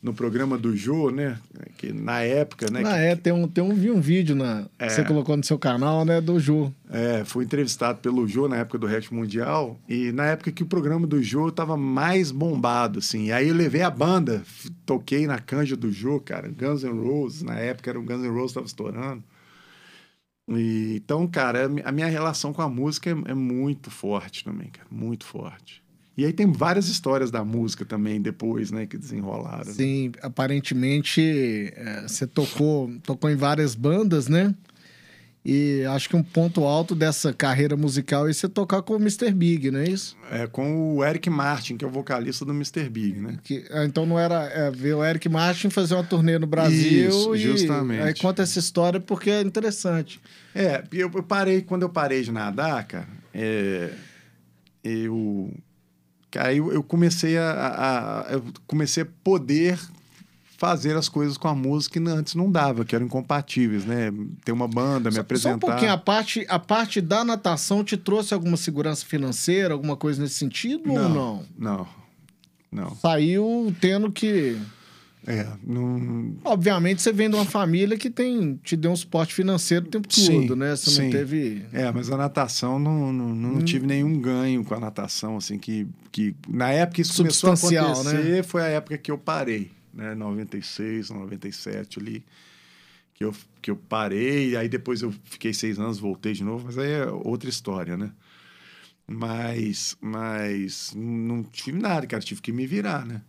no programa do Jô, né, que na época, né, Ah, que- é, tem um, tem um, vi um vídeo na, É. que você colocou no seu canal, né, do Ju. É, fui entrevistado pelo Jô na época do Rap Mundial e na época que o programa do Jô tava mais bombado, assim. E aí eu levei a banda, toquei na canja do Jô, cara, Guns N' Roses, na época era o Guns N' Roses tava estourando. E, então, cara, a minha relação com a música é, é muito forte também, cara, muito forte. E aí tem várias histórias da música também depois, né, que desenrolaram. né? Sim, aparentemente é, você tocou, tocou em várias bandas, né? E acho que um ponto alto dessa carreira musical é você tocar com o Mr. Big, não é isso? É com o Eric Martin, que é o vocalista do Mr. Big, né? Que, ah, então não era é, ver o Eric Martin fazer uma turnê no Brasil Isso, e justamente. aí conta essa história porque é interessante. É, eu, eu parei, quando eu parei de nadar, cara, é, eu, cara, eu, eu comecei a, a- a- eu comecei a poder fazer as coisas com a música que antes não dava, que eram incompatíveis, né? Ter uma banda, me Só- apresentar. Só um pouquinho, a parte, a parte da natação te trouxe alguma segurança financeira, alguma coisa nesse sentido ou não? Não, não. Saiu tendo que... É, não, Obviamente você vem de uma família que tem, te deu um suporte financeiro o tempo Sim, todo, né? Você sim. não teve... É, mas a natação não, não, não, Hum. tive nenhum ganho com a natação, assim, que, que na época isso começou a né? acontecer, foi a época que eu parei, né? 96, 97 ali, que eu, que eu parei, aí depois eu fiquei seis anos, voltei de novo, mas aí é outra história, né? Mas, mas não tive nada, cara, tive que me virar, né?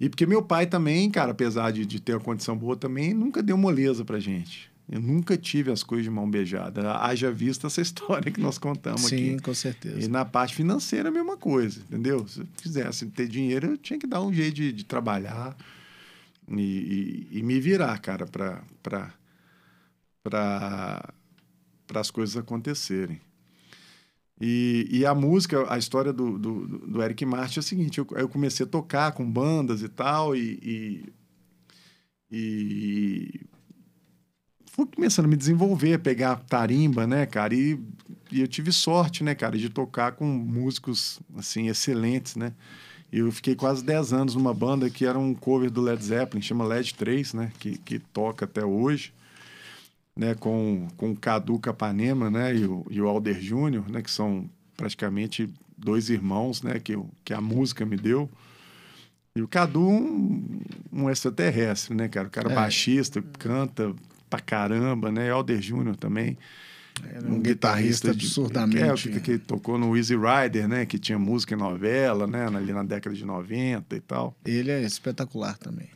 E porque meu pai também, cara, apesar de, de ter uma condição boa também, nunca deu moleza pra gente. Eu nunca tive as coisas de mão beijada. Haja vista essa história que nós contamos Sim, aqui. com certeza. E na parte financeira, a mesma coisa, entendeu? Se eu quisesse ter dinheiro, eu tinha que dar um jeito de, de trabalhar e, e- e me virar, cara, para para as coisas acontecerem. E, e a música, a história do, do, do Eric Martin é a seguinte: eu, eu comecei a tocar com bandas e tal, e, e, e fui começando a me desenvolver, a pegar tarimba, né, cara? E, e eu tive sorte, né, cara, de tocar com músicos, assim, excelentes, né? Eu fiquei quase 10 anos numa banda que era um cover do Led Zeppelin, chama Led 3, né? Que, que toca até hoje. Né, com, com o Cadu Capanema, né, e o, e o Alder Júnior, né, que são praticamente dois irmãos, né, que, eu, que a música me deu. E o Cadu, um, um extraterrestre, né, cara? O cara é. baixista, canta pra caramba, né? Alder Júnior também. É, um, um guitarrista, guitarrista de, absurdamente. Que, é, que, que, tocou no Easy Rider, né? Que tinha música e novela, né? Ali na década de 90 e tal. Ele é espetacular também.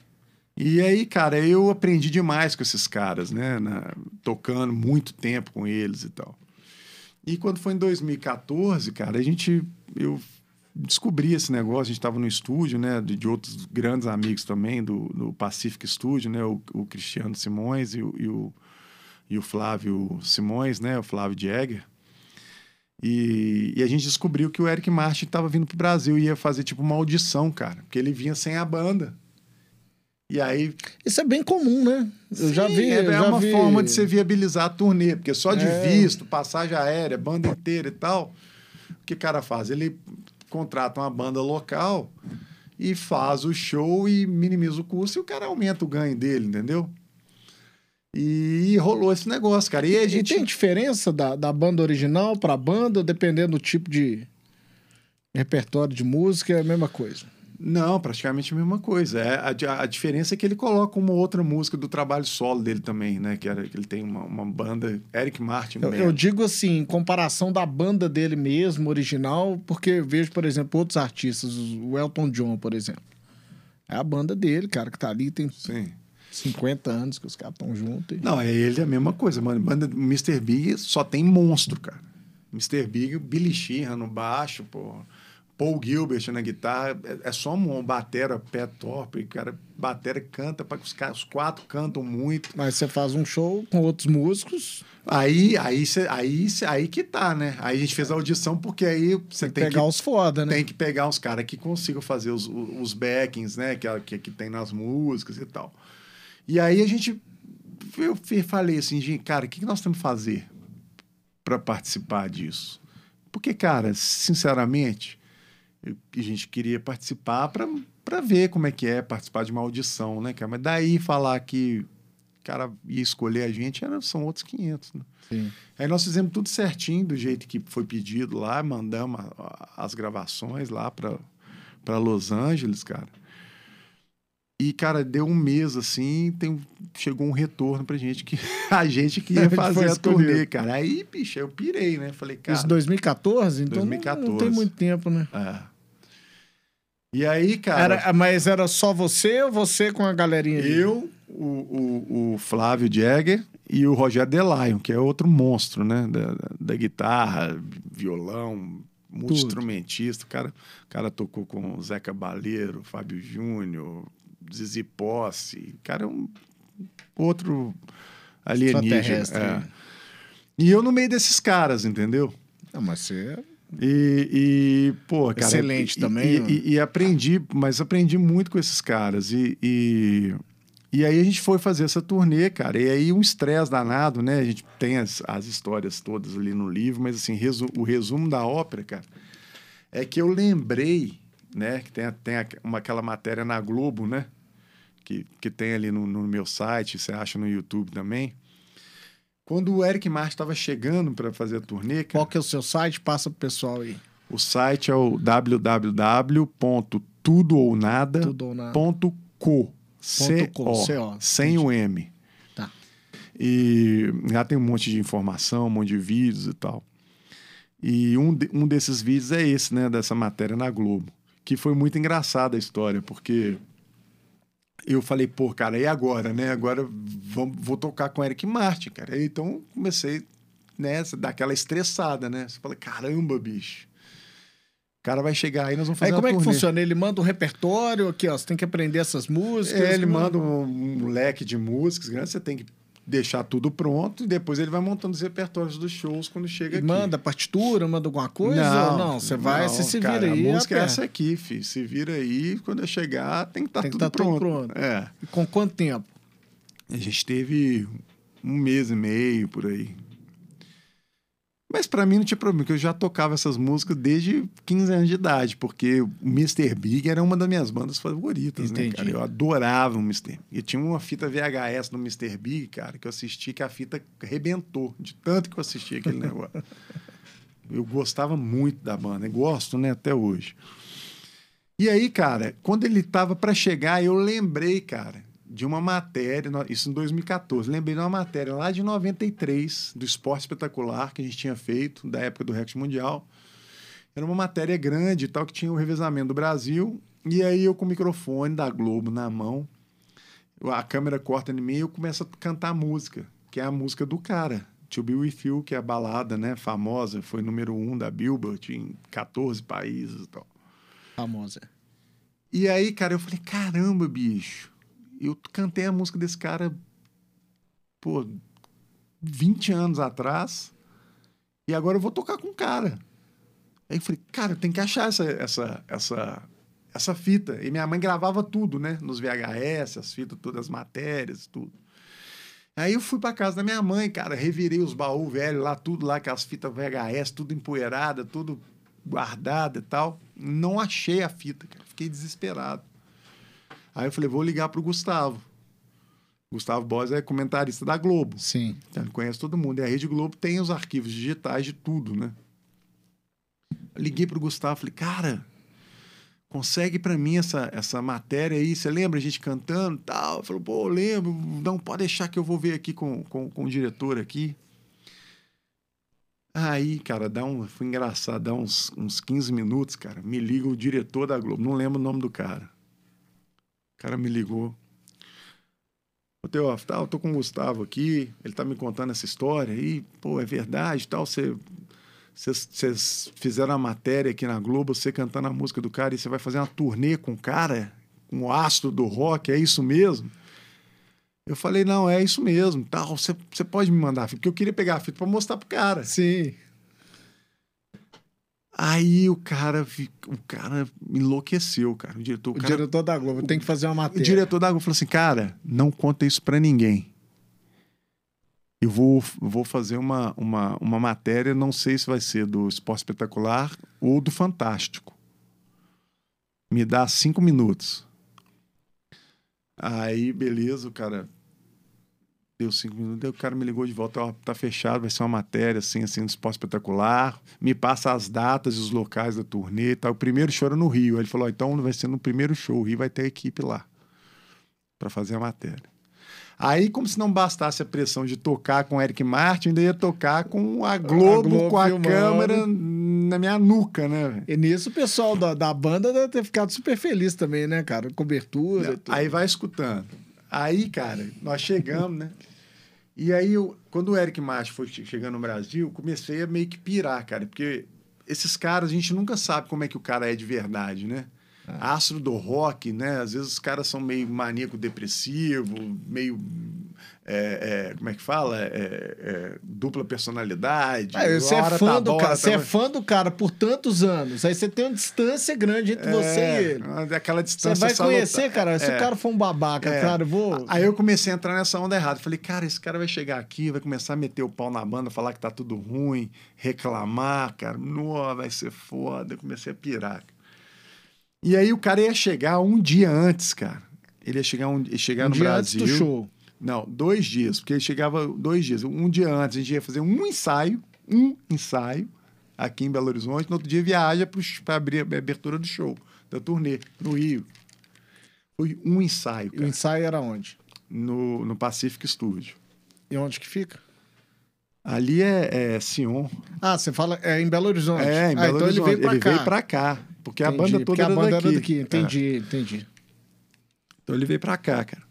E aí, cara, eu aprendi demais com esses caras, né? Na, tocando muito tempo com eles e tal. E quando foi em 2014, cara, a gente. Eu descobri esse negócio, a gente estava no estúdio, né, de, de, outros grandes amigos também, do, do Pacific Studio, né, o, o Cristiano Simões e o, e o, e, o, Flávio Simões, né, o Flávio Jäger. E, e, a gente descobriu que o Eric Martin estava vindo para o Brasil e ia fazer tipo uma audição, cara, porque ele vinha sem a banda. E aí. Isso é bem comum, né? Eu Sim, já vi. É, é uma vi... forma de você viabilizar a turnê, porque só de é... visto, passagem aérea, banda inteira e tal, o que o cara faz? Ele contrata uma banda local e faz o show e minimiza o custo e o cara aumenta o ganho dele, entendeu? E rolou esse negócio, cara. E a gente. E tem diferença da, da banda original para a banda, dependendo do tipo de repertório de música, é a mesma coisa. Não, praticamente a mesma coisa. É, a, a diferença é que ele coloca uma outra música do trabalho solo dele também, né? Que, era, que ele tem uma, uma banda, Eric Martin. Eu, eu, digo assim, em comparação da banda dele mesmo, original, porque vejo, por exemplo, outros artistas, o Elton John, por exemplo. É a banda dele, cara, que tá ali, tem Sim. 50 anos que os caras estão juntos. E... Não, é ele a mesma coisa, mano. Banda Mr. Big só tem monstro, cara. Mr. Big, Billy Sheehan no baixo, porra. Paul Gilbert na guitarra, é, é só um batera pé torpe, cara, batera canta, para os, os quatro cantam muito. Mas você faz um show com outros músicos. Aí, aí, cê, aí, cê, aí que tá, né? Aí a gente fez a audição, porque aí você tem, tem, que pegar os foda, né? Tem que pegar os caras que consigam fazer os, os backings, né? Que, que, que tem nas músicas e tal. E aí a gente. Eu falei assim, gente, cara, o que nós temos que fazer para participar disso? Porque, cara, sinceramente, a gente queria participar para ver como é que é participar de uma audição, né, cara? Mas daí falar que o cara ia escolher a gente era, são outros 500, né? Sim. Aí nós fizemos tudo certinho, do jeito que foi pedido lá, mandamos a, a, as gravações lá para Los Angeles, cara. E, cara, deu um mês assim, tem, chegou um retorno pra gente que a gente que ia fazer a turnê, cara. Aí, bicho, eu pirei, né? Falei, cara. Isso 2014? Então 2014. Não, não tem muito tempo, né? É. E aí, cara. Era, mas era só você ou você com a galerinha? Eu, o, o, o, Flávio Jäger e o Rogério Delayon, que é outro monstro, né? Da, da guitarra, violão, multi-instrumentista. O cara, o cara tocou com o Zé Cabaleiro, Fábio Júnior, Zizi Posse. Cara, é um outro alienígena. É. E eu no meio desses caras, entendeu? Não, mas você. E, e pô, cara. Excelente e, também. E, e, e, aprendi, mas aprendi muito com esses caras. E, e, e aí a gente foi fazer essa turnê, cara. E aí um estresse danado, né? A gente tem as, as histórias todas ali no livro, mas assim, resu, o resumo da ópera, cara, é que eu lembrei, né? Que tem, tem uma, aquela matéria na Globo, né? Que, que tem ali no, no meu site, você acha no YouTube também. Quando o Eric Martin estava chegando para fazer a turnê. Cara, Qual que é o seu site? Passa pro pessoal aí. O site é o www.tudoonada.co. C-O, sem o M. Tá. E lá tem um monte de informação, um monte de vídeos e tal. E um, de, um desses vídeos é esse, né? Dessa matéria na Globo. Que foi muito engraçada a história, porque eu falei, pô, cara, e agora, né? Agora vou, vou tocar com Eric Martin, cara. Então comecei, né, daquela estressada, né? Você fala, caramba, bicho. O cara vai chegar aí, nós vamos fazer Aí como é que funciona? Ele manda um repertório aqui, ó, você tem que aprender essas músicas. É, ele manda um, um leque de músicas grande, você tem que deixar tudo pronto e depois ele vai montando os repertórios dos shows quando chega e aqui. Manda partitura, manda alguma coisa? Não, não você vai, não, você se vira cara, aí. A música é essa aqui, filho. Se vira aí, quando eu chegar, tem que estar tá tudo, tá pronto. tudo pronto. É. E com quanto tempo? A gente teve um mês e meio por aí. Mas para mim não tinha problema, porque eu já tocava essas músicas desde 15 anos de idade, porque o Mr. Big era uma das minhas bandas favoritas, Entendi. né, cara? Eu adorava o Mr. Big. E tinha uma fita VHS no Mr. Big, cara, que eu assisti que a fita arrebentou, de tanto que eu assisti aquele negócio. Eu gostava muito da banda, e gosto, né, até hoje. E aí, cara, quando ele tava para chegar, eu lembrei, cara, de uma matéria, isso em 2014, lembrei de uma matéria lá de 93, do Esporte Espetacular, que a gente tinha feito, da época do Rex Mundial. Era uma matéria grande e tal, que tinha o revezamento do Brasil. E aí eu com o microfone da Globo na mão, a câmera corta em mim e eu começo a cantar a música, que é a música do cara. To Be With You, que é a balada, né, famosa, foi número um da Billboard em 14 países e tal. Famosa. E aí, cara, eu falei, caramba, bicho, eu cantei a música desse cara, pô, 20 anos atrás, e agora eu vou tocar com o cara. Aí eu falei, cara, tem que achar essa, essa, essa, essa fita. E minha mãe gravava tudo, né? Nos VHS, as fitas, todas as matérias, tudo. Aí eu fui para casa da minha mãe, cara, revirei os baús velhos lá, tudo lá, aquelas fitas VHS, tudo empoeirada, tudo guardada e tal. Não achei a fita, cara. Fiquei desesperado. Aí eu falei, vou ligar pro Gustavo. Gustavo Boss é comentarista da Globo. Sim. Então ele conhece todo mundo. E a Rede Globo tem os arquivos digitais de tudo, né? Eu liguei pro Gustavo, falei, cara, consegue para mim essa, essa matéria aí? Você lembra a gente cantando tal? Falou, pô, lembro, não pode deixar que eu vou ver aqui com, com, com o diretor aqui. Aí, cara, dá um, foi engraçado, dá uns, uns 15 minutos, cara, me liga o diretor da Globo, não lembro o nome do cara. Cara me ligou. Ô, Teófilo, tá, eu tô com o Gustavo aqui, ele tá me contando essa história aí, pô, é verdade tal, você... Vocês fizeram a matéria aqui na Globo, você cantando a música do cara e você vai fazer uma turnê com o cara, com o astro do rock, é isso mesmo? Eu falei, não, é isso mesmo, tal, você, você pode me mandar a fita, porque eu queria pegar a fita para mostrar pro cara. Sim. Aí o cara, o cara enlouqueceu, cara. O diretor, o, o cara, diretor da Globo tem que fazer uma matéria. O diretor da Globo falou assim, cara, não conta isso para ninguém. Eu vou, vou fazer uma, uma, uma matéria, não sei se vai ser do Esporte Espetacular ou do Fantástico. Me dá cinco minutos. Aí, beleza, o cara Deu cinco minutos, o cara me ligou de volta, ó, tá fechado, vai ser uma matéria assim, assim, um esporte espetacular. Me passa as datas e os locais da turnê e tal. O primeiro show era no Rio. Aí ele falou, ó, então vai ser no primeiro show, o Rio vai ter a equipe lá para fazer a matéria. Aí, como se não bastasse a pressão de tocar com o Eric Martin, ainda ia tocar com a Globo, a Globo com a filmando. câmera na minha nuca, né? E nisso o pessoal da, da banda deve ter ficado super feliz também, né, cara? Cobertura. Aí vai escutando. Aí, cara, nós chegamos, né? E aí, eu, quando o Eric Martin foi chegando no Brasil, comecei a meio que pirar, cara, porque esses caras, a gente nunca sabe como é que o cara é de verdade, né? Ah. Astro do rock, né? Às vezes os caras são meio maníaco depressivo, meio é, é, como é que fala? É, é dupla personalidade. É, você é fã tá do cara, você é fã do cara por tantos anos. Aí você tem uma distância grande entre você e é, ele. Aquela distância. Você vai salutar. conhecer, cara. Se o cara for um babaca, cara, eu vou. Aí eu comecei a entrar nessa onda errada. Falei, cara, esse cara vai chegar aqui, vai começar a meter o pau na banda, falar que tá tudo ruim, reclamar, cara. Nossa, vai ser foda. Eu comecei a pirar. E aí o cara ia chegar um dia antes, cara. Ele ia chegar, um, ia chegar um no dia Brasil. Antes do show. Não, dois dias, porque ele chegava dois dias. Um dia antes, a gente ia fazer um ensaio, um ensaio, aqui em Belo Horizonte. No outro dia viaja para abrir a abertura do show, da turnê, no Rio. Foi um ensaio. Cara. E o ensaio era onde? No, no Pacific Studio. E onde que fica? Ali é, é Sion. Ah, você fala é em Belo Horizonte. É, em ah, Belo então Horizonte. ele veio ele cá. veio cá. Porque entendi, a banda toda porque a banda era daqui. Era daqui. Entendi, é. entendi. Então ele veio pra cá, cara.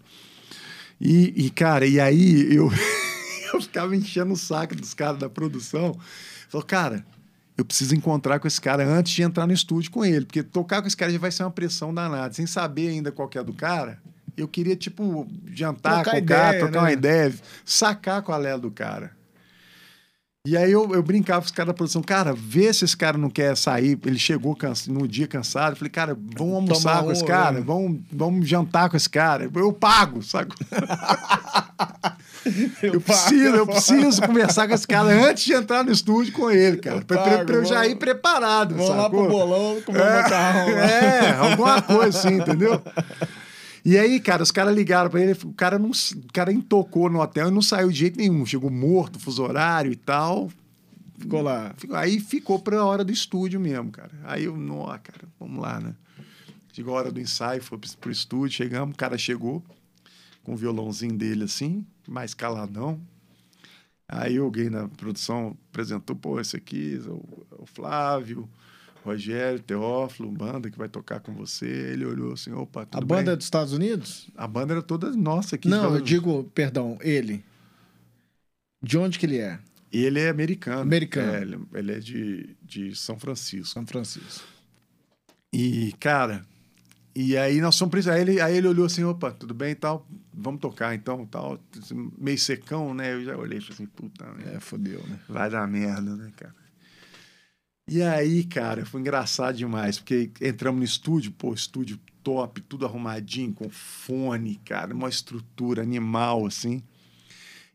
E, e cara, e aí eu, eu ficava enchendo o saco dos caras da produção. Falou, cara, eu preciso encontrar com esse cara antes de entrar no estúdio com ele, porque tocar com esse cara já vai ser uma pressão danada. Sem saber ainda qual é do cara, eu queria, tipo, jantar trocar com o cara, trocar né? uma ideia, sacar qual é do cara. E aí eu, eu brincava com os caras da produção, cara, vê se esse cara não quer sair. Ele chegou cansa, no dia cansado. Eu falei, cara, vamos almoçar Tomar com esse cara, é. vamos, vamos jantar com esse cara. Eu pago, sabe? Eu preciso, eu preciso conversar com esse cara antes de entrar no estúdio com ele, cara. Eu Pra, pago, pra eu já ir preparado, Vamos lá sacou? pro bolão comer um macarrão. lá. É, alguma coisa assim, entendeu? E aí, cara, os caras ligaram pra ele, o cara não, o cara intocou no hotel e não saiu de jeito nenhum. Chegou morto, fuso horário e tal. Ficou lá. Aí ficou pra hora do estúdio mesmo, cara. Aí eu, nó, cara, vamos lá, né? Chegou a hora do ensaio, foi pro, pro estúdio, chegamos, o cara chegou com o violãozinho dele assim, mais caladão. Aí alguém na produção apresentou, pô, esse aqui é o, é o Flávio, Rogério, Teófilo, banda que vai tocar com você. Ele olhou assim, opa, tudo A banda bem? é dos Estados Unidos? A banda era toda nossa aqui. Não, eu digo, perdão, ele. De onde que ele é? Ele é americano. Americano. É, ele, ele é de, de São Francisco. São Francisco. E, cara, e aí nós fomos. pra- Aí ele, aí ele olhou assim: opa, tudo bem e tal, vamos tocar então tal. Meio secão, né? Eu já olhei e falei assim: puta, merda, É, fodeu, né? vai dar merda, né, cara? E aí, cara, foi engraçado demais, porque entramos no estúdio, pô, estúdio top, tudo arrumadinho, com fone, cara, uma estrutura animal, assim.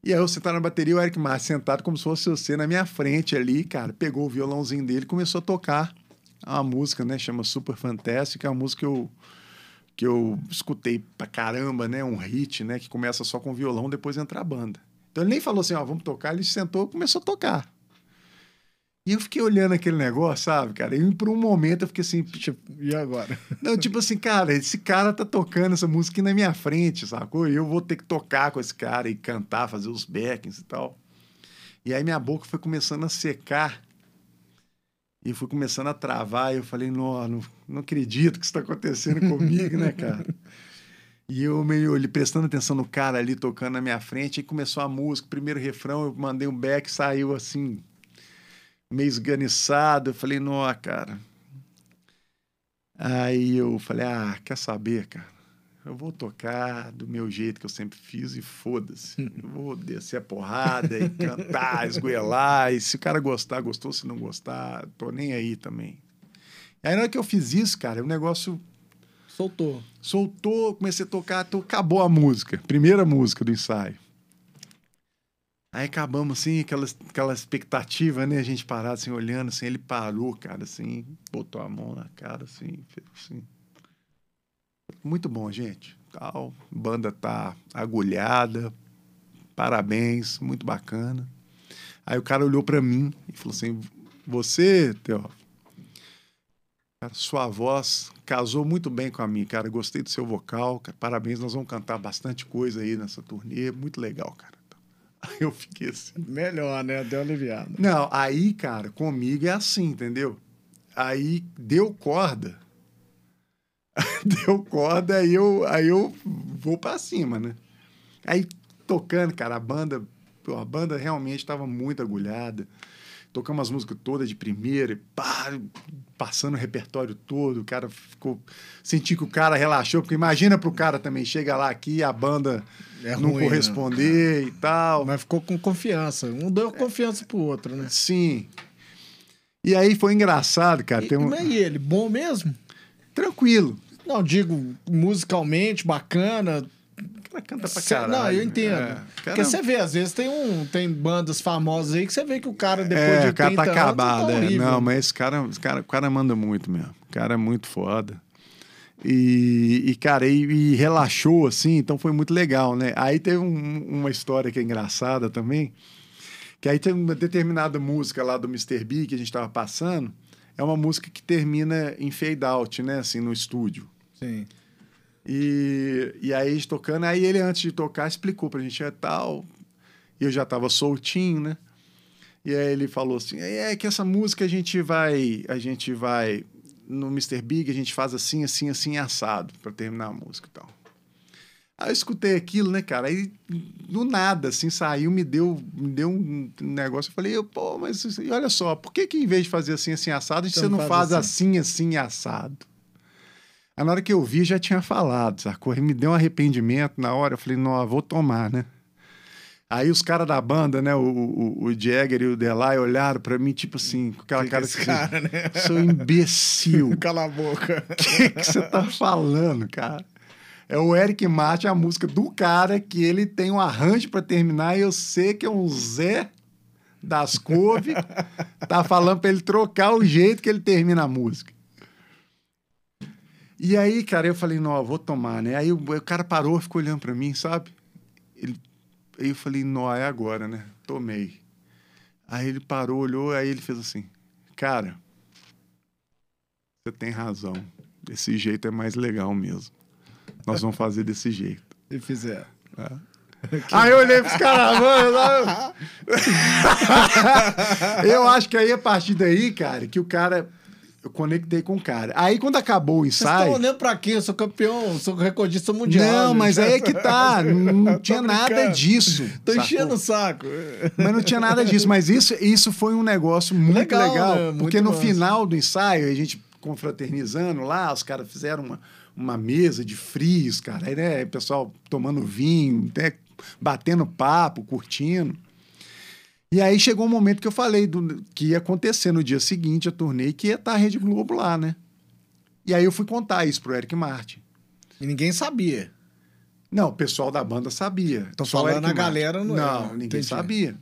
E aí eu sentado na bateria, o Eric Márcio sentado como se fosse você na minha frente ali, cara, pegou o violãozinho dele começou a tocar uma música, né, chama Super Fantastic, é uma música que eu, que eu escutei pra caramba, né, um hit, né, que começa só com violão, depois entra a banda. Então ele nem falou assim, ó, vamos tocar, ele sentou e começou a tocar. E eu fiquei olhando aquele negócio, sabe, cara? E por um momento eu fiquei assim, e agora? não, tipo assim, cara, esse cara tá tocando essa música aqui na minha frente, sacou? E eu vou ter que tocar com esse cara e cantar, fazer os backings e tal. E aí minha boca foi começando a secar. E fui começando a travar. E eu falei, não, não, não acredito que isso tá acontecendo comigo, né, cara? E eu meio ele prestando atenção no cara ali tocando na minha frente. E começou a música, primeiro refrão, eu mandei um back, saiu assim, meio esganiçado. Eu falei, não, cara, Aí eu falei, ah, quer saber, cara? Eu vou tocar do meu jeito que eu sempre fiz e foda-se. Eu vou descer a porrada e cantar, esgoelar. E se o cara gostar, gostou. Se não gostar, tô nem aí também. E aí na hora que eu fiz isso, cara, o negócio Soltou. soltou, comecei a tocar, to- acabou a música. Primeira música do ensaio. Aí acabamos assim, aquela, aquela expectativa, né? A gente parado assim, olhando, assim, ele parou, cara, assim, botou a mão na cara, assim, fez assim. Muito bom, gente. Tal, banda tá agulhada, parabéns, muito bacana. Aí o cara olhou pra mim e falou assim: Você, cara, sua voz casou muito bem com a minha, cara. Gostei do seu vocal, cara. Parabéns, nós vamos cantar bastante coisa aí nessa turnê. Muito legal, cara. Aí eu fiquei assim. Melhor, né? Deu aliviado. Não, aí, cara, comigo é assim, entendeu? Aí deu corda. deu corda, aí eu, aí eu vou pra cima, né? Aí tocando, cara, a banda, a banda realmente estava muito agulhada. Tocamos as músicas todas de primeira, pá, passando o repertório todo, o cara ficou. Senti que o cara relaxou, porque imagina pro cara também, chega lá aqui a banda É não ruim, né? corresponder e tal. Mas ficou com confiança. Um deu confiança pro outro, né? Sim. E aí foi engraçado, cara. E, Tem um... Mas e ele? Bom mesmo? Tranquilo. Não, digo, musicalmente, bacana. Cara canta pra Cê- caralho. não, eu entendo. É, Porque você vê, às vezes tem, um, tem bandas famosas aí que você vê que o cara, depois é, de o cara 30 tá anos, acabado. tá é. Não, mas esse cara, esse cara, o cara manda muito mesmo. O cara é muito foda. E, e cara, e, e relaxou, assim, então foi muito legal, né? Aí teve um- uma história que é engraçada também, que aí tem uma determinada música lá do Mr. B que a gente tava passando, é uma música que termina em fade out, né, assim, no estúdio. Sim. E, e aí tocando, aí ele antes de tocar explicou pra gente, é tal. E eu já tava soltinho, né? E aí ele falou assim: é que essa música a gente vai, a gente vai no Mr. Big, a gente faz assim, assim, assim, assado, pra terminar a música e tal. Aí eu escutei aquilo, né, cara? Aí do nada, assim, saiu, me deu, me deu um negócio. Eu falei, pô, mas olha só, por que que em vez de fazer assim, assim, assado, você não faz assim, assim, assado? Aí na hora que eu vi, já tinha falado, sacou? Me deu um arrependimento na hora. Eu falei, não, vou tomar, né? Aí os caras da banda, né, o, o, o Jagger e o Delay olharam pra mim, tipo assim, com aquela Que que cara esse assim, cara, né? sou imbecil. Cala a boca. O que que você tá falando, cara? É o Eric Martin, a música do cara, que ele tem um arranjo pra terminar, e eu sei que é um Zé das couve, tá falando pra ele trocar o jeito que ele termina a música. E aí, cara, eu falei, não, vou tomar, né? Aí o, o cara parou, ficou olhando pra mim, sabe? Ele, aí eu falei, não, é agora, né? Tomei. Aí ele parou, olhou, aí ele fez assim, cara, você tem razão. Desse jeito é mais legal mesmo. Nós vamos fazer desse jeito. E fizeram. Aí eu olhei pros caras, mano. eu acho que aí, a partir daí, cara, que o cara. Eu conectei com o cara. Aí, quando acabou o Vocês estão ensaio. olhando pra quê? Eu sou campeão, sou recordista mundial. Não, mas aí é que tá. Não tinha nada disso. Tô sacou? enchendo o saco. Mas não tinha nada disso. Mas isso, isso foi um negócio muito Legal, legal. né? Muito porque no massa. final do ensaio, a gente confraternizando lá, os caras fizeram uma, uma mesa de frios, cara. Aí, né, o pessoal tomando vinho, até batendo papo, curtindo. E aí chegou um momento que eu falei do, que ia acontecer no dia seguinte, a turnê, que ia estar a Rede Globo lá, né? E aí eu fui contar isso pro Eric Martin. E ninguém sabia. Não, o pessoal da banda sabia. Tô Só falando Eric a galera não Não, era. ninguém Entendi. sabia.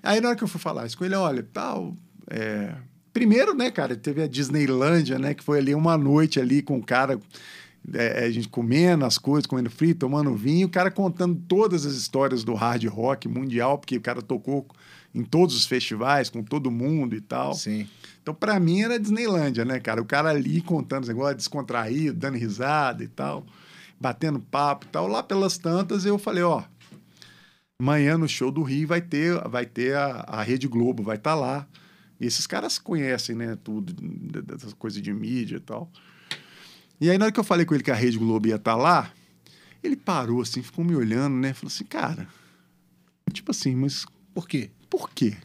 Aí na hora que eu fui falar isso com ele, olha, tal. é, Primeiro, né, cara, teve a Disneylândia, né, que foi ali uma noite ali com o cara, é, a gente comendo as coisas, comendo frio, tomando vinho, o cara contando todas as histórias do hard rock mundial, porque o cara tocou em todos os festivais, com todo mundo e tal. Sim. Então, pra mim, era Disneylândia, né, cara? O cara ali contando os negócios, descontraído, dando risada e tal, batendo papo e tal. Lá pelas tantas, eu falei, ó, amanhã no show do Rio vai ter, vai ter a, a Rede Globo, vai estar lá. E esses caras conhecem, né, tudo, dessas coisas de mídia e tal. E aí, na hora que eu falei com ele que a Rede Globo ia estar lá, ele parou assim, ficou me olhando, né? Falou assim, cara, tipo assim, mas Por quê? Por quê?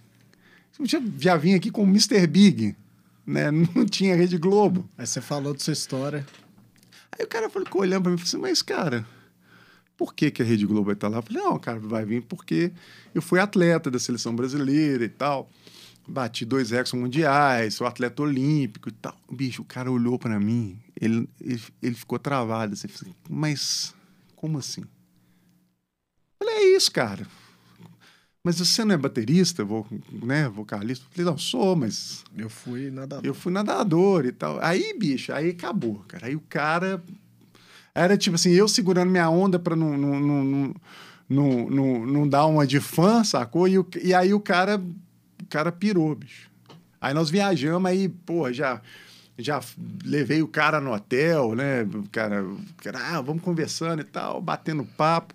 Eu já, já vim aqui com o Mr. Big, né? Não tinha Rede Globo. Aí você falou da sua história. Aí o cara falou, ficou olhando pra mim e falou assim, mas, cara, por que, que a Rede Globo vai estar lá? Eu falei, não, cara, vai vir porque eu fui atleta da seleção brasileira e tal. Bati dois recordes mundiais, sou atleta olímpico e tal. Bicho, o cara olhou pra mim, ele, ele, ele ficou travado. Assim, falei, mas como assim? Eu falei, é isso, cara. Mas você não é baterista, vo, né, vocalista? Eu falei, não, sou, mas Eu fui nada. eu fui nadador e tal. Aí, bicho, aí acabou, cara. Aí o cara. Era tipo assim, eu segurando minha onda pra não, não, não, não, não, não, não dar uma de fã, sacou? E, o- e aí o cara, o cara pirou, bicho. Aí nós viajamos, aí, pô, já, já levei o cara no hotel, né? O cara, o cara, ah, vamos conversando e tal, batendo papo.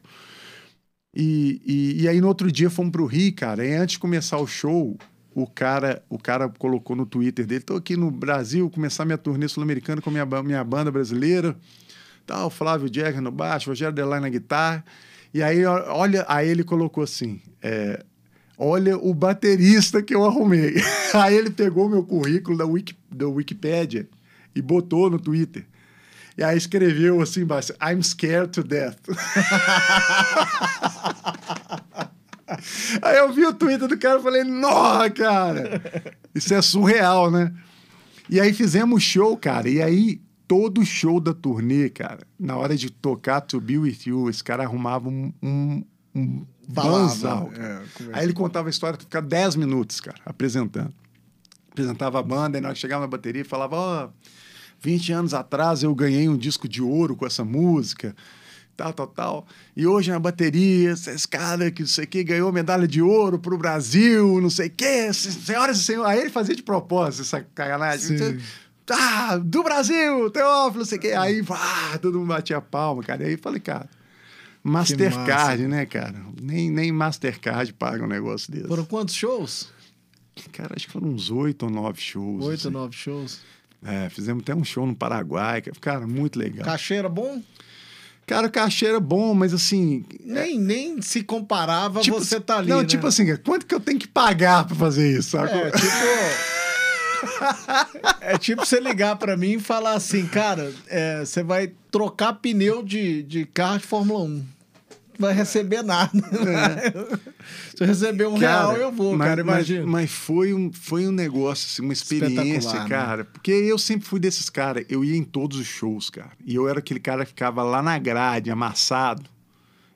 E, e, e aí no outro dia fomos pro Rio, cara. E antes de começar o show, o cara, o cara colocou no Twitter dele: tô aqui no Brasil, começar minha turnê sul-americana com minha, minha banda brasileira. Tal, Flávio Jagger no baixo, Rogério Delay na guitarra. E aí, olha, aí ele colocou assim: é, olha o baterista que eu arrumei. aí ele pegou meu currículo da, Wiki, da Wikipédia e botou no Twitter. E aí escreveu assim embaixo, I'm scared to death. aí eu vi o Twitter do cara e falei, nossa, cara, isso é surreal, né? E aí fizemos show, cara, e aí todo show da turnê, cara, na hora de tocar To Be With You, esse cara arrumava um, um, um banzal. É. Aí ele contava a história, ficava 10 minutos, cara, apresentando. Apresentava a banda, e na hora que chegava na bateria, falava, ó, 20 anos atrás eu ganhei um disco de ouro com essa música, tal, tal, tal. E hoje na bateria, esse cara que não sei o que ganhou medalha de ouro pro Brasil, não sei o que, senhoras e senhores. Aí ele fazia de propósito essa sacanagem. Sim. Ah, do Brasil, Teófilo, não sei o que. Aí, pá, todo mundo batia palma, cara. Aí eu falei, cara, Mastercard, né, cara? Nem, nem Mastercard paga um negócio desse. Foram quantos shows? Cara, acho que foram uns oito ou nove shows. Oito, assim. nove shows. É, fizemos até um show no Paraguai, cara, muito legal. Cachê era bom? Cara, o cachê era bom, mas assim. Nem, nem se comparava tipo, você tá ali. Não, né? tipo assim, quanto que eu tenho que pagar pra fazer isso, sabe? É, tipo. é tipo você ligar pra mim e falar assim, cara, é, você vai trocar pneu de, de carro de Fórmula 1. Vai receber nada. Se eu receber um real, eu vou, mas, cara, imagina. Mas, mas, foi, um, foi um negócio, assim, uma experiência, né? cara. Porque eu sempre fui desses caras. Eu ia em todos os shows, cara. E eu era aquele cara que ficava lá na grade, amassado.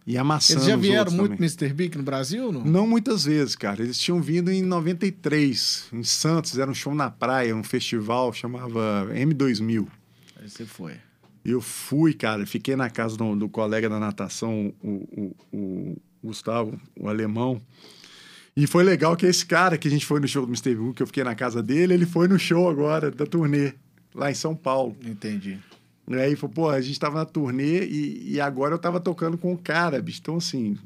E amassando Eles já vieram muito também. Mr. Big no Brasil, não? Não muitas vezes, cara. Eles tinham vindo em 93, em Santos, era um show na praia, um festival, chamava M2000. Aí você foi. Eu fui, cara, fiquei na casa do, do colega da natação, o, o, o Gustavo, o alemão. E foi legal que esse cara que a gente foi no show do Mr. Who, que eu fiquei na casa dele, ele foi no show agora, da turnê, lá em São Paulo. Entendi. E aí falou, pô, a gente tava na turnê e, e agora eu tava tocando com o cara, bicho. Então, assim,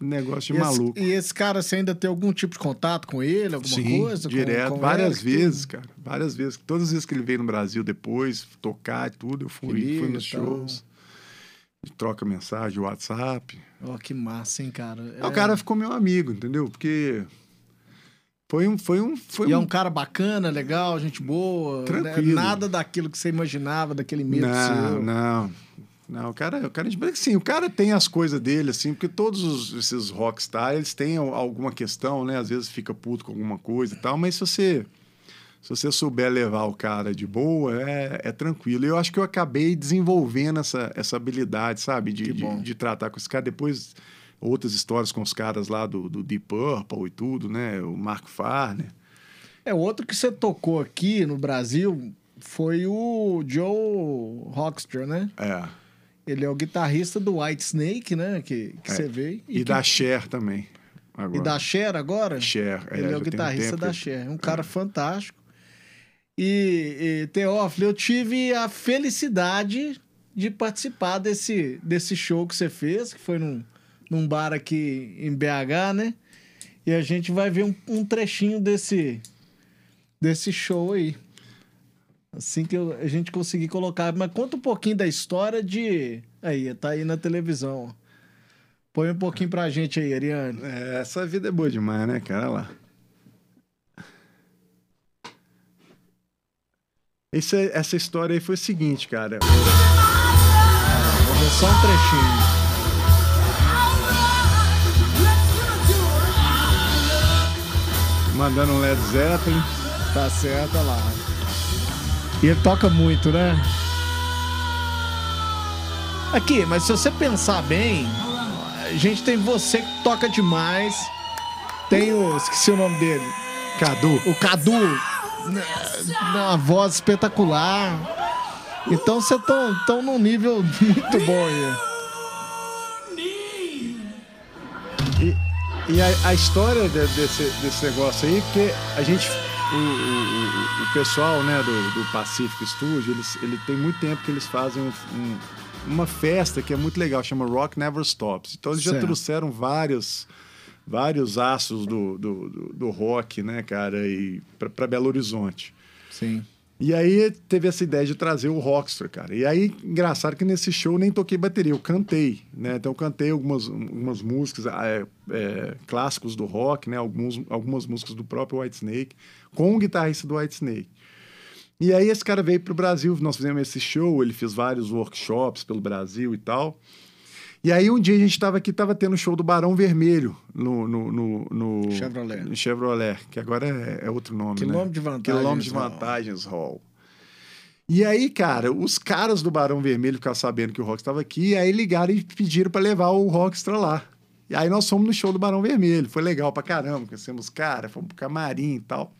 negócio de e maluco. Esse, e esse cara, você ainda tem algum tipo de contato com ele, alguma Sim, coisa? direto, com, com várias vezes, cara. Várias vezes. Todas as vezes que ele veio no Brasil depois, tocar e tudo, eu fui, fui nos shows. Troca mensagem, WhatsApp. Ó, oh, que massa, hein, cara? Aí O cara ficou meu amigo, entendeu? Porque foi um. Foi um, foi E é um... um cara bacana, legal, gente boa. né? Tranquilo. Nada daquilo que você imaginava, daquele medo Não, seu. não. Não, o cara, o cara, assim, o cara tem as coisas dele, assim, porque todos os, esses rockstar, eles têm al- alguma questão, né? Às vezes fica puto com alguma coisa e tal, mas se você, se você souber levar o cara de boa, é, é tranquilo. E eu acho que eu acabei desenvolvendo essa, essa habilidade, sabe? De, de, de tratar com esse cara. Depois, outras histórias com os caras lá do, do Deep Purple e tudo, né? O Marco Farner. É, outro que você tocou aqui no Brasil foi o Joe Rockstra, né? É. Ele é o guitarrista do White Snake, né? Que, que É. você veio. E, que- da Cher também. e Agora. da Cher agora? Cher. Ele é, o um guitarrista tempo da que- Cher. Um cara fantástico. E, e, Teófilo, eu tive a felicidade de participar desse, desse show que você fez, que foi num, num bar aqui em BH, né? E a gente vai ver um, um trechinho desse, desse show aí. Assim que eu- a gente conseguir colocar. Mas conta um pouquinho da história de. Aí, tá aí na televisão. Põe um pouquinho pra gente aí, Ariane. É, essa vida é boa demais, né, cara? Olha lá. Esse, essa história aí foi o seguinte, cara. Vamos ver só um trechinho. Mandando um Led Zeppelin. Tá certo, olha lá. E ele toca muito, né? Aqui, mas se você pensar bem, a gente tem você que toca demais. Tem o. Esqueci o nome dele. Cadu. O Cadu. né, Uma voz espetacular. Então você tão, tão num nível muito bom aí. E, e a, a história de- desse, desse negócio aí, porque a gente. O, o- o- pessoal né, do, do Pacific Studio, eles, ele tem muito tempo que eles fazem um- um- uma festa que é muito legal, chama Rock Never Stops. Então eles já Certo. trouxeram vários, vários astros do, do, do, do rock, né, cara, e para Belo Horizonte. Sim. E aí teve essa ideia de trazer o Rockstar, cara. E aí, engraçado que nesse show eu nem toquei bateria, eu cantei, né? Então eu cantei algumas, algumas músicas, ah, é, é, clássicos do rock, né? Alguns, algumas músicas do próprio White Snake, com o guitarrista do White Snake. E aí esse cara veio pro Brasil, nós fizemos esse show, ele fez vários workshops pelo Brasil e tal. E aí um dia a gente estava aqui, estava tendo o show do Barão Vermelho no, no, no, no- Chevrolet. no Chevrolet, que agora é, é outro nome, né? Quilômetro de vantagens. Quilômetro de Hall. vantagens hall. E aí, cara, os caras do Barão Vermelho ficaram sabendo que o Rock estava aqui, aí ligaram e pediram para levar o Rockstar lá. E aí nós fomos no show do Barão Vermelho. Foi legal pra caramba, conhecemos os caras, fomos pro camarim e tal.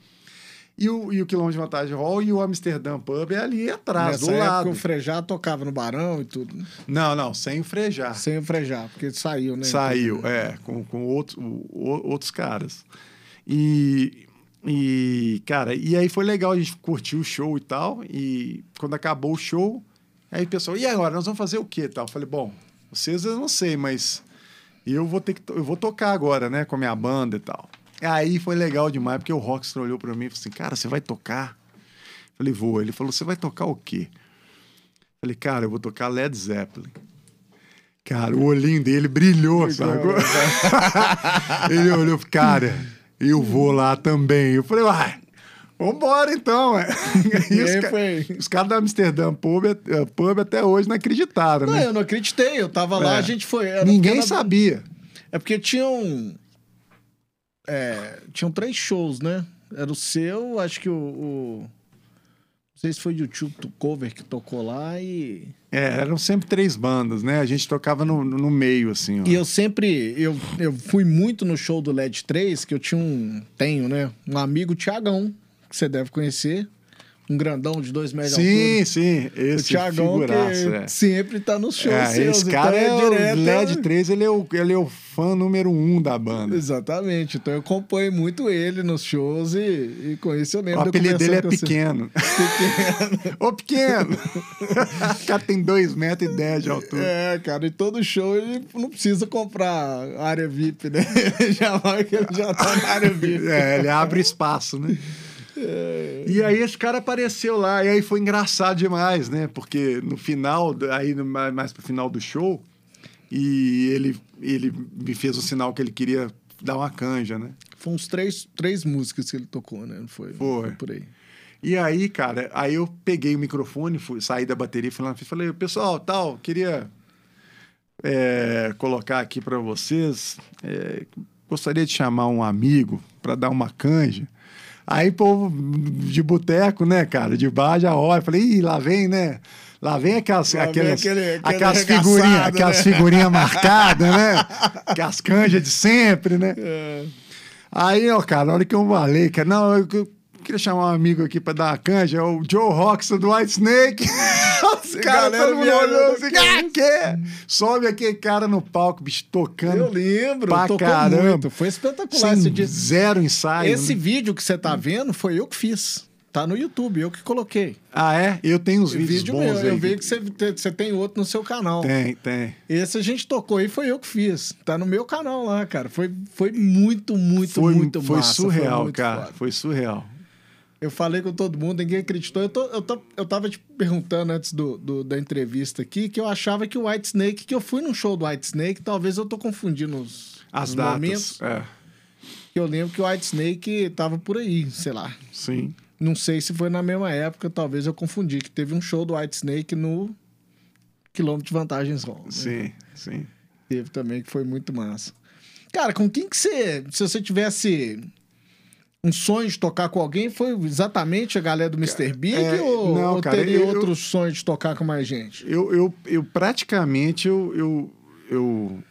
E o, e o Quilômetro de Vantagem Hall e o Amsterdã Pub é ali atrás, Nessa do época lado. o Frejá tocava no Barão e tudo. né? Não, não, sem o frejar. Sem o Frejá, porque saiu, né? Saiu, é, com, com outro, o- outros caras. E, e, cara, e aí foi legal, a gente curtiu o show e tal. E quando acabou o show, aí o pessoal, e agora, nós vamos fazer o quê tal? Eu falei, bom, vocês eu não sei, mas eu vou ter que, eu vou tocar agora, né, com a minha banda e tal. Aí foi legal demais, porque o Rockstar olhou pra mim e falou assim, cara, você vai tocar? Eu falei, vou. Ele falou, você vai tocar o quê? Eu falei, cara, eu vou tocar Led Zeppelin. Cara, o olhinho dele brilhou, sabe? Ele olhou, cara, eu vou lá também. Eu falei, uai, Vambora então, é. Os, os caras da Amsterdã Pub, eh, Pub até hoje não acreditaram, não, né? eu não acreditei. Eu tava lá, é. a gente foi. Ninguém sabia. É porque tinham. É, tinham três shows, né? Era o seu, acho que o. o... Não sei se foi o YouTube Cover que tocou lá e. É, eram sempre três bandas, né? A gente tocava no, no meio, assim. Ó. E eu sempre. Eu, eu fui muito no show do LED 3, que eu tinha um. Tenho, né? Um amigo Tiagão, que você deve conhecer um grandão de dois metros sim, de altura. Sim, sim. Esse o Thiagão figuraço, que é. sempre tá nos shows é, seus. Esse cara então é, é direto, o LED 3, ele é o, ele é o fã número um da banda. Exatamente. Então eu acompanho muito ele nos shows e, e com isso eu lembro. O apelido dele é Pequeno. Pequeno. Ô, Pequeno! o cara tem dois metros e dez de altura. É, cara, e todo show ele não precisa comprar área VIP, né? já vai que ele já tá na área VIP. É, ele abre espaço, né? E aí esse cara apareceu lá, e aí foi engraçado demais, né? Porque no final, aí mais pro final do show, e ele, ele me fez o sinal que ele queria dar uma canja, né? Foi uns três, três músicas que ele tocou, né? Foi, foi. foi por aí. E aí, cara, aí eu peguei o microfone, fui, saí da bateria, fui lá, falei, pessoal, tal, queria é, colocar aqui para vocês, é, gostaria de chamar um amigo para dar uma canja. Aí, povo de boteco, né, cara, de bar já olha. Falei, ih, lá vem, né? Lá vem aquelas, lá aquelas, vem aquele, aquele aquelas figurinhas né? aquelas figurinha marcadas, né? Aquelas canjas de sempre, né? É. Aí, ó, cara, na hora que eu falei, cara, não, eu queria chamar um amigo aqui pra dar uma canja, o Joe Roxon do White Snake. Os caras, todo mundo olhou assim, ah, que? Sobe aquele cara no palco, bicho, tocando. Eu lembro, pra tocou caramba. muito. Foi espetacular Sem esse dia. Zero ensaio. Esse né? vídeo que você tá vendo foi eu que fiz. Tá no YouTube, eu que coloquei. Ah, é? Eu tenho uns vídeos vídeo bons meu. aí. Eu vi que você, você tem outro no seu canal. Tem, tem. Esse a gente tocou e foi eu que fiz. Tá no meu canal lá, cara. Foi, foi muito, muito, foi, muito foi massa. Surreal, foi muito cara. Foda. Foi surreal. Eu falei com todo mundo, ninguém acreditou. Eu, tô, eu, tô, eu tava te perguntando antes do, do, da entrevista aqui que eu achava que o White Snake, que eu fui num show do White Snake, talvez eu tô confundindo os, As os datas. momentos. É. Eu lembro que o White Snake tava por aí, sei lá. Sim. Não sei se foi na mesma época, talvez eu confundi, que teve um show do White Snake no Quilômetro de Vantagens Hall. Né? Sim, sim. Teve também, que foi muito massa. Cara, com quem que você... Se você tivesse um sonho de tocar com alguém, foi exatamente a galera do Mr. Big é, ou, não, ou cara, teria eu- outro sonho de tocar com mais gente? Eu, eu, eu praticamente eu, eu, eu,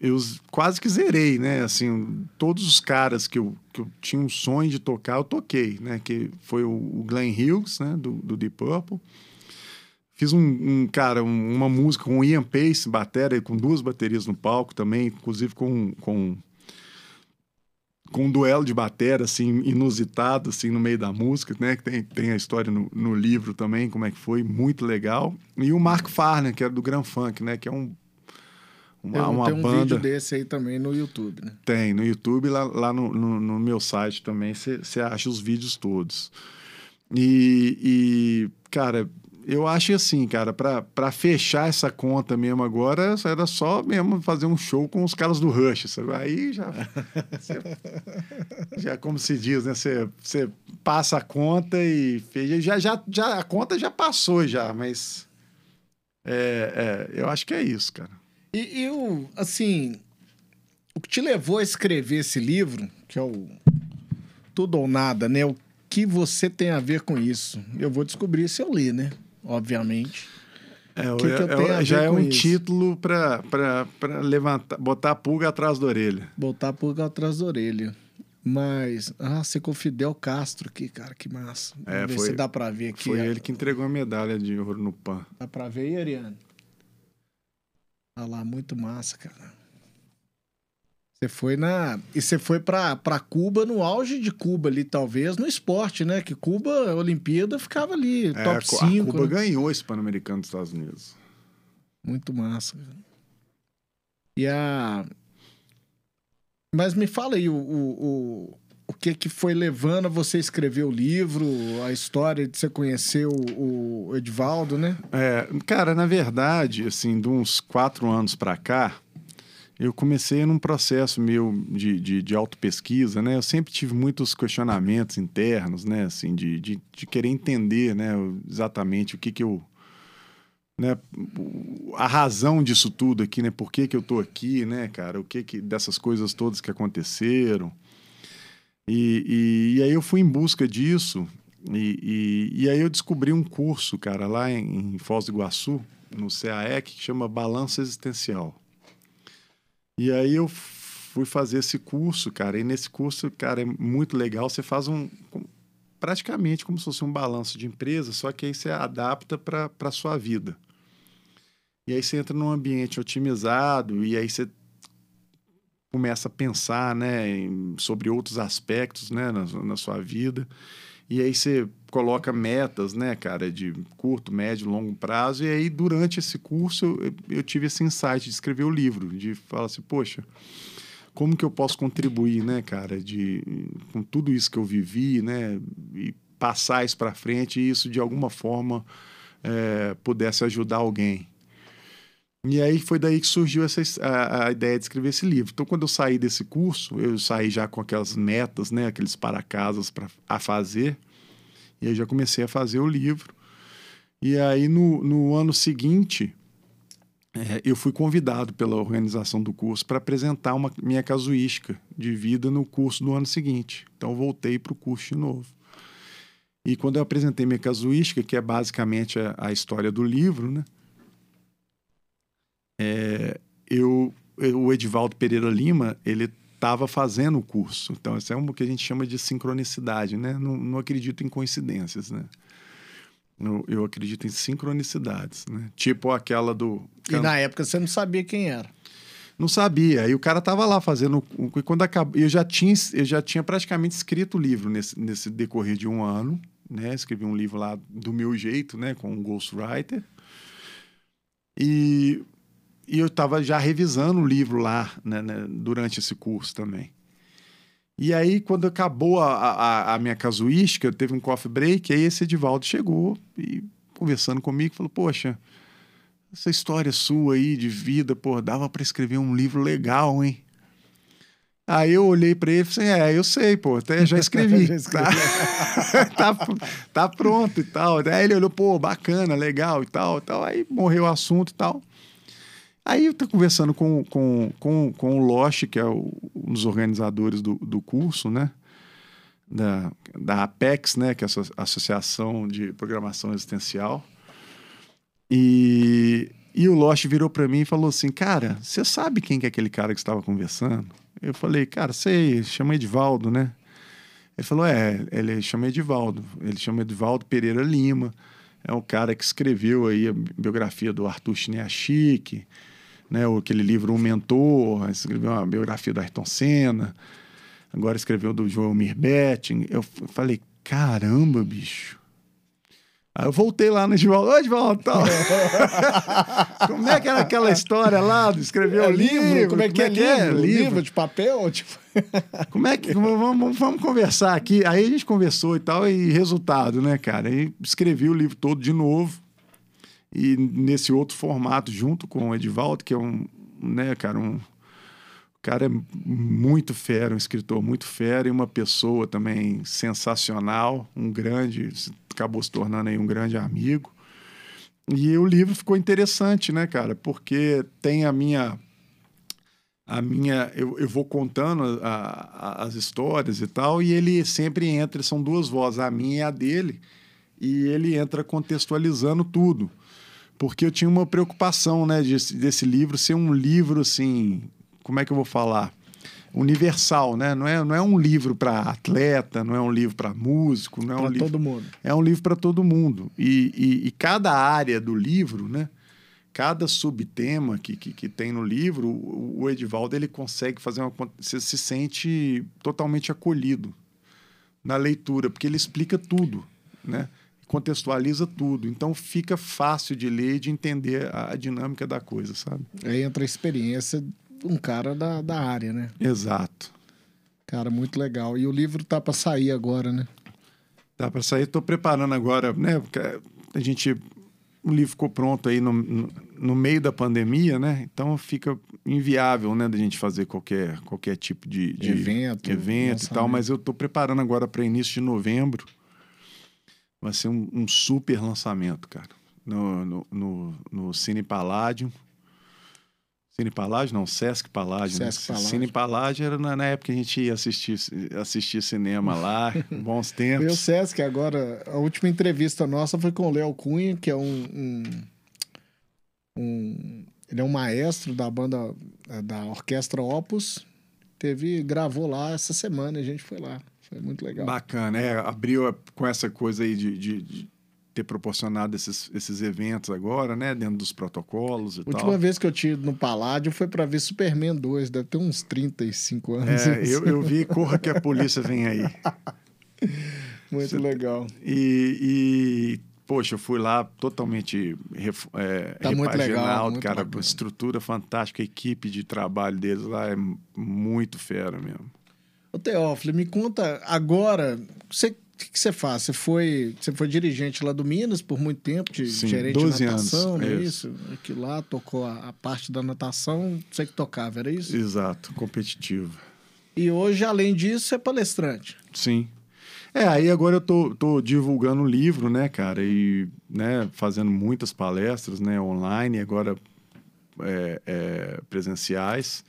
eu quase que zerei, né? Assim, todos os caras que eu, que eu tinha um sonho de tocar, eu toquei, né? Que foi o, o Glenn Hughes, né? Do, do Deep Purple. Fiz um, um, cara, um- uma música com o Ian Pace, batera, com duas baterias no palco também, inclusive com, com, com um duelo de batera, assim, inusitado, assim, no meio da música, né? Que tem, tem a história no, no livro também, como é que foi, muito legal. E o Mark Farner, que era do Grand Funk, né? Que é um, uma, Eu uma tenho um banda... vídeo desse aí também no YouTube, né? Tem, no YouTube, lá, lá no, no, no meu site também, você acha os vídeos todos. E, e, cara, eu acho assim, cara, para fechar essa conta mesmo agora, era só mesmo fazer um show com os caras do Rush, sabe? Aí já. já, como se diz, né? Você passa a conta e fez. Já, já, já, a conta já passou, já, mas. É, é, eu acho que é isso, cara. E, e o, assim, o que te levou a escrever esse livro, que é o Tudo ou Nada, né? O que você tem a ver com isso? Eu vou descobrir se eu li, né? Obviamente. É, Que que eu tenho a ver já é um isso? título para levantar, botar a pulga atrás da orelha. Botar a pulga atrás da orelha. Mas, ah, você com o Fidel Castro aqui, cara, que massa. Vamos É, ver foi- se dá pra ver aqui. Foi ele que entregou a medalha de ouro no PAN. Dá pra ver aí, Ariane? Olha lá, muito massa, cara. Você foi na. E você foi pra Cuba, no auge de Cuba ali, talvez, no esporte, né? Que Cuba, a Olimpíada, ficava ali, É, top a Cu- 5. A Cuba né? ganhou esse Pan-Americano dos Estados Unidos. Muito massa. cara. E a. Mas me fala aí o, o, o, que que foi levando a você escrever o livro, a história de você conhecer o, o Edvaldo, né? É, cara, na verdade, assim, de uns quatro anos para cá, eu comecei num processo meu de, de, de autopesquisa, né? Eu sempre tive muitos questionamentos internos, né? Assim, de, de, de querer entender, né? Exatamente o que que eu... Né? A razão disso tudo aqui, né? Por que que eu tô aqui, né, cara? O que que... Dessas coisas todas que aconteceram. E, e, e aí eu fui em busca disso e, e, e, aí eu descobri um curso, cara, lá em, em Foz do Iguaçu, no CAEC, que chama Balança Existencial. E aí eu fui fazer esse curso, cara, e nesse curso, cara, é muito legal. Você faz um. praticamente como se fosse um balanço de empresa, só que aí você adapta para a sua vida. E aí você entra num ambiente otimizado, e aí você começa a pensar né, sobre outros aspectos né, na, na sua vida. E aí você coloca metas, né, cara, de curto, médio, longo prazo. E aí, durante esse curso, eu, tive esse insight de escrever o livro, de falar assim, poxa, como que eu posso contribuir, né, cara, de, com tudo isso que eu vivi, né, e passar isso para frente e isso, de alguma forma, é, pudesse ajudar alguém. E aí foi daí que surgiu essa, a, a, ideia de escrever esse livro. Então, quando eu saí desse curso, eu saí já com aquelas metas, né, aqueles para-casas para a fazer. E aí já comecei a fazer o livro. E aí, no, no ano seguinte, é, eu fui convidado pela organização do curso para apresentar uma minha casuística de vida no curso do ano seguinte. Então, voltei para o curso de novo. E quando eu apresentei minha casuística, que é basicamente a, a história do livro, né? É, eu, eu, o Edivaldo Pereira Lima, ele estava fazendo o curso. Então, isso é o que a gente chama de sincronicidade, né? Não, não acredito em coincidências, né? Eu, eu, acredito em sincronicidades, né? Tipo aquela do... E na época você não sabia quem era? Não sabia. E o cara estava lá fazendo... E quando acabou... Eu já tinha, eu já tinha praticamente escrito o livro nesse, nesse decorrer de um ano, né? Escrevi um livro lá do meu jeito, né? Com um ghostwriter. E e eu estava já revisando o livro lá né, né, durante esse curso também. E aí, quando acabou a, a, a, minha casuística, teve um coffee break, aí esse Edivaldo chegou e conversando comigo, falou, poxa, essa história sua aí de vida, pô, dava para escrever um livro legal, hein? Aí eu olhei para ele e falei assim, é, eu sei, pô, até já escrevi. já escrevi. Tá, tá, tá, pronto e tal. Aí ele olhou, pô, bacana, legal e tal, e tal. Aí morreu o assunto e tal. Aí eu tô conversando com, com, com, com o Loche, que é o, um dos organizadores do, do curso, né? Da, da Apex, né? Que é a Associação de Programação Existencial. E, e o Loche virou para mim e falou assim, cara, você sabe quem que é aquele cara que estava conversando? Eu falei, cara, sei, chama Edivaldo, né? Ele falou, é, ele chama Edivaldo. Ele chama Edivaldo Pereira Lima. É o cara que escreveu aí a biografia do Arthur Chiniachik, né? Aquele livro O Mentor, escreveu uma biografia do Ayrton Senna, agora escreveu do João Mirbet. Eu falei, caramba, bicho. Aí eu voltei lá no Edvaldo. Ô, Edvaldo, tal. como é que era aquela história lá? Escreveu é, livro, livro? Como é que, como é, é, livro? livro? livro de papel? Tipo... como é que... Vamos, vamos conversar aqui. Aí a gente conversou e tal, e resultado, né, cara? Aí escrevi o livro todo de novo e nesse outro formato, junto com o Edivaldo, que é um, né, cara, um cara é muito fera, um escritor muito fera e uma pessoa também sensacional, um grande, acabou se tornando aí um grande amigo. E o livro ficou interessante, né, cara? Porque tem a minha a minha eu, eu vou contando a, a, as histórias e tal e ele sempre entra são duas vozes a minha e a dele e ele entra contextualizando tudo porque eu tinha uma preocupação, né, desse, desse livro ser um livro assim, como é que eu vou falar? Universal, né? Não é, não é um livro para atleta, não é um livro para músico, não é pra um livro. todo mundo. É um livro para todo mundo. E, e, e, cada área do livro, né? Cada subtema que, que, que tem no livro, o, o Edivaldo ele consegue fazer uma. Você se sente totalmente acolhido na leitura, porque ele explica tudo, né? Contextualiza tudo. Então fica fácil de ler e de entender a, a dinâmica da coisa, sabe? Aí entra a experiência de um cara da, da área, né? Exato. Cara, muito legal. E o livro tá para sair agora, né? Tá para sair. Estou preparando agora, né? A gente o livro ficou pronto aí no, no, no, meio da pandemia, né? Então fica inviável, né, da gente fazer qualquer, qualquer tipo de, de evento, evento e tal. Mas eu estou preparando agora para início de novembro. Vai ser um, um super lançamento, cara. No, no, no, no Cine Paládio. Cine Paládio, não, Sesc Paládio. Sesc né? Paládio. Cine Paládio era na, na, época que a gente ia assistir, assistir cinema lá, bons tempos. O Sesc, agora, a última entrevista nossa foi com o Léo Cunha, que é um, um, um, Ele é um maestro da banda, da Orquestra Opus. Teve, gravou lá essa semana e a gente foi lá. Foi muito legal. Bacana, é, abriu com essa coisa aí de, de, de ter proporcionado esses, esses eventos agora, né? Dentro dos protocolos e a tal. última vez que eu tive no Paládio foi para ver Superman 2, deve ter uns 35 anos. É, eu, eu vi Corra que a Polícia Vem Aí. Muito Você, legal. E, e, poxa, eu fui lá totalmente é, tá muito legal, muito cara. Bacana. Estrutura fantástica, a equipe de trabalho deles lá é muito fera mesmo. Ô Teófilo, me conta agora, você o que, que, você faz? Você foi, você foi dirigente lá do Minas por muito tempo, de Sim, gerente 12 de natação, anos, não é isso? isso? Aqui lá tocou a, a, parte da natação, você que tocava, era isso? Exato, competitivo. E hoje, além disso, é palestrante. Sim. É, aí agora eu tô, tô divulgando o livro, né, cara, e né, fazendo muitas palestras, né, online, agora é, é, presenciais.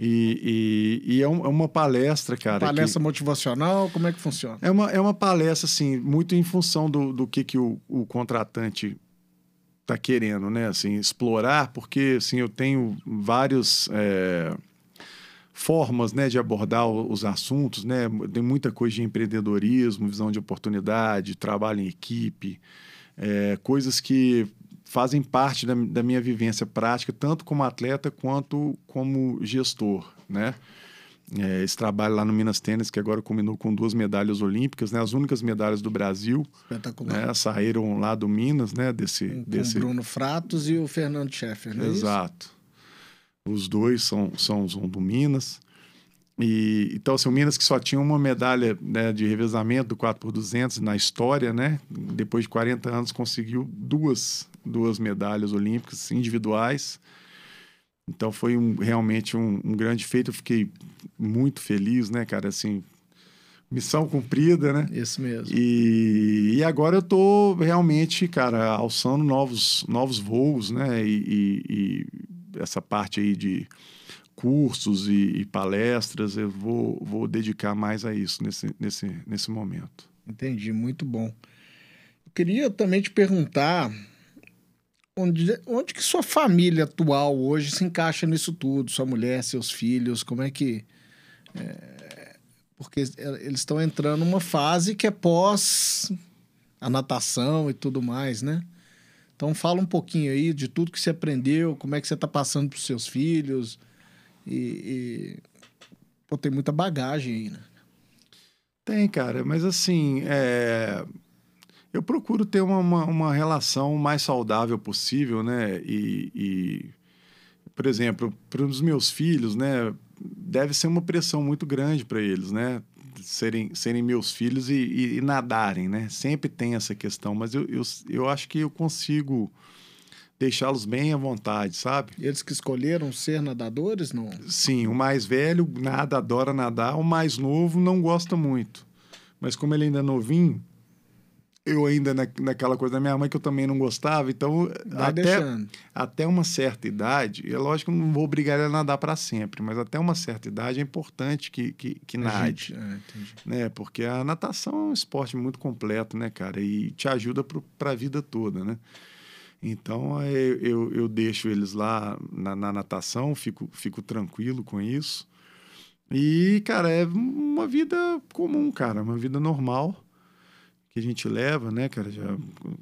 E, e, e é, um, é, uma palestra, cara. Palestra que... motivacional, como é que funciona? É uma, é uma palestra, assim, muito em função do, do que, que o, o contratante está querendo, né? Assim, explorar, porque assim, eu tenho vários. É, formas né, de abordar os assuntos, né? Tem muita coisa de empreendedorismo, visão de oportunidade, trabalho em equipe, é, coisas que fazem parte da, da, minha vivência prática, tanto como atleta quanto como gestor, né? É, esse trabalho lá no Minas Tênis, que agora combinou com duas medalhas olímpicas, né? As únicas medalhas do Brasil. Espetacular. Né? Saíram lá do Minas, né? Desse, com, desse... o Bruno Fratos e o Fernando Scheffer, não é Exato. Isso? Os dois são, são, são do Minas. E, então, assim, o Minas que só tinha uma medalha né, de revezamento do 4x200 na história, né? Depois de 40 anos conseguiu duas, duas medalhas olímpicas individuais. Então foi um, realmente um, um, grande feito. Eu fiquei muito feliz, né, cara? Assim, missão cumprida, né? Isso mesmo. E, e agora eu tô realmente, cara, alçando novos, novos voos, né? E, e, e essa parte aí de cursos e, e, palestras, eu vou, vou dedicar mais a isso nesse, nesse, nesse momento. Entendi, muito bom. Eu queria também te perguntar onde, onde que sua família atual hoje se encaixa nisso tudo? Sua mulher, seus filhos, como é que... É, porque eles estão entrando numa fase que é pós a natação e tudo mais, né? Então fala um pouquinho aí de tudo que você aprendeu, como é que você está passando para os seus filhos e, e... Pô, tem muita bagagem aí, né? Tem, cara, mas assim, é... eu procuro ter uma, uma, uma, relação mais saudável possível, né? E, e por exemplo, para os meus filhos, né? Deve ser uma pressão muito grande para eles, né? Serem, serem meus filhos e, e, e, nadarem, né? Sempre tem essa questão, mas eu, eu, eu acho que eu consigo deixá-los bem à vontade, sabe? Eles que escolheram ser nadadores, não? Sim, o mais velho nada, adora nadar, o mais novo não gosta muito. Mas como ele ainda é novinho, eu ainda na, naquela coisa da minha mãe que eu também não gostava, então Vai até, deixando. até uma certa idade, é lógico que não vou obrigar ele a nadar para sempre, mas até uma certa idade é importante que, que, que nade. Gente, é, né? Porque a natação é um esporte muito completo, né, cara? E te ajuda para a vida toda, né? Então eu, eu, eu deixo eles lá na, na, natação, fico, fico tranquilo com isso. E, cara, é uma vida comum, cara, uma vida normal que a gente leva, né, cara? Já,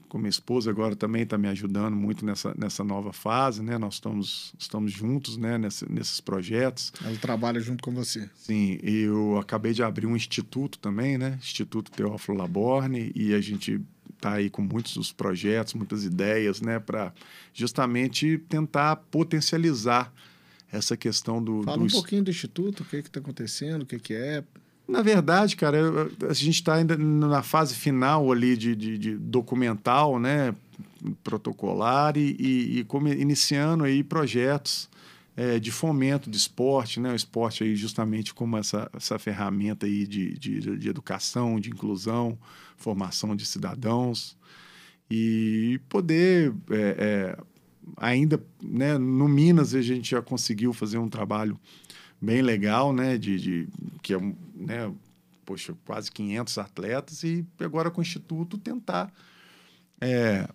com minha esposa agora também está me ajudando muito nessa, nessa nova fase, né? Nós estamos, estamos juntos, né, nesse, nesses projetos. Ela trabalha junto com você. Sim, eu acabei de abrir um instituto também, né? Instituto Teófilo Laborne, e a gente está aí com muitos dos projetos, muitas ideias, né, para justamente tentar potencializar essa questão do. Fala do... um pouquinho do instituto, o que está acontecendo, o que, que é. Na verdade, cara, a gente está ainda na fase final ali de, de, de, documental, né? protocolar e, e, e como, iniciando aí projetos é, de fomento de esporte, né? O esporte aí justamente como essa, essa ferramenta aí de, de, de educação, de inclusão, formação de cidadãos e poder é, é, ainda, né? No Minas a gente já conseguiu fazer um trabalho bem legal, né? De, de que é né? Poxa, quase 500 atletas e agora com o Instituto tentar é,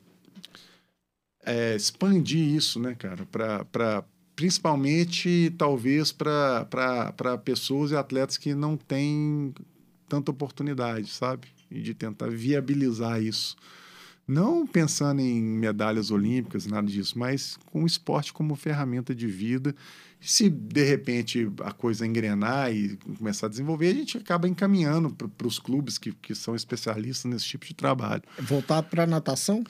é, expandir isso, né, cara, para principalmente talvez para pessoas e atletas que não têm tanta oportunidade, sabe? E de tentar viabilizar isso. Não pensando em medalhas olímpicas, nada disso, mas com o esporte como ferramenta de vida. Se de repente a coisa engrenar e começar a desenvolver, a gente acaba encaminhando para os clubes que, que são especialistas nesse tipo de trabalho. Voltar para a natação?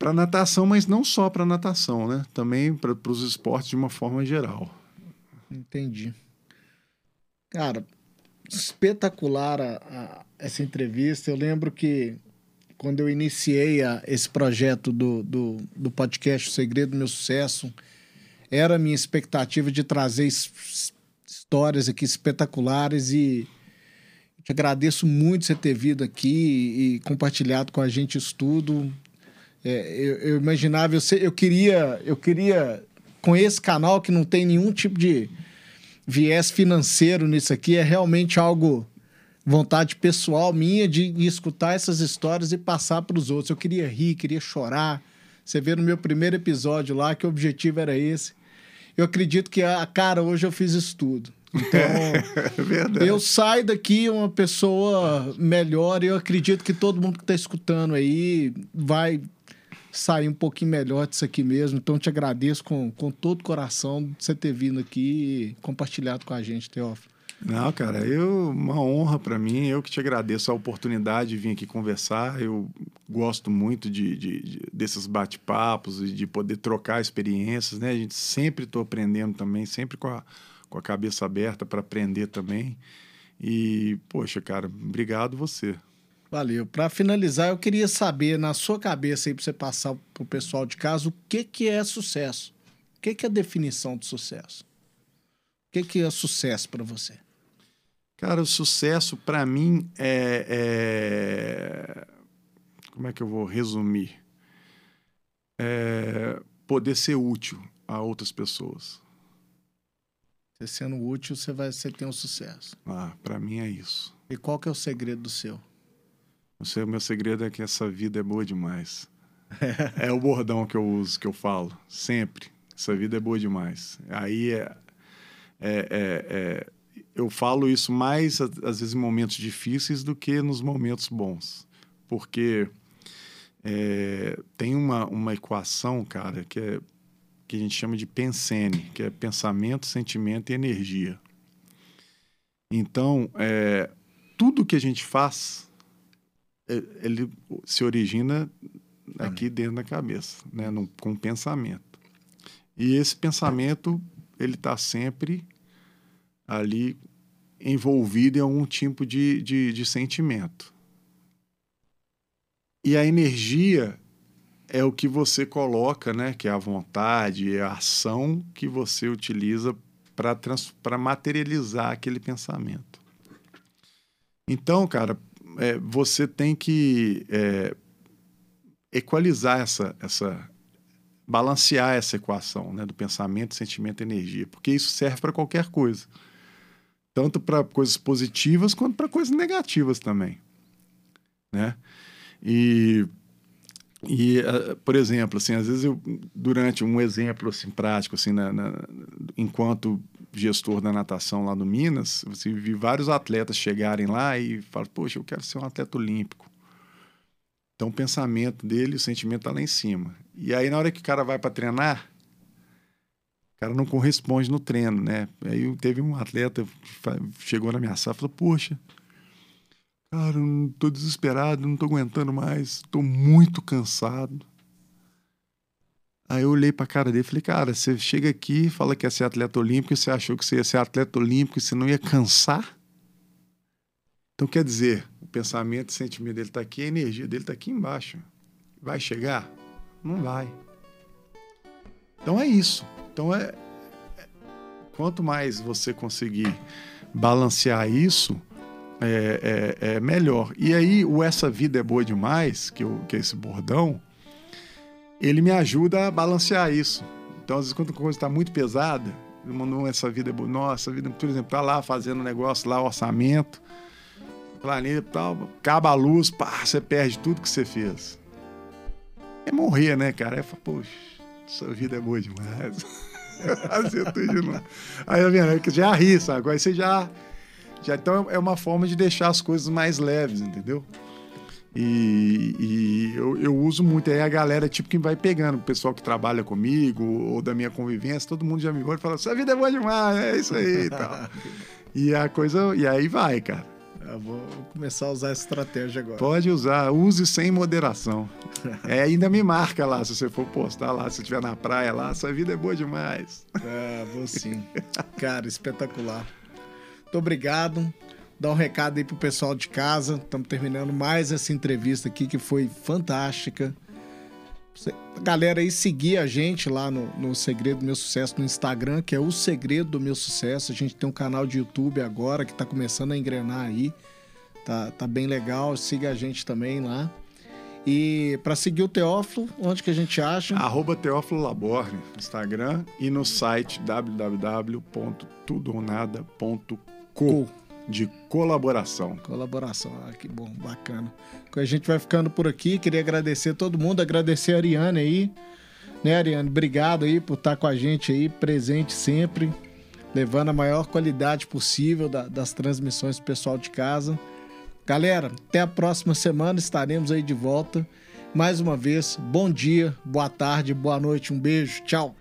para natação, mas não só para natação, né? Também para os esportes de uma forma geral. Entendi. Cara, espetacular a, a, essa entrevista. Eu lembro que quando eu iniciei a, esse projeto do, do, do podcast O Segredo do Meu Sucesso, era a minha expectativa de trazer histórias aqui espetaculares e te agradeço muito você ter vindo aqui e compartilhado com a gente isso tudo. É, eu, eu, imaginava, eu, eu queria, eu queria, com esse canal que não tem nenhum tipo de viés financeiro nisso aqui, é realmente algo, vontade pessoal minha de, escutar essas histórias e passar para os outros. Eu queria rir, queria chorar. Você vê no meu primeiro episódio lá que o objetivo era esse. Eu acredito que, a cara, hoje eu fiz isso tudo. Então, é eu saio daqui uma pessoa melhor e eu acredito que todo mundo que está escutando aí vai sair um pouquinho melhor disso aqui mesmo. Então, te agradeço com, com todo o coração de você ter vindo aqui e compartilhado com a gente, Teófilo. Não, cara, eu uma honra para mim. Eu que te agradeço a oportunidade de vir aqui conversar. Eu gosto muito de, de, de desses bate-papos e de poder trocar experiências, né? A gente sempre estou aprendendo também, sempre com a, com a cabeça aberta para aprender também. E, poxa, cara, obrigado você. Valeu. Para finalizar, eu queria saber, na sua cabeça aí, para você passar para o pessoal de casa, o que, que é sucesso? O que, que é a definição de sucesso? O que, que é sucesso para você? Cara, o sucesso para mim é, é, Como é que eu vou resumir? É poder ser útil a outras pessoas. Você sendo útil, você vai você tem um sucesso. Ah, para mim é isso. E qual que é o segredo do seu? O seu, meu segredo é que essa vida é boa demais. é o bordão que eu uso, que eu falo, sempre. Essa vida é boa demais. Aí é, é, é, é eu falo isso mais, às vezes, em momentos difíceis do que nos momentos bons. Porque é, tem uma, uma equação, cara, que, é, que a gente chama de pensene, que é pensamento, sentimento e energia. Então, é, tudo que a gente faz é, ele se origina aqui dentro da cabeça, né? Num, com pensamento. E esse pensamento, ele está sempre ali envolvido em algum tipo de, de, de sentimento. E a energia é o que você coloca, né? Que é a vontade, é a ação que você utiliza para materializar aquele pensamento. Então, cara, é, você tem que é, equalizar essa, essa, balancear essa equação né, do pensamento, sentimento e energia, porque isso serve para qualquer coisa, tanto para coisas positivas quanto para coisas negativas também, né? E e, uh, por exemplo, assim, às vezes eu, durante um exemplo assim, prático, assim, na, na, enquanto gestor da natação lá no Minas, você vi vários atletas chegarem lá e falam, poxa, eu quero ser um atleta olímpico. Então o pensamento dele, o sentimento está lá em cima. E aí na hora que o cara vai para treinar, cara não corresponde no treino, né? Aí teve um atleta chegou na minha sala e falou, poxa, cara, eu tô desesperado, não tô aguentando mais, tô muito cansado. Aí eu olhei pra cara dele e falei, cara, você chega aqui fala que ia ser atleta olímpico e você achou que você ia ser atleta olímpico e você não ia cansar? Então quer dizer, o pensamento o sentimento dele tá aqui, a energia dele tá aqui embaixo. Vai chegar? Não vai. Então é isso. Então é, é quanto mais você conseguir balancear isso, é, é, é, melhor. E aí, o Essa Vida é Boa Demais, que, eu, que é esse bordão, ele me ajuda a balancear isso. Então, às vezes, quando a coisa está muito pesada, eu Essa Vida é Boa. Nossa, a vida, por exemplo, tá lá fazendo negócio lá, orçamento, planeta tal, acaba a luz, pá, você perde tudo que você fez. É morrer, né, cara? Fala, poxa, essa vida é boa demais. Fazer tudo de novo. Aí, tá vendo? Já ri, sabe? Aí você já já, então é uma forma de deixar as coisas mais leves, entendeu? E, e eu, eu, uso muito. Aí a galera, tipo, quem vai pegando, o pessoal que trabalha comigo ou da minha convivência, todo mundo já me olha e fala: Sua vida é boa demais, é isso aí e tal. e a coisa. E aí vai, cara. Eu vou começar a usar essa estratégia agora. Pode usar, use sem moderação. é, ainda me marca lá, se você for postar lá, se estiver na praia lá, sua vida é boa demais. É, vou sim. Cara, espetacular. Muito obrigado. Dá um recado aí pro pessoal de casa. Estamos terminando mais essa entrevista aqui que foi fantástica. Galera aí seguir a gente lá no, no Segredo do Meu Sucesso no Instagram, que é o Segredo do Meu Sucesso. A gente tem um canal de YouTube agora que está começando a engrenar aí. Tá, tá bem legal. Siga a gente também lá. E para seguir o Teófilo, onde que a gente acha? Arroba Teófilo Laborne no Instagram e no site www.tudonada.com Co. De colaboração. Colaboração, ah, que bom, bacana. A gente vai ficando por aqui. Queria agradecer todo mundo, agradecer a Ariane aí. Né, Ariane? Obrigado aí por estar com a gente aí, presente sempre, levando a maior qualidade possível da, das transmissões pro pessoal de casa. Galera, até a próxima semana, estaremos aí de volta. Mais uma vez, bom dia, boa tarde, boa noite, um beijo, tchau.